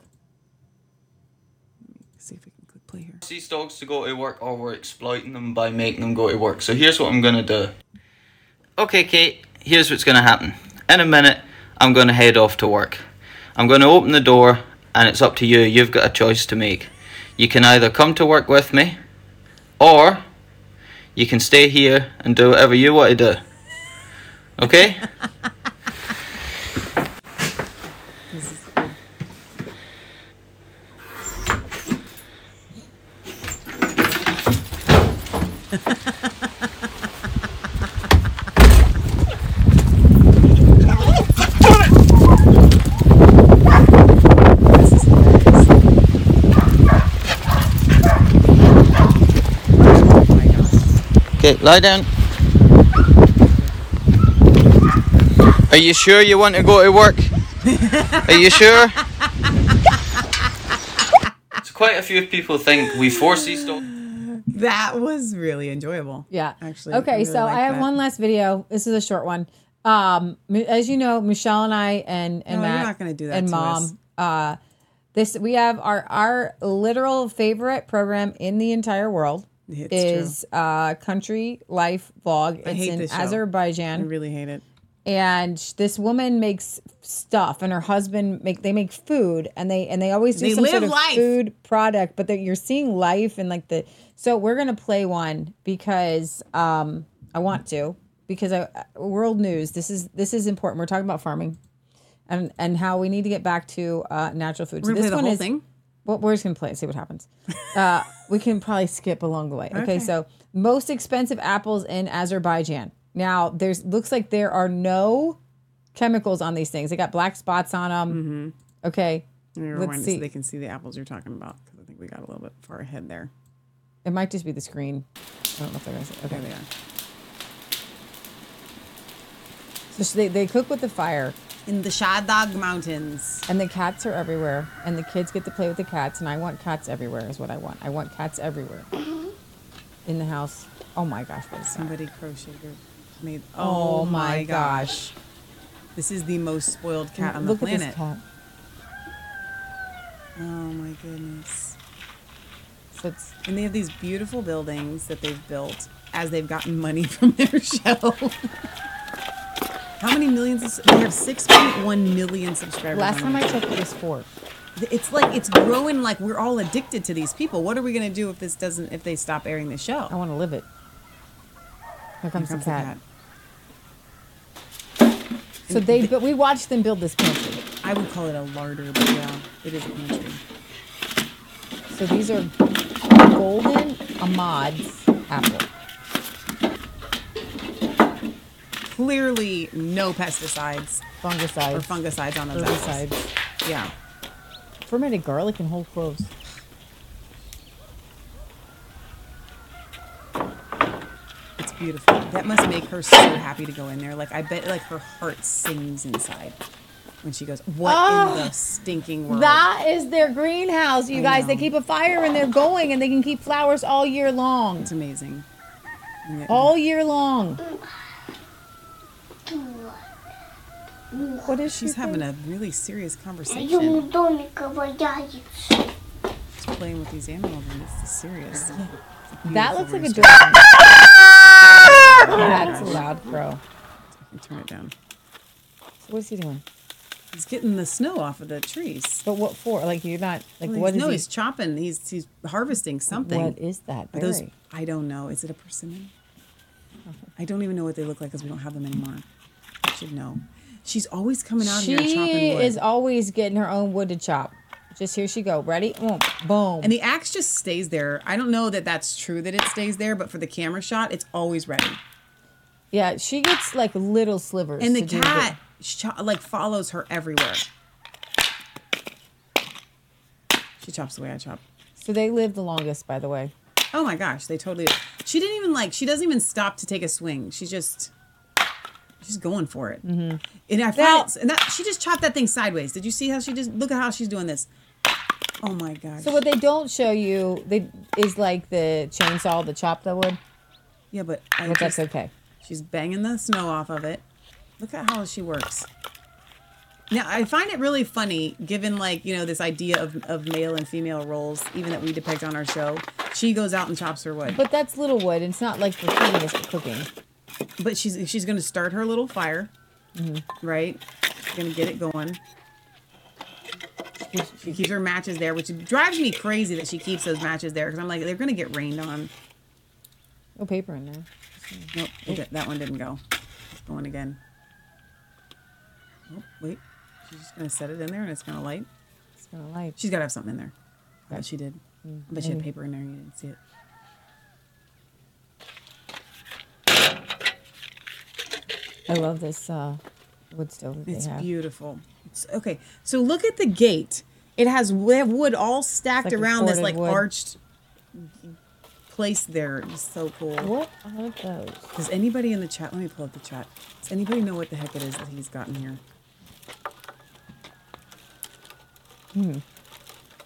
see if we can click play here these dogs to go to work or we're exploiting them by making them go to work. So here's what I'm gonna do. Okay, Kate, here's what's gonna happen. In a minute, I'm gonna head off to work. I'm gonna open the door and it's up to you. You've got a choice to make. You can either come to work with me or you can stay here and do whatever you want to do. Okay? Okay, lie down. Are you sure you want to go to work? Are you sure? so quite a few people think we force these dogs. That was really enjoyable Yeah. actually I Okay, really so like I have that. one last video. This is a short one. Um, as you know, Michelle and I and and No, you're Matt not gonna do that and to Mom. us. Uh, this we have our our literal favorite program in the entire world It's is uh country life vlog. It's I in. Azerbaijan. I really hate it. And this woman makes stuff and her husband make they make food and they and they always do They some sort of life. food product but that you're seeing life and like the so we're gonna play one because um i want to because I, world news this is this is important we're talking about farming and and how we need to get back to uh natural food gonna play the whole thing? well, we're just gonna play it see what happens uh we can probably skip along the way okay, Okay. so most expensive apples in azerbaijan now there's looks like there are no chemicals on these things. They got black spots on them mm-hmm. okay. Let me let's see. so they can see the apples you're talking about because I think we got a little bit far ahead there. it might just be the screen. I don't know if they're gonna see okay. There they are. so they, they cook with the fire. In the Shahdag Mountains. And the cats are everywhere and the kids get to play with the cats and i want cats everywhere is what i want. I want cats everywhere. Mm-hmm. In the house. Oh my gosh what is that? Somebody crocheted or made. Oh, oh my gosh. This is the most spoiled cat on Look the at planet. this cat. Oh my goodness. So it's and they have these beautiful buildings that they've built as they've gotten money from their show. How many millions? Of, they have 6.1 million subscribers. Last time I checked, it was four. It's like it's growing. Like we're all addicted to these people. What are we gonna do if this doesn't? If they stop airing the show? I want to live it. Here comes, comes the the cat. So they, but we watched them build this pantry. I would call it a larder, but yeah, it is a pantry. So these are golden Ahmad's apple. Clearly, no pesticides, fungicides, or fungicides on those apples. Herbicides. Yeah. Fermented garlic and whole cloves. beautiful. That must make her so happy to go in there. Like I bet like her heart sings inside when she goes, "What oh, in ah, the stinking world?" That is their greenhouse, you I guys. Know. They keep a fire and they're going, and they can keep flowers all year long. It's amazing. All year long. What is she? She's having a really serious conversation. She's playing with these animals, and it's serious. That looks like a dog. That's a loud crow. Turn it down. So what's he doing? He's getting the snow off of the trees. But what for? Like you're not like Well, what he's, is no, he? he's chopping. He's he's harvesting something. What is that Are Those? I don't know. Is it a persimmon? I don't even know what they look like because we don't have them anymore. I should know. She's always coming out here and chopping wood. She wood. is always getting her own wood to chop. Just here she go. Ready? Boom. Boom. and the axe just stays there. I don't know that that's true that it stays there, but for the camera shot, it's always ready. Yeah, she gets like little slivers. And the cat cho- like follows her everywhere. She chops the way I chop. So they live the longest, by the way. Oh my gosh, they totally. She didn't even like. She doesn't even stop to take a swing. She just, she's going for it. Mm-hmm. And I it, and that she just chopped that thing sideways. Did you see how she just look at how she's doing this? Oh my gosh. So what they don't show you they is like the chainsaw the chop the wood. Yeah, but I But that's okay. She's banging the snow off of it. Look at how she works. Now I find it really funny, given like you know this idea of, of male and female roles, even that we depict on our show. She goes out and chops her wood, But that's little wood. It's not like for feeding, it's for cooking. but she's she's gonna start her little fire, mm-hmm. right? She's gonna get it going. She keeps her matches there, which drives me crazy that she keeps those matches there because I'm like they're gonna get rained on. No paper in there. Nope, that one didn't go. It's going again. Oh, wait. She's just gonna set it in there and it's gonna light. It's gonna light. She's gotta have something in there. I bet she did. I bet she had paper in there and you didn't see it. I love this uh, wood stove that It's they have. beautiful. It's, okay, so look at the gate. It has wood all stacked like around this like wood. arched place there. It's so cool. What are those? Does anybody in the chat? Let me pull up the chat. Does anybody know what the heck it is that he's gotten here? Hmm.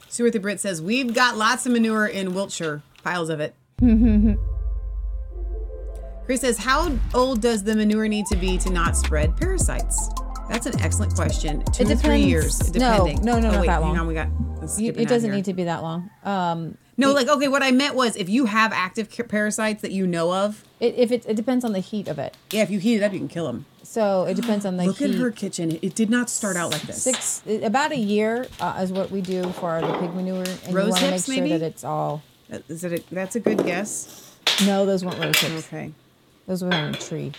Stuart the Brit says we've got lots of manure in Wiltshire, piles of it. Hmm. Chris says, How old does the manure need to be to not spread parasites? That's an excellent question. Two It or three years, depending. no, no, oh, not wait, that hang on, we got. You- it doesn't here. need to be that long. Um, No, like okay, what I meant was if you have active parasites that you know of. it, if it, it depends on the heat of it. Yeah, if you heat it up, you can kill them. So it depends on the Look heat. at her kitchen. It, did not start out like this. Six about a year uh, is what we do for the pig manure, and Rose you want to make sure maybe? that it's all. That- Is it? A, that's a good guess. No, those weren't rose hips. Okay. Those were on a tree.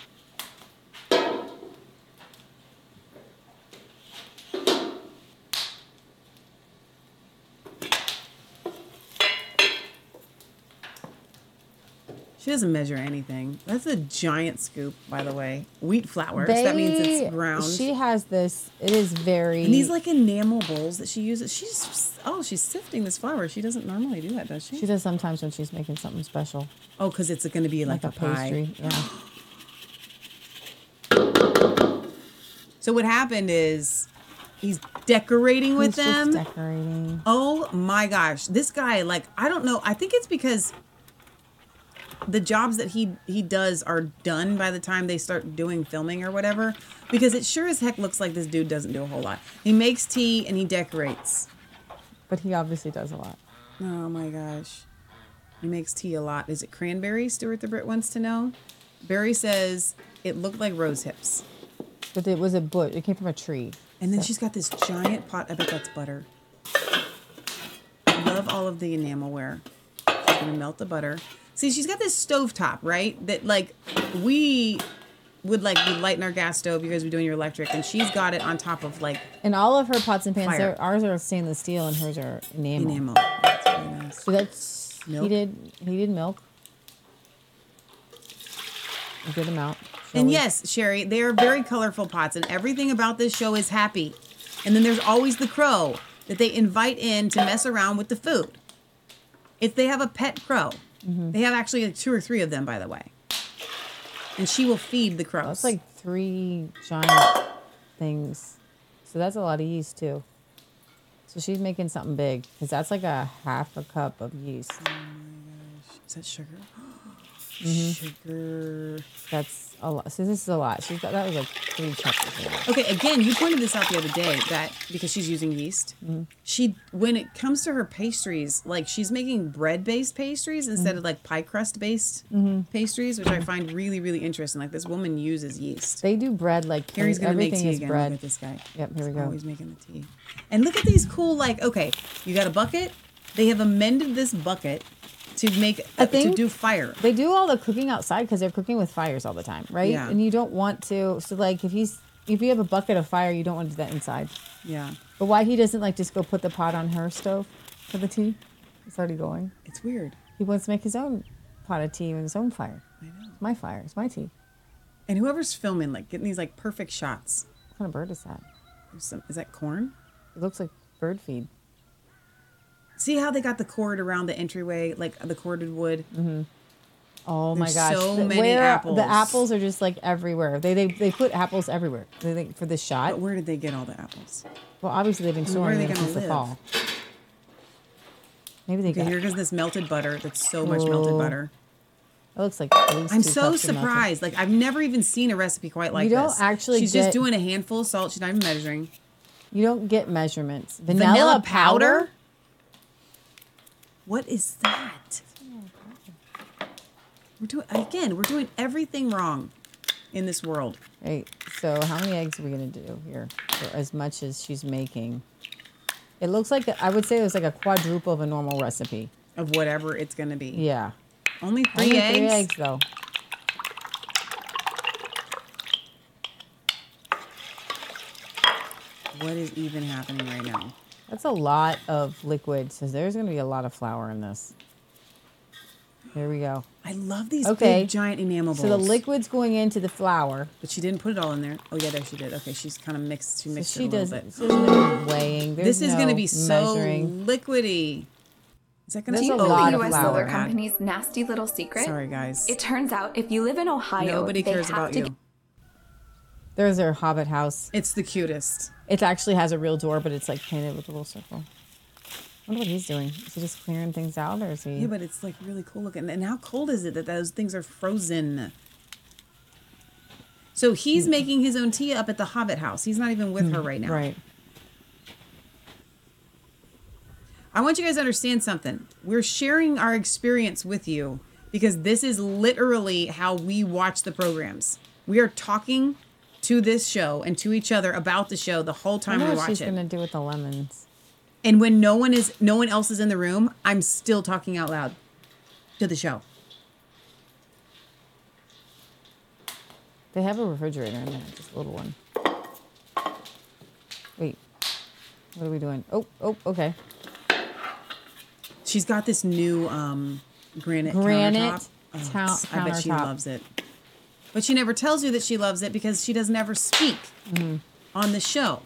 She doesn't measure anything. That's a giant scoop, by the way. Wheat flour. so that means it's ground. She has this. It is very. and these like enamel bowls that she uses. She's oh, she's sifting this flour. She doesn't normally do that, does she? She does sometimes when she's making something special, Oh, because it's going to be like, like, a, a pie. pastry. Yeah. So what happened is he's decorating with them. He's just them. decorating. Oh my gosh, this guy like I don't know. I think it's because the jobs that he he does are done by the time they start doing filming or whatever. Because it sure as heck looks like this dude doesn't do a whole lot. He makes tea and he decorates. But he obviously does a lot. Oh my gosh. He makes tea a lot. Is it cranberry? Stuart the Brit wants to know. Barry says it looked like rose hips. But it was a bush. It came from a tree. And then So- she's got this giant pot. I bet that's butter. I love all of the enamelware. She's gonna melt the butter. See, she's got this stove top, right? That like we would like be lighting our gas stove. You guys be doing your electric, and she's got it on top of like And all of her pots and pans, Fire. they're- ours are stainless steel and hers are enamel. enamel. That's really nice. So that's Milk. heated heated milk. A good amount. And we- yes, Sherry, they are very colorful pots, and everything about this show is happy. And then there's always the crow that they invite in to mess around with the food. If they have a pet crow, Mm-hmm. they have actually like two or three of them, by the way. And she will feed the crows. That's like three giant things. So that's a lot of yeast too. So she's making something big because that's like a half a cup of yeast. Oh my gosh. Is that sugar? Sugar. That's a lot. So this is a lot. She's got that was like three cups. Okay, again, you pointed this out the other day that because she's using yeast, Mm-hmm. she when it comes to her pastries, like she's making bread-based pastries instead Mm-hmm. of like pie crust-based pastries, which I find really really interesting. Like this woman uses yeast. They do bread like Harry's gonna make everything tea is again. bread. Look at this guy. Yep, here we He's go. Always making the tea. And look at these cool like okay, you got a bucket. They have amended this bucket to make I to do fire. They do all the cooking outside because they're cooking with fires all the time, right? Yeah. And you don't want to. So like if he's if you have a bucket of fire, you don't want to do that inside. Yeah. But why he doesn't like just go put the pot on her stove for the tea? It's already going. It's weird. He wants to make his own pot of tea with his own fire. I know. It's my fire. It's my tea. And whoever's filming, like getting these like perfect shots. What kind of bird is that? Some, is that corn? It looks like bird feed. See how they got the cord around the entryway, like the corded wood. Mm-hmm. Oh my gosh! so The- many where- apples. The apples are just like everywhere. They they, they put apples everywhere. They think for this shot. But where did they get all the apples? Well, obviously they've been And where are storing them since the fall. Maybe they Okay, got. here goes this melted butter. That's so much melted butter. It looks like I'm so cups of melted- surprised. Like I've never even seen a recipe quite like You don't this. actually She's get- just doing a handful of salt. She's not even measuring. You don't get measurements. Vanilla, Vanilla powder? powder? What is that? We're doing again. We're doing everything wrong in this world. Hey, So how many eggs are we gonna do here? For as much as she's making. It looks like I would say it was like a quadruple of a normal recipe. Of whatever it's gonna be. Yeah. Only three Only eggs. Three eggs though. What is even happening right now? That's a lot of liquid. So there's gonna be a lot of flour in this. Here we go. I love these Okay. big giant enamel bowls. So the liquid's going into the flour. But she didn't put it all in there. Oh yeah, there she did. Okay, she's kind of mixed. She So mixed she it a does. little bit. She doesn't weighing. There's this is no going to be so measuring. liquidy. Is that going There's to a be lot the of US flour. Solar Ad. company's nasty little secret. Sorry, guys. It turns out if you live in Ohio, Nobody they cares have about to you. There's her hobbit house. It's the cutest. It actually has a real door, but it's like painted with a little circle. I wonder what he's doing. Is he just clearing things out, or is he? Yeah, but it's like really cool looking. And how cold is it that those things are frozen? So he's Hmm. making his own tea up at the Hobbit house. He's not even with her right now. Right. I want you guys to understand something. We're sharing our experience with you because this is literally how we watch the programs. We are talking to this show and to each other about the show the whole time we what watch she's it. gonna do with the lemons. And when no one is no one else is in the room, I'm still talking out loud to the show. They have a refrigerator in there, just a little one. Wait, what are we doing? Oh, oh, okay. She's got this new um, granite Granite countertop. Oh, it's- I bet she loves it. But she never tells you that she loves it because she doesn't ever speak Mm-hmm. on the show.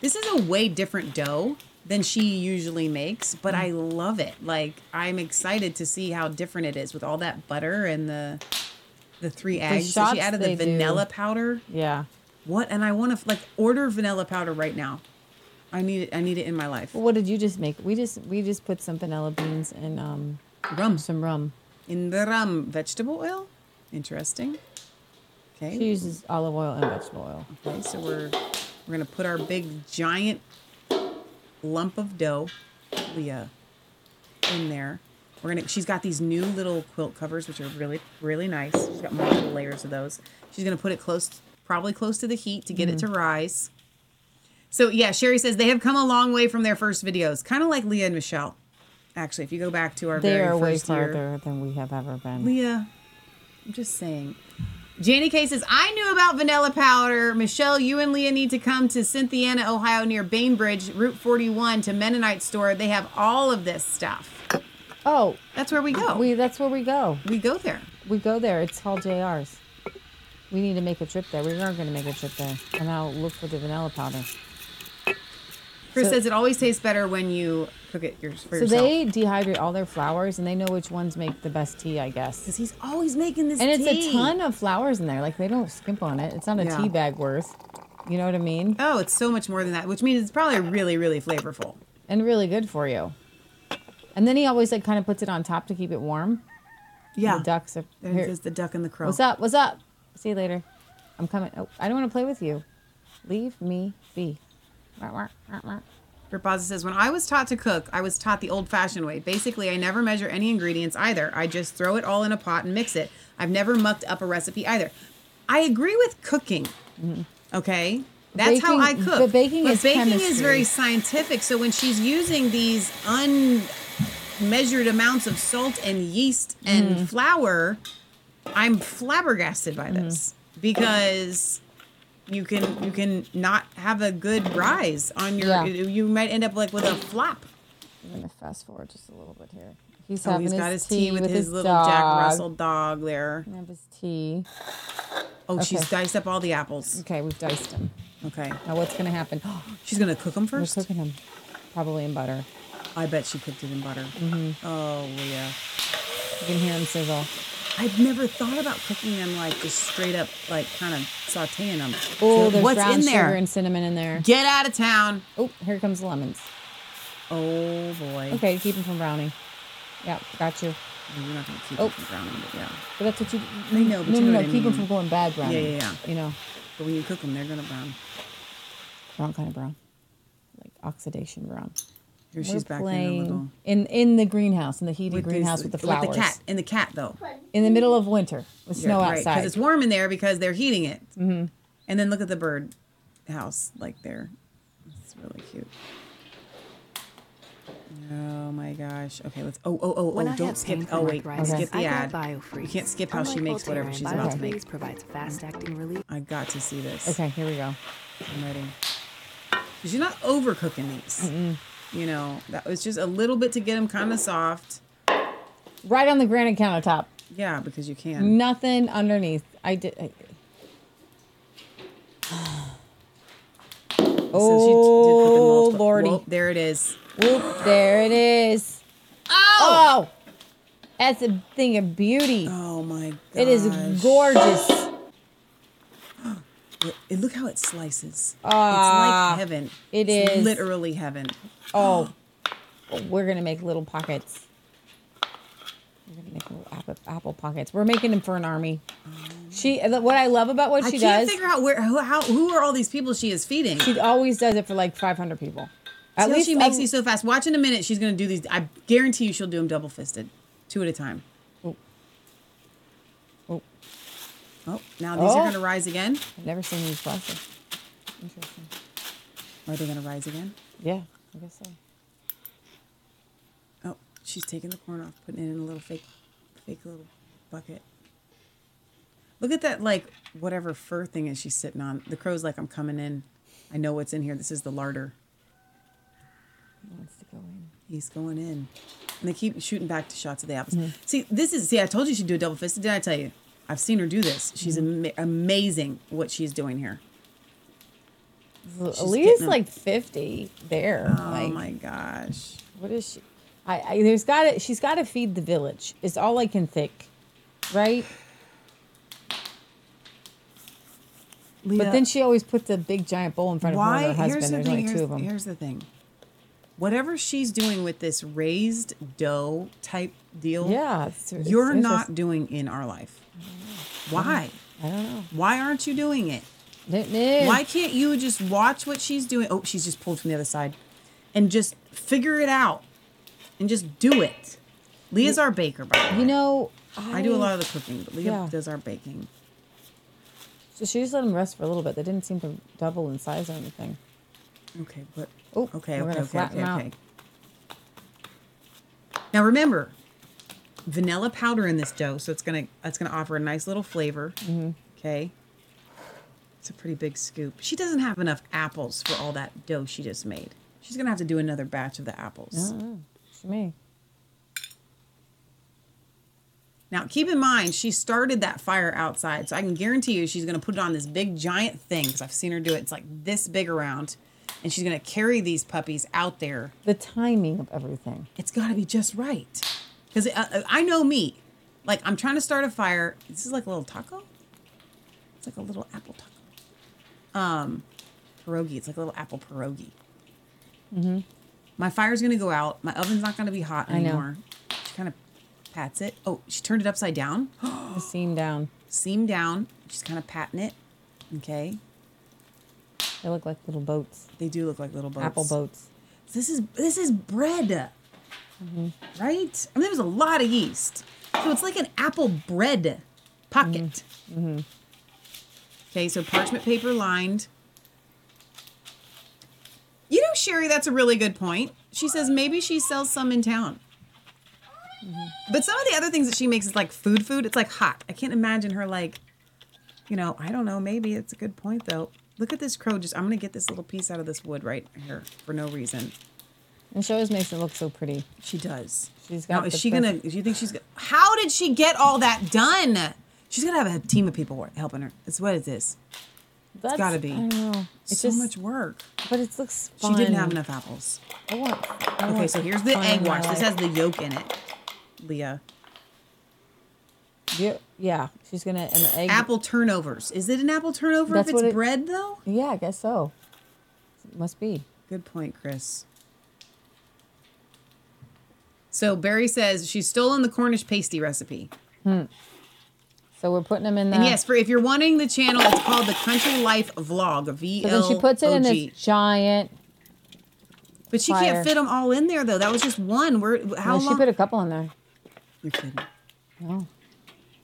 This is a way different dough than she usually makes, but I love it. Like I'm excited to see how different it is with all that butter and the the three The eggs. So she added the do- vanilla powder. Yeah. What? And I want to like order vanilla powder right now. I need it. I need it in my life. Well, what did you just make? We just we just put some vanilla beans and um rum, some rum. In the rum, vegetable oil. Interesting. Okay. She uses olive oil and vegetable oil. Okay, so we're we're gonna put our big giant lump of dough, Leah, in there. We're gonna. She's got these new little quilt covers, which are really really nice. She's got multiple layers of those. She's gonna put it close, probably close to the heat to get it to Mm-hmm. rise. So yeah, Sherry says they have come a long way from their first videos, kind of like Leah and Michelle. Actually, if you go back to our They very are way first year, farther than we have ever been. Leah, I'm just saying. Janie K says, I knew about vanilla powder. Michelle, you and Leah need to come to Cynthiana, Ohio, near Bainbridge, Route 41, to Mennonite store. They have all of this stuff. Oh, that's where we go. We that's where we go. We go there. We go there. It's called JR's. We need to make a trip there. We are going to make a trip there, and I'll look for the vanilla powder. Chris So- says it always tastes better when you cook it for So yourself. they dehydrate all their flowers, and they know which ones make the best tea, I guess. Because he's always making this and it's a ton of flowers in there. Like they don't skimp on it. It's not a Yeah. tea bag worth. You know what I mean? Oh, it's so much more than that, which means it's probably really, really flavorful. And really good for you. And then he always like kind of puts it on top to keep it warm. Yeah. The ducks are There- here. The duck and the crow. What's up? What's up? See you later. I'm coming. Oh, I don't want to play with you. Leave me be. Verpazza says, when I was taught to cook, I was taught the old fashioned way. Basically, I never measure any ingredients either. I just throw it all in a pot and mix it. I've never mucked up a recipe either. I agree with cooking. Okay? That's how I cook. but baking is baking is very scientific. So when she's using these unmeasured amounts of salt and yeast and Mhm. flour, I'm flabbergasted by this because you can you can not have a good rise on your Yeah. you might end up like with a flop. I'm gonna fast forward just a little bit here. He's oh, having he's his got his tea, tea with, his, his little Jack. Russell dog there. Have his tea. Oh, she's diced up all the apples. Okay, we've diced them. Okay. Now what's gonna happen? She's gonna cook them first. We're cooking them, probably in butter. I bet she cooked it in butter. Mm-hmm. Oh yeah. You can hear them sizzle. I've never thought about cooking them like just straight up, like kind of sautéing them. Oh, there's what's brown in there? sugar and cinnamon in there. Get out of town. Oh, here comes the lemons. Oh boy. Okay, keep them from browning. Yeah, got you. You're not gonna keep Oh. it from browning, but yeah. But that's what you. I know, but no, you no, know no. what I Keep them mean. from going bad browning. Yeah, yeah, yeah. You know, But when you cook them, they're gonna brown. brown kind of brown, like oxidation brown. Here We're she's back in the playing little- in in the greenhouse, in the heated With greenhouse this- with the flowers. with the cat in the cat though. In the middle of winter with snow outside. because it's warm in there because they're heating it. Mhm. And then look at the bird house, like there. It's really cute. Oh my gosh. Okay, let's. Oh, oh, oh, When oh! I Don't skip. Oh from wait, arthritis, skip the I ad. got You can't skip how she Unlike makes whatever she's about to make. Provides fast-acting relief. I got to see this. Okay, here we go. I'm ready. Because you're not overcooking these. You know, that was just a little bit to get them kind of soft. Right on the granite countertop. Yeah, because you can. Nothing underneath. I did. I, oh lordy! Whoop, there it is. Whoop! There it is. Oh! oh! That's a thing of beauty. Oh my god! It is gorgeous. Look, and look how it slices. Ah, it's like heaven. it It's is. literally heaven. Oh, we're gonna make little pockets. We're gonna make little apple, apple pockets. We're making them for an army. She. What I love about what she does. I she can't figure out where who, how who are all these people she is feeding. She always does it for like 500 people. At least she makes um, these so fast. Watch in a minute. She's gonna do these. I guarantee you, she'll do them double fisted, two at a time. Oh. Oh. Oh, now these are Oh. gonna rise again. I've never seen these plastic. Interesting. Are they gonna rise again? Yeah, I guess so. Oh, she's taking the corn off, putting it in a little fake, fake little bucket. Look at that, like whatever fur thing is she's sitting on. The crow's like, I'm coming in. I know what's in here. This is the larder. He wants to go in. He's going in. And they keep shooting back to shots of the apples. Mm-hmm. See, this is, see, I told you she'd do a double fisted. Did I tell you? I've seen her do this. She's Mm-hmm. amazing what she's doing here. She's At least getting 'em. like 50 there. Oh like, my gosh. What is she? I, I there's got to she's got to feed the village. It's all I can think, right? But then she always puts a big giant bowl in front of her Why? and her Here's husband. the There's thing. only Here's, two of them. here's the thing. Whatever she's doing with this raised dough type deal, Yeah, it's- it's you're interesting. not doing in our life. Why? I don't know. Why aren't you doing it? Why can't you just watch what she's doing? Oh, she's just pulled from the other side, and just figure it out, and just do it. Leah's our baker, by the way. You know, I, do a lot of the cooking, but Leah Yeah. does our baking. So she just let them rest for a little bit. They didn't seem to double in size or anything. Okay, but Oh, okay, we're okay, gonna okay, okay, okay. Now remember, vanilla powder in this dough, so it's gonna it's gonna offer a nice little flavor. Mm-hmm. Okay, it's a pretty big scoop. She doesn't have enough apples for all that dough she just made. She's gonna have to do another batch of the apples. Oh, it's me. Now, keep in mind, she started that fire outside, so I can guarantee you she's to put it on this big giant thing because I've seen her do it. It's like this big around, and she's going to carry these puppies out there. The timing of everything. It's got to be just right. Because uh, I know me. Like, I'm trying to start a fire. This is like a little taco. It's like a little apple taco. Um, pierogi. It's like a little apple pierogi. Mm-hmm. My fire's going to go out. My oven's not going to be hot I know. anymore. She kind of Pats it. Oh, she turned it upside down. the seam down. Seam down. She's kind of patting it. Okay. They look like little boats. They do look like little boats. Apple boats. This is this is bread, right? I mean, there's a lot of yeast, so it's like an apple bread pocket. Mm-hmm. Okay, so parchment paper lined. You know, Sherry, that's a really good point. She says maybe she sells some in town. But some of the other things that she makes is like food food. It's like hot. I can't imagine her like, you know, I don't know. Maybe it's a good point though. Look at this crow. Just I'm gonna get this little piece out of this wood right here for no reason. And she always makes it look so pretty. She does. She's got. Now, is she gonna? Do you think she's? gonna How did she get all that done? She's gonna have a team of people helping her. It's what it is. It's That's- gotta be. I know. It's so just- much work. But it looks. fun. She didn't have enough apples. I want. I Okay, want so here's the egg wash. This has the yolk in it. Leah. Yeah, yeah. She's gonna and the egg. Apple turnovers. Is it an apple turnover That's if it's it- bread though? Yeah, I guess so. It Must be. Good point, Chris. So Barry says she's stolen the Cornish pasty recipe. Hmm. So we're putting them in the. And yes, for if you're wanting the channel, it's called the Country Life Vlog. V So then she puts it in O G. this giant. But she fire. can't fit them all in there though. That was just one. Where how no, she put a couple in there. You're kidding. No.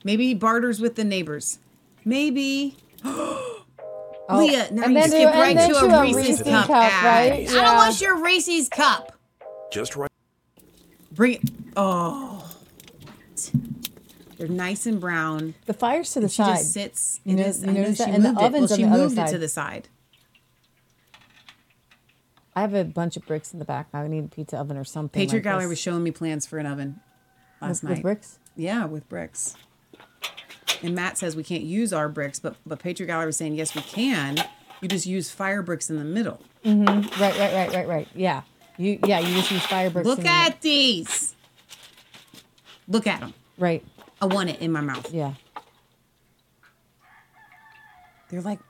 Maybe barters with the neighbors. Maybe. Oh, Leah, now and you then skip to- right to to a a Reese's Reese's cup, cup, ad. right? I don't Yeah. want your Reese's cup. Just right. Bring it. Oh. They're nice and brown. The fire's to the she side. just sits. You it know- is- you I know she that? And the moved it. oven's well, on she the other moved it to the side. I have a bunch of bricks in the back. I need a pizza oven or something. Patriot like Gallery this. was showing me plans for an oven last With- night. with bricks? Yeah, with bricks. And Matt says we can't use our bricks, but but Patriot Gallery was saying yes we can. You just use fire bricks in the middle. Mm-hmm. Right, right, right, right, right. Yeah. You yeah, you just use fire bricks. Look at these. Look at them. Right. I want it in my mouth. Yeah. They're like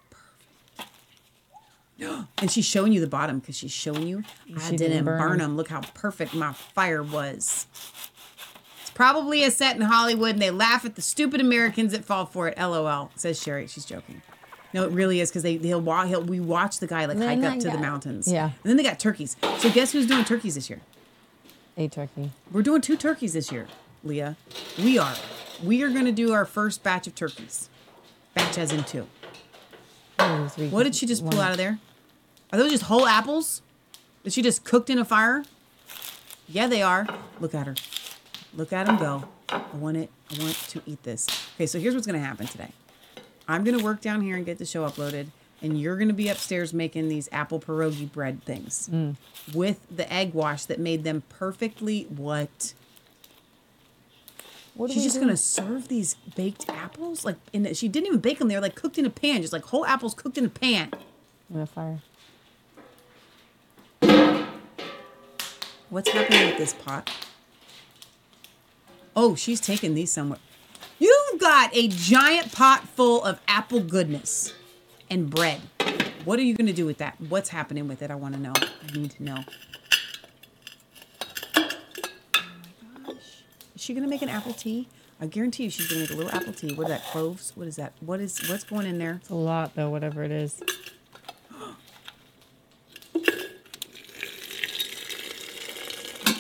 perfect. and she's showing you the bottom because she's showing you I didn't, didn't burn burn 'em. them. Look how perfect my fire was. It's probably a set in Hollywood and they laugh at the stupid Americans that fall for it. LOL, says Sherry. She's joking. No, it really is because they they'll wa- he'll, we watch the guy like hike up to the mountains. Yeah. And then they got turkeys. So guess who's doing turkeys this year? A turkey. We're doing two turkeys this year, Leah. We are. We are going to do our first batch of turkeys. Batch as in two. What did she just pull out of there? Are those just whole apples? That she just cooked in a fire? Yeah, they are. Look at her. Look at them go. I want it. I want to eat this. Okay, so here's what's going to happen today. I'm going to work down here and get the show uploaded, and you're going to be upstairs making these apple pierogi bread things Mm. with the egg wash that made them perfectly what? What She's just do? gonna serve these baked apples, like in. A, she didn't even bake them; they were like cooked in a pan, just like whole apples cooked in a pan. In a fire. What's happening with this pot? Oh, she's taking these somewhere. You've got a giant pot full of apple goodness and bread. What are you gonna do with that? What's happening with it? I want to know. I need to know. Oh my gosh. Is she gonna make an apple tea? I guarantee you she's gonna make a little apple tea. What is that? Cloves? What is that? What is what's going in there? It's a lot though, whatever it is.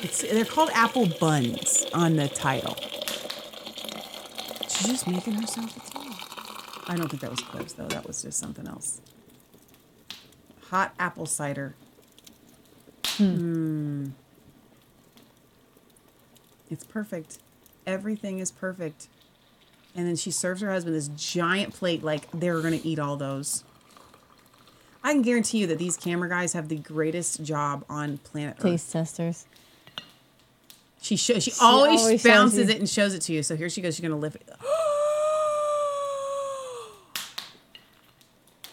It's they're called apple buns on the title. She's just making herself a tea. I don't think that was cloves though. That was just something else. Hot apple cider. Hmm. It's perfect. Everything is perfect. And then she serves her husband this giant plate like they're going to eat all those. I can guarantee you that these camera guys have the greatest job on planet Earth. Taste testers. She shows. She, She always, always bounces it and shows it to you. So here she goes. She's gonna lift it.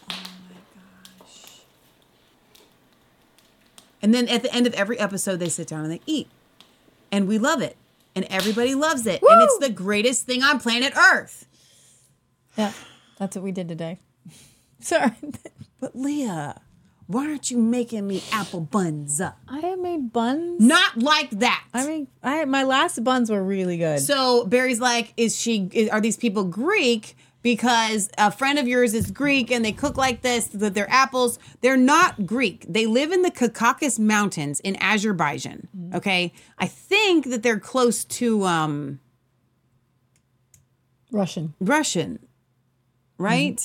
Oh my gosh! And then at the end of every episode, they sit down and they eat, and we love it, and everybody loves it, and it's the greatest thing on planet Earth. Yeah, that's what we did today. Sorry. But Leah, Why aren't you making me apple buns? I have made buns. Not like that. I mean, I my last buns were really good. So Barry's like, is she? Is, are these people Greek? Because a friend of yours is Greek and they cook like this. That they're apples. They're not Greek. They live in the Caucasus Mountains in Azerbaijan. Okay, I think that they're close to um, Russian. Russian, right?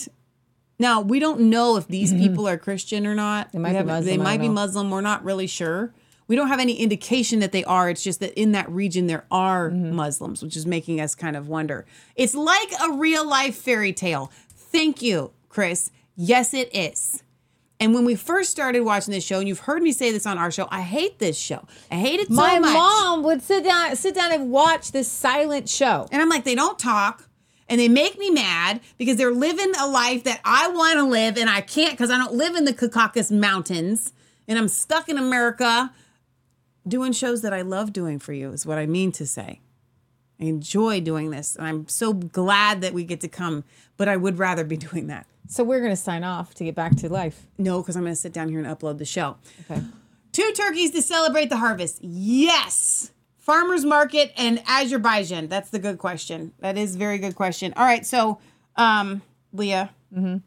Now we don't know if these people are Christian or not. They might be They Muslim, I might don't be know. Muslim. We're not really sure. We don't have any indication that they are. It's just that in that region there are Mm-hmm. Muslims, which is making us kind of wonder. It's like a real life fairy tale. Thank you, Chris. Yes, it is. And when we first started watching this show, and you've heard me say this on our show, I hate this show. I hate it so much. My much. mom would sit down, sit down and watch this silent show. And I'm like, they don't talk and they make me mad because they're living a life that I want to live and I can't because I don't live in the Caucasus Mountains and I'm stuck in America doing shows that I love doing for you, is what I mean to say. I enjoy doing this and I'm so glad that we get to come, but I would rather be doing that. So we're gonna sign off to get back to life. No, because I'm going to sit down here and upload the show. Okay. Two turkeys to celebrate the harvest. Yes. Farmers market and Azerbaijan. That's the good question. That is a very good question. All right. So, um, Leah, Mm-hmm. do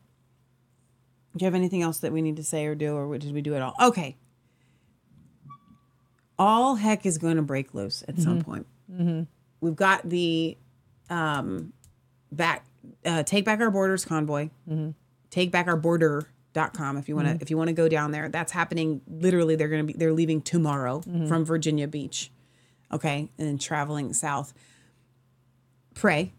you have anything else that we need to say or do, or did we do it all? Okay. All heck is going to break loose at some point. Mm-hmm. We've got the um, back uh, take back our borders convoy. Mm-hmm. Take back our border.com if you want to Mhm. if you want to go down there. That's happening literally they're going to be they're leaving tomorrow Mhm. from Virginia Beach. Okay? And then traveling south. Pray.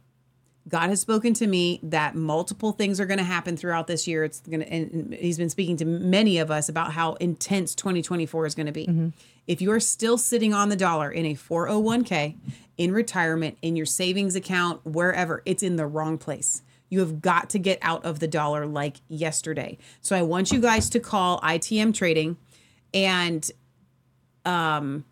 God has spoken to me that multiple things are going to happen throughout this year. It's going to, and He's been speaking to many of us about how intense 2024 is going to be. If you are still sitting on the dollar in a 401k, in retirement, in your savings account, wherever, it's in the wrong place. You have got to get out of the dollar like yesterday. So I want you guys to call ITM Trading and um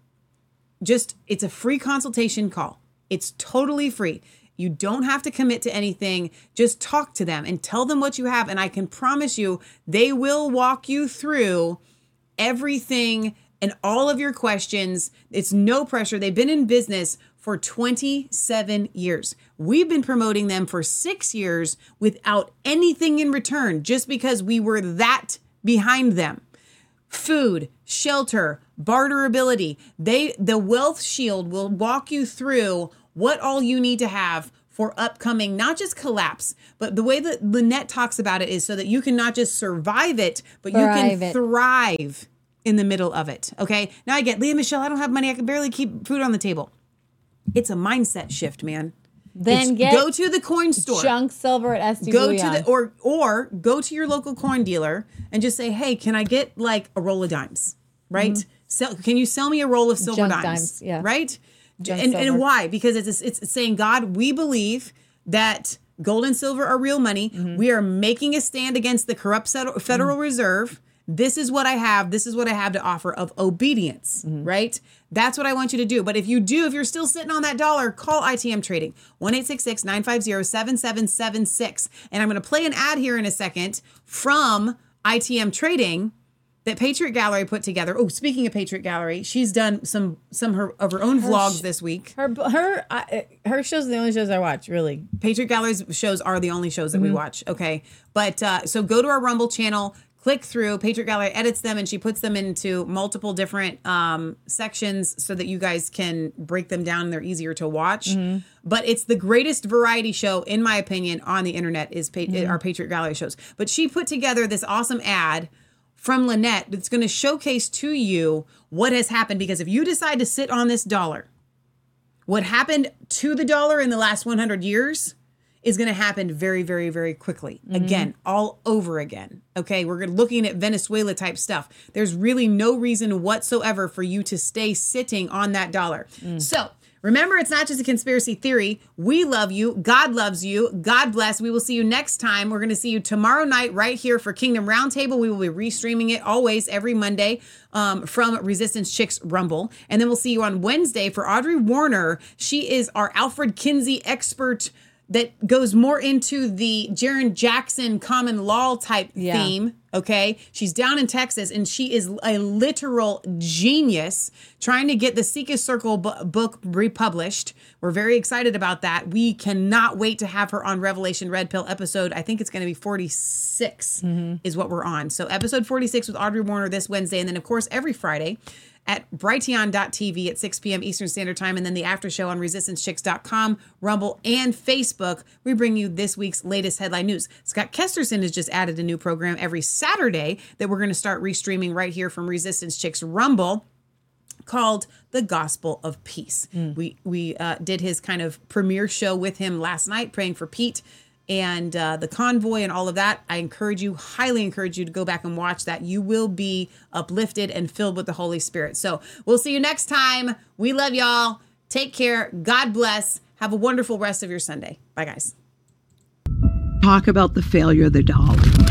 just it's a free consultation call. It's totally free. You don't have to commit to anything. Just talk to them and tell them what you have and I can promise you they will walk you through everything and all of your questions. It's no pressure. They've been in business for 27 years. We've been promoting them for 6 years without anything in return just because we were that behind them food, shelter, barterability. They the Wealth Shield will walk you through what all you need to have for upcoming not just collapse, but the way that Lynette talks about it is so that you can not just survive it, but you can it. thrive in the middle of it. Okay. Now I get Leah Michelle, I don't have money. I can barely keep food on the table. It's a mindset shift, man. Then go to the coin store Junk silver at SD go to the or or go to your local coin dealer and just say, "Hey, can I get like a roll of dimes?" Right? Mhm. Sell, can you sell me a roll of silver dimes? dimes, yeah. Right? Junk and, silver. and why? Because it's it's saying, God, we believe that gold and silver are real money. Mm-hmm. We are making a stand against the corrupt Fed- Federal Reserve. This is what I have. This is what I have to offer of obedience, Mm-hmm. right? That's what I want you to do. But if you do, if you're still sitting on that dollar, call ITM Trading 1 950 7776. And I'm going to play an ad here in a second from ITM Trading that Patriot Gallery put together. Oh, speaking of Patriot Gallery, she's done some some her, of her own Her vlogs sh- this week. Her her I, her shows are the only shows I watch. Really, Patriot Gallery's shows are the only shows that we Mhm. watch. Okay, but uh, so go to our Rumble channel, click through. Patriot Gallery edits them and she puts them into multiple different um, sections so that you guys can break them down. and They're easier to watch. Mhm. But it's the greatest variety show, in my opinion, on the internet is pa- Mhm. our Patriot Gallery shows. But she put together this awesome ad from Lynette that's going to showcase to you what has happened. Because if you decide to sit on this dollar, what happened to the dollar in the last 100 years is going to happen very, very, very quickly. Mm-hmm. Again, all over again. Okay, we're looking at Venezuela type stuff. There's really no reason whatsoever for you to stay sitting on that dollar. Mm. So, Remember, it's not just a conspiracy theory. We love you. God loves you. God bless. We will see you next time. We're going to see you tomorrow night right here for Kingdom Roundtable. We will be restreaming it always every Monday um, from Resistance Chicks Rumble. And then we'll see you on Wednesday for Audrey Warner. She is our Alfred Kinsey expert that goes more into the Jaron Jackson common law type Yeah. theme. Okay. She's down in Texas and she is a literal genius trying to get the Seeker Circle bu- book republished. We're very excited about that. We cannot wait to have her on Revelation Red Pill episode. I think it's going to be 46 mm-hmm. is what we're on. So episode 46 with Audrey Warner this Wednesday. And then, of course, every Friday at brighteon.tv at 6 p.m. Eastern Standard Time, and then the after show on resistancechicks.com, Rumble, and Facebook. We bring you this week's latest headline news. Scott Kesterson has just added a new program every Saturday that we're going to start restreaming right here from Resistance Chicks Rumble called the gospel of peace we we uh, did his kind of premiere show with him last night praying for pete and uh, the convoy and all of that i encourage you highly encourage you to go back and watch that. You will be uplifted and filled with the holy spirit. So we'll see you next time. We love y'all. Take care. God bless. Have a wonderful rest of your sunday. Bye guys. Talk about the failure of the dollar.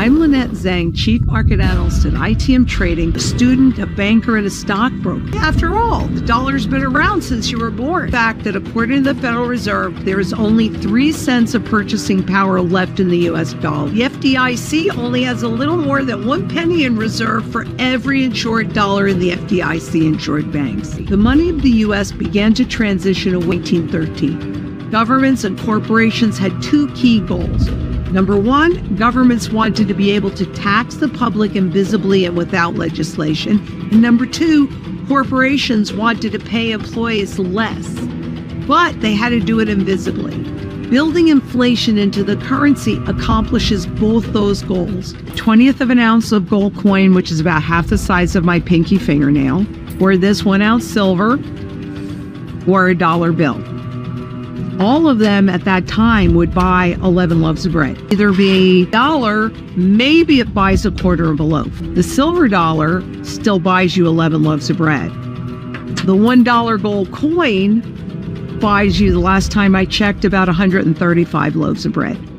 I'm Lynette Zhang, Chief Market Analyst at ITM Trading, a student, a banker, and a stockbroker. After all, the dollar's been around since you were born. The fact that according to the Federal Reserve, there is only three cents of purchasing power left in the U.S. dollar. The FDIC only has a little more than one penny in reserve for every insured dollar in the FDIC insured banks. The money of the U.S. began to transition in 1813. Governments and corporations had two key goals. Number one, governments wanted to be able to tax the public invisibly and without legislation. And number two, corporations wanted to pay employees less, but they had to do it invisibly. Building inflation into the currency accomplishes both those goals. 20th of an ounce of gold coin, which is about half the size of my pinky fingernail, or this one ounce silver, or a dollar bill all of them at that time would buy 11 loaves of bread. Either be a dollar, maybe it buys a quarter of a loaf. The silver dollar still buys you 11 loaves of bread. The $1 gold coin buys you, the last time I checked, about 135 loaves of bread.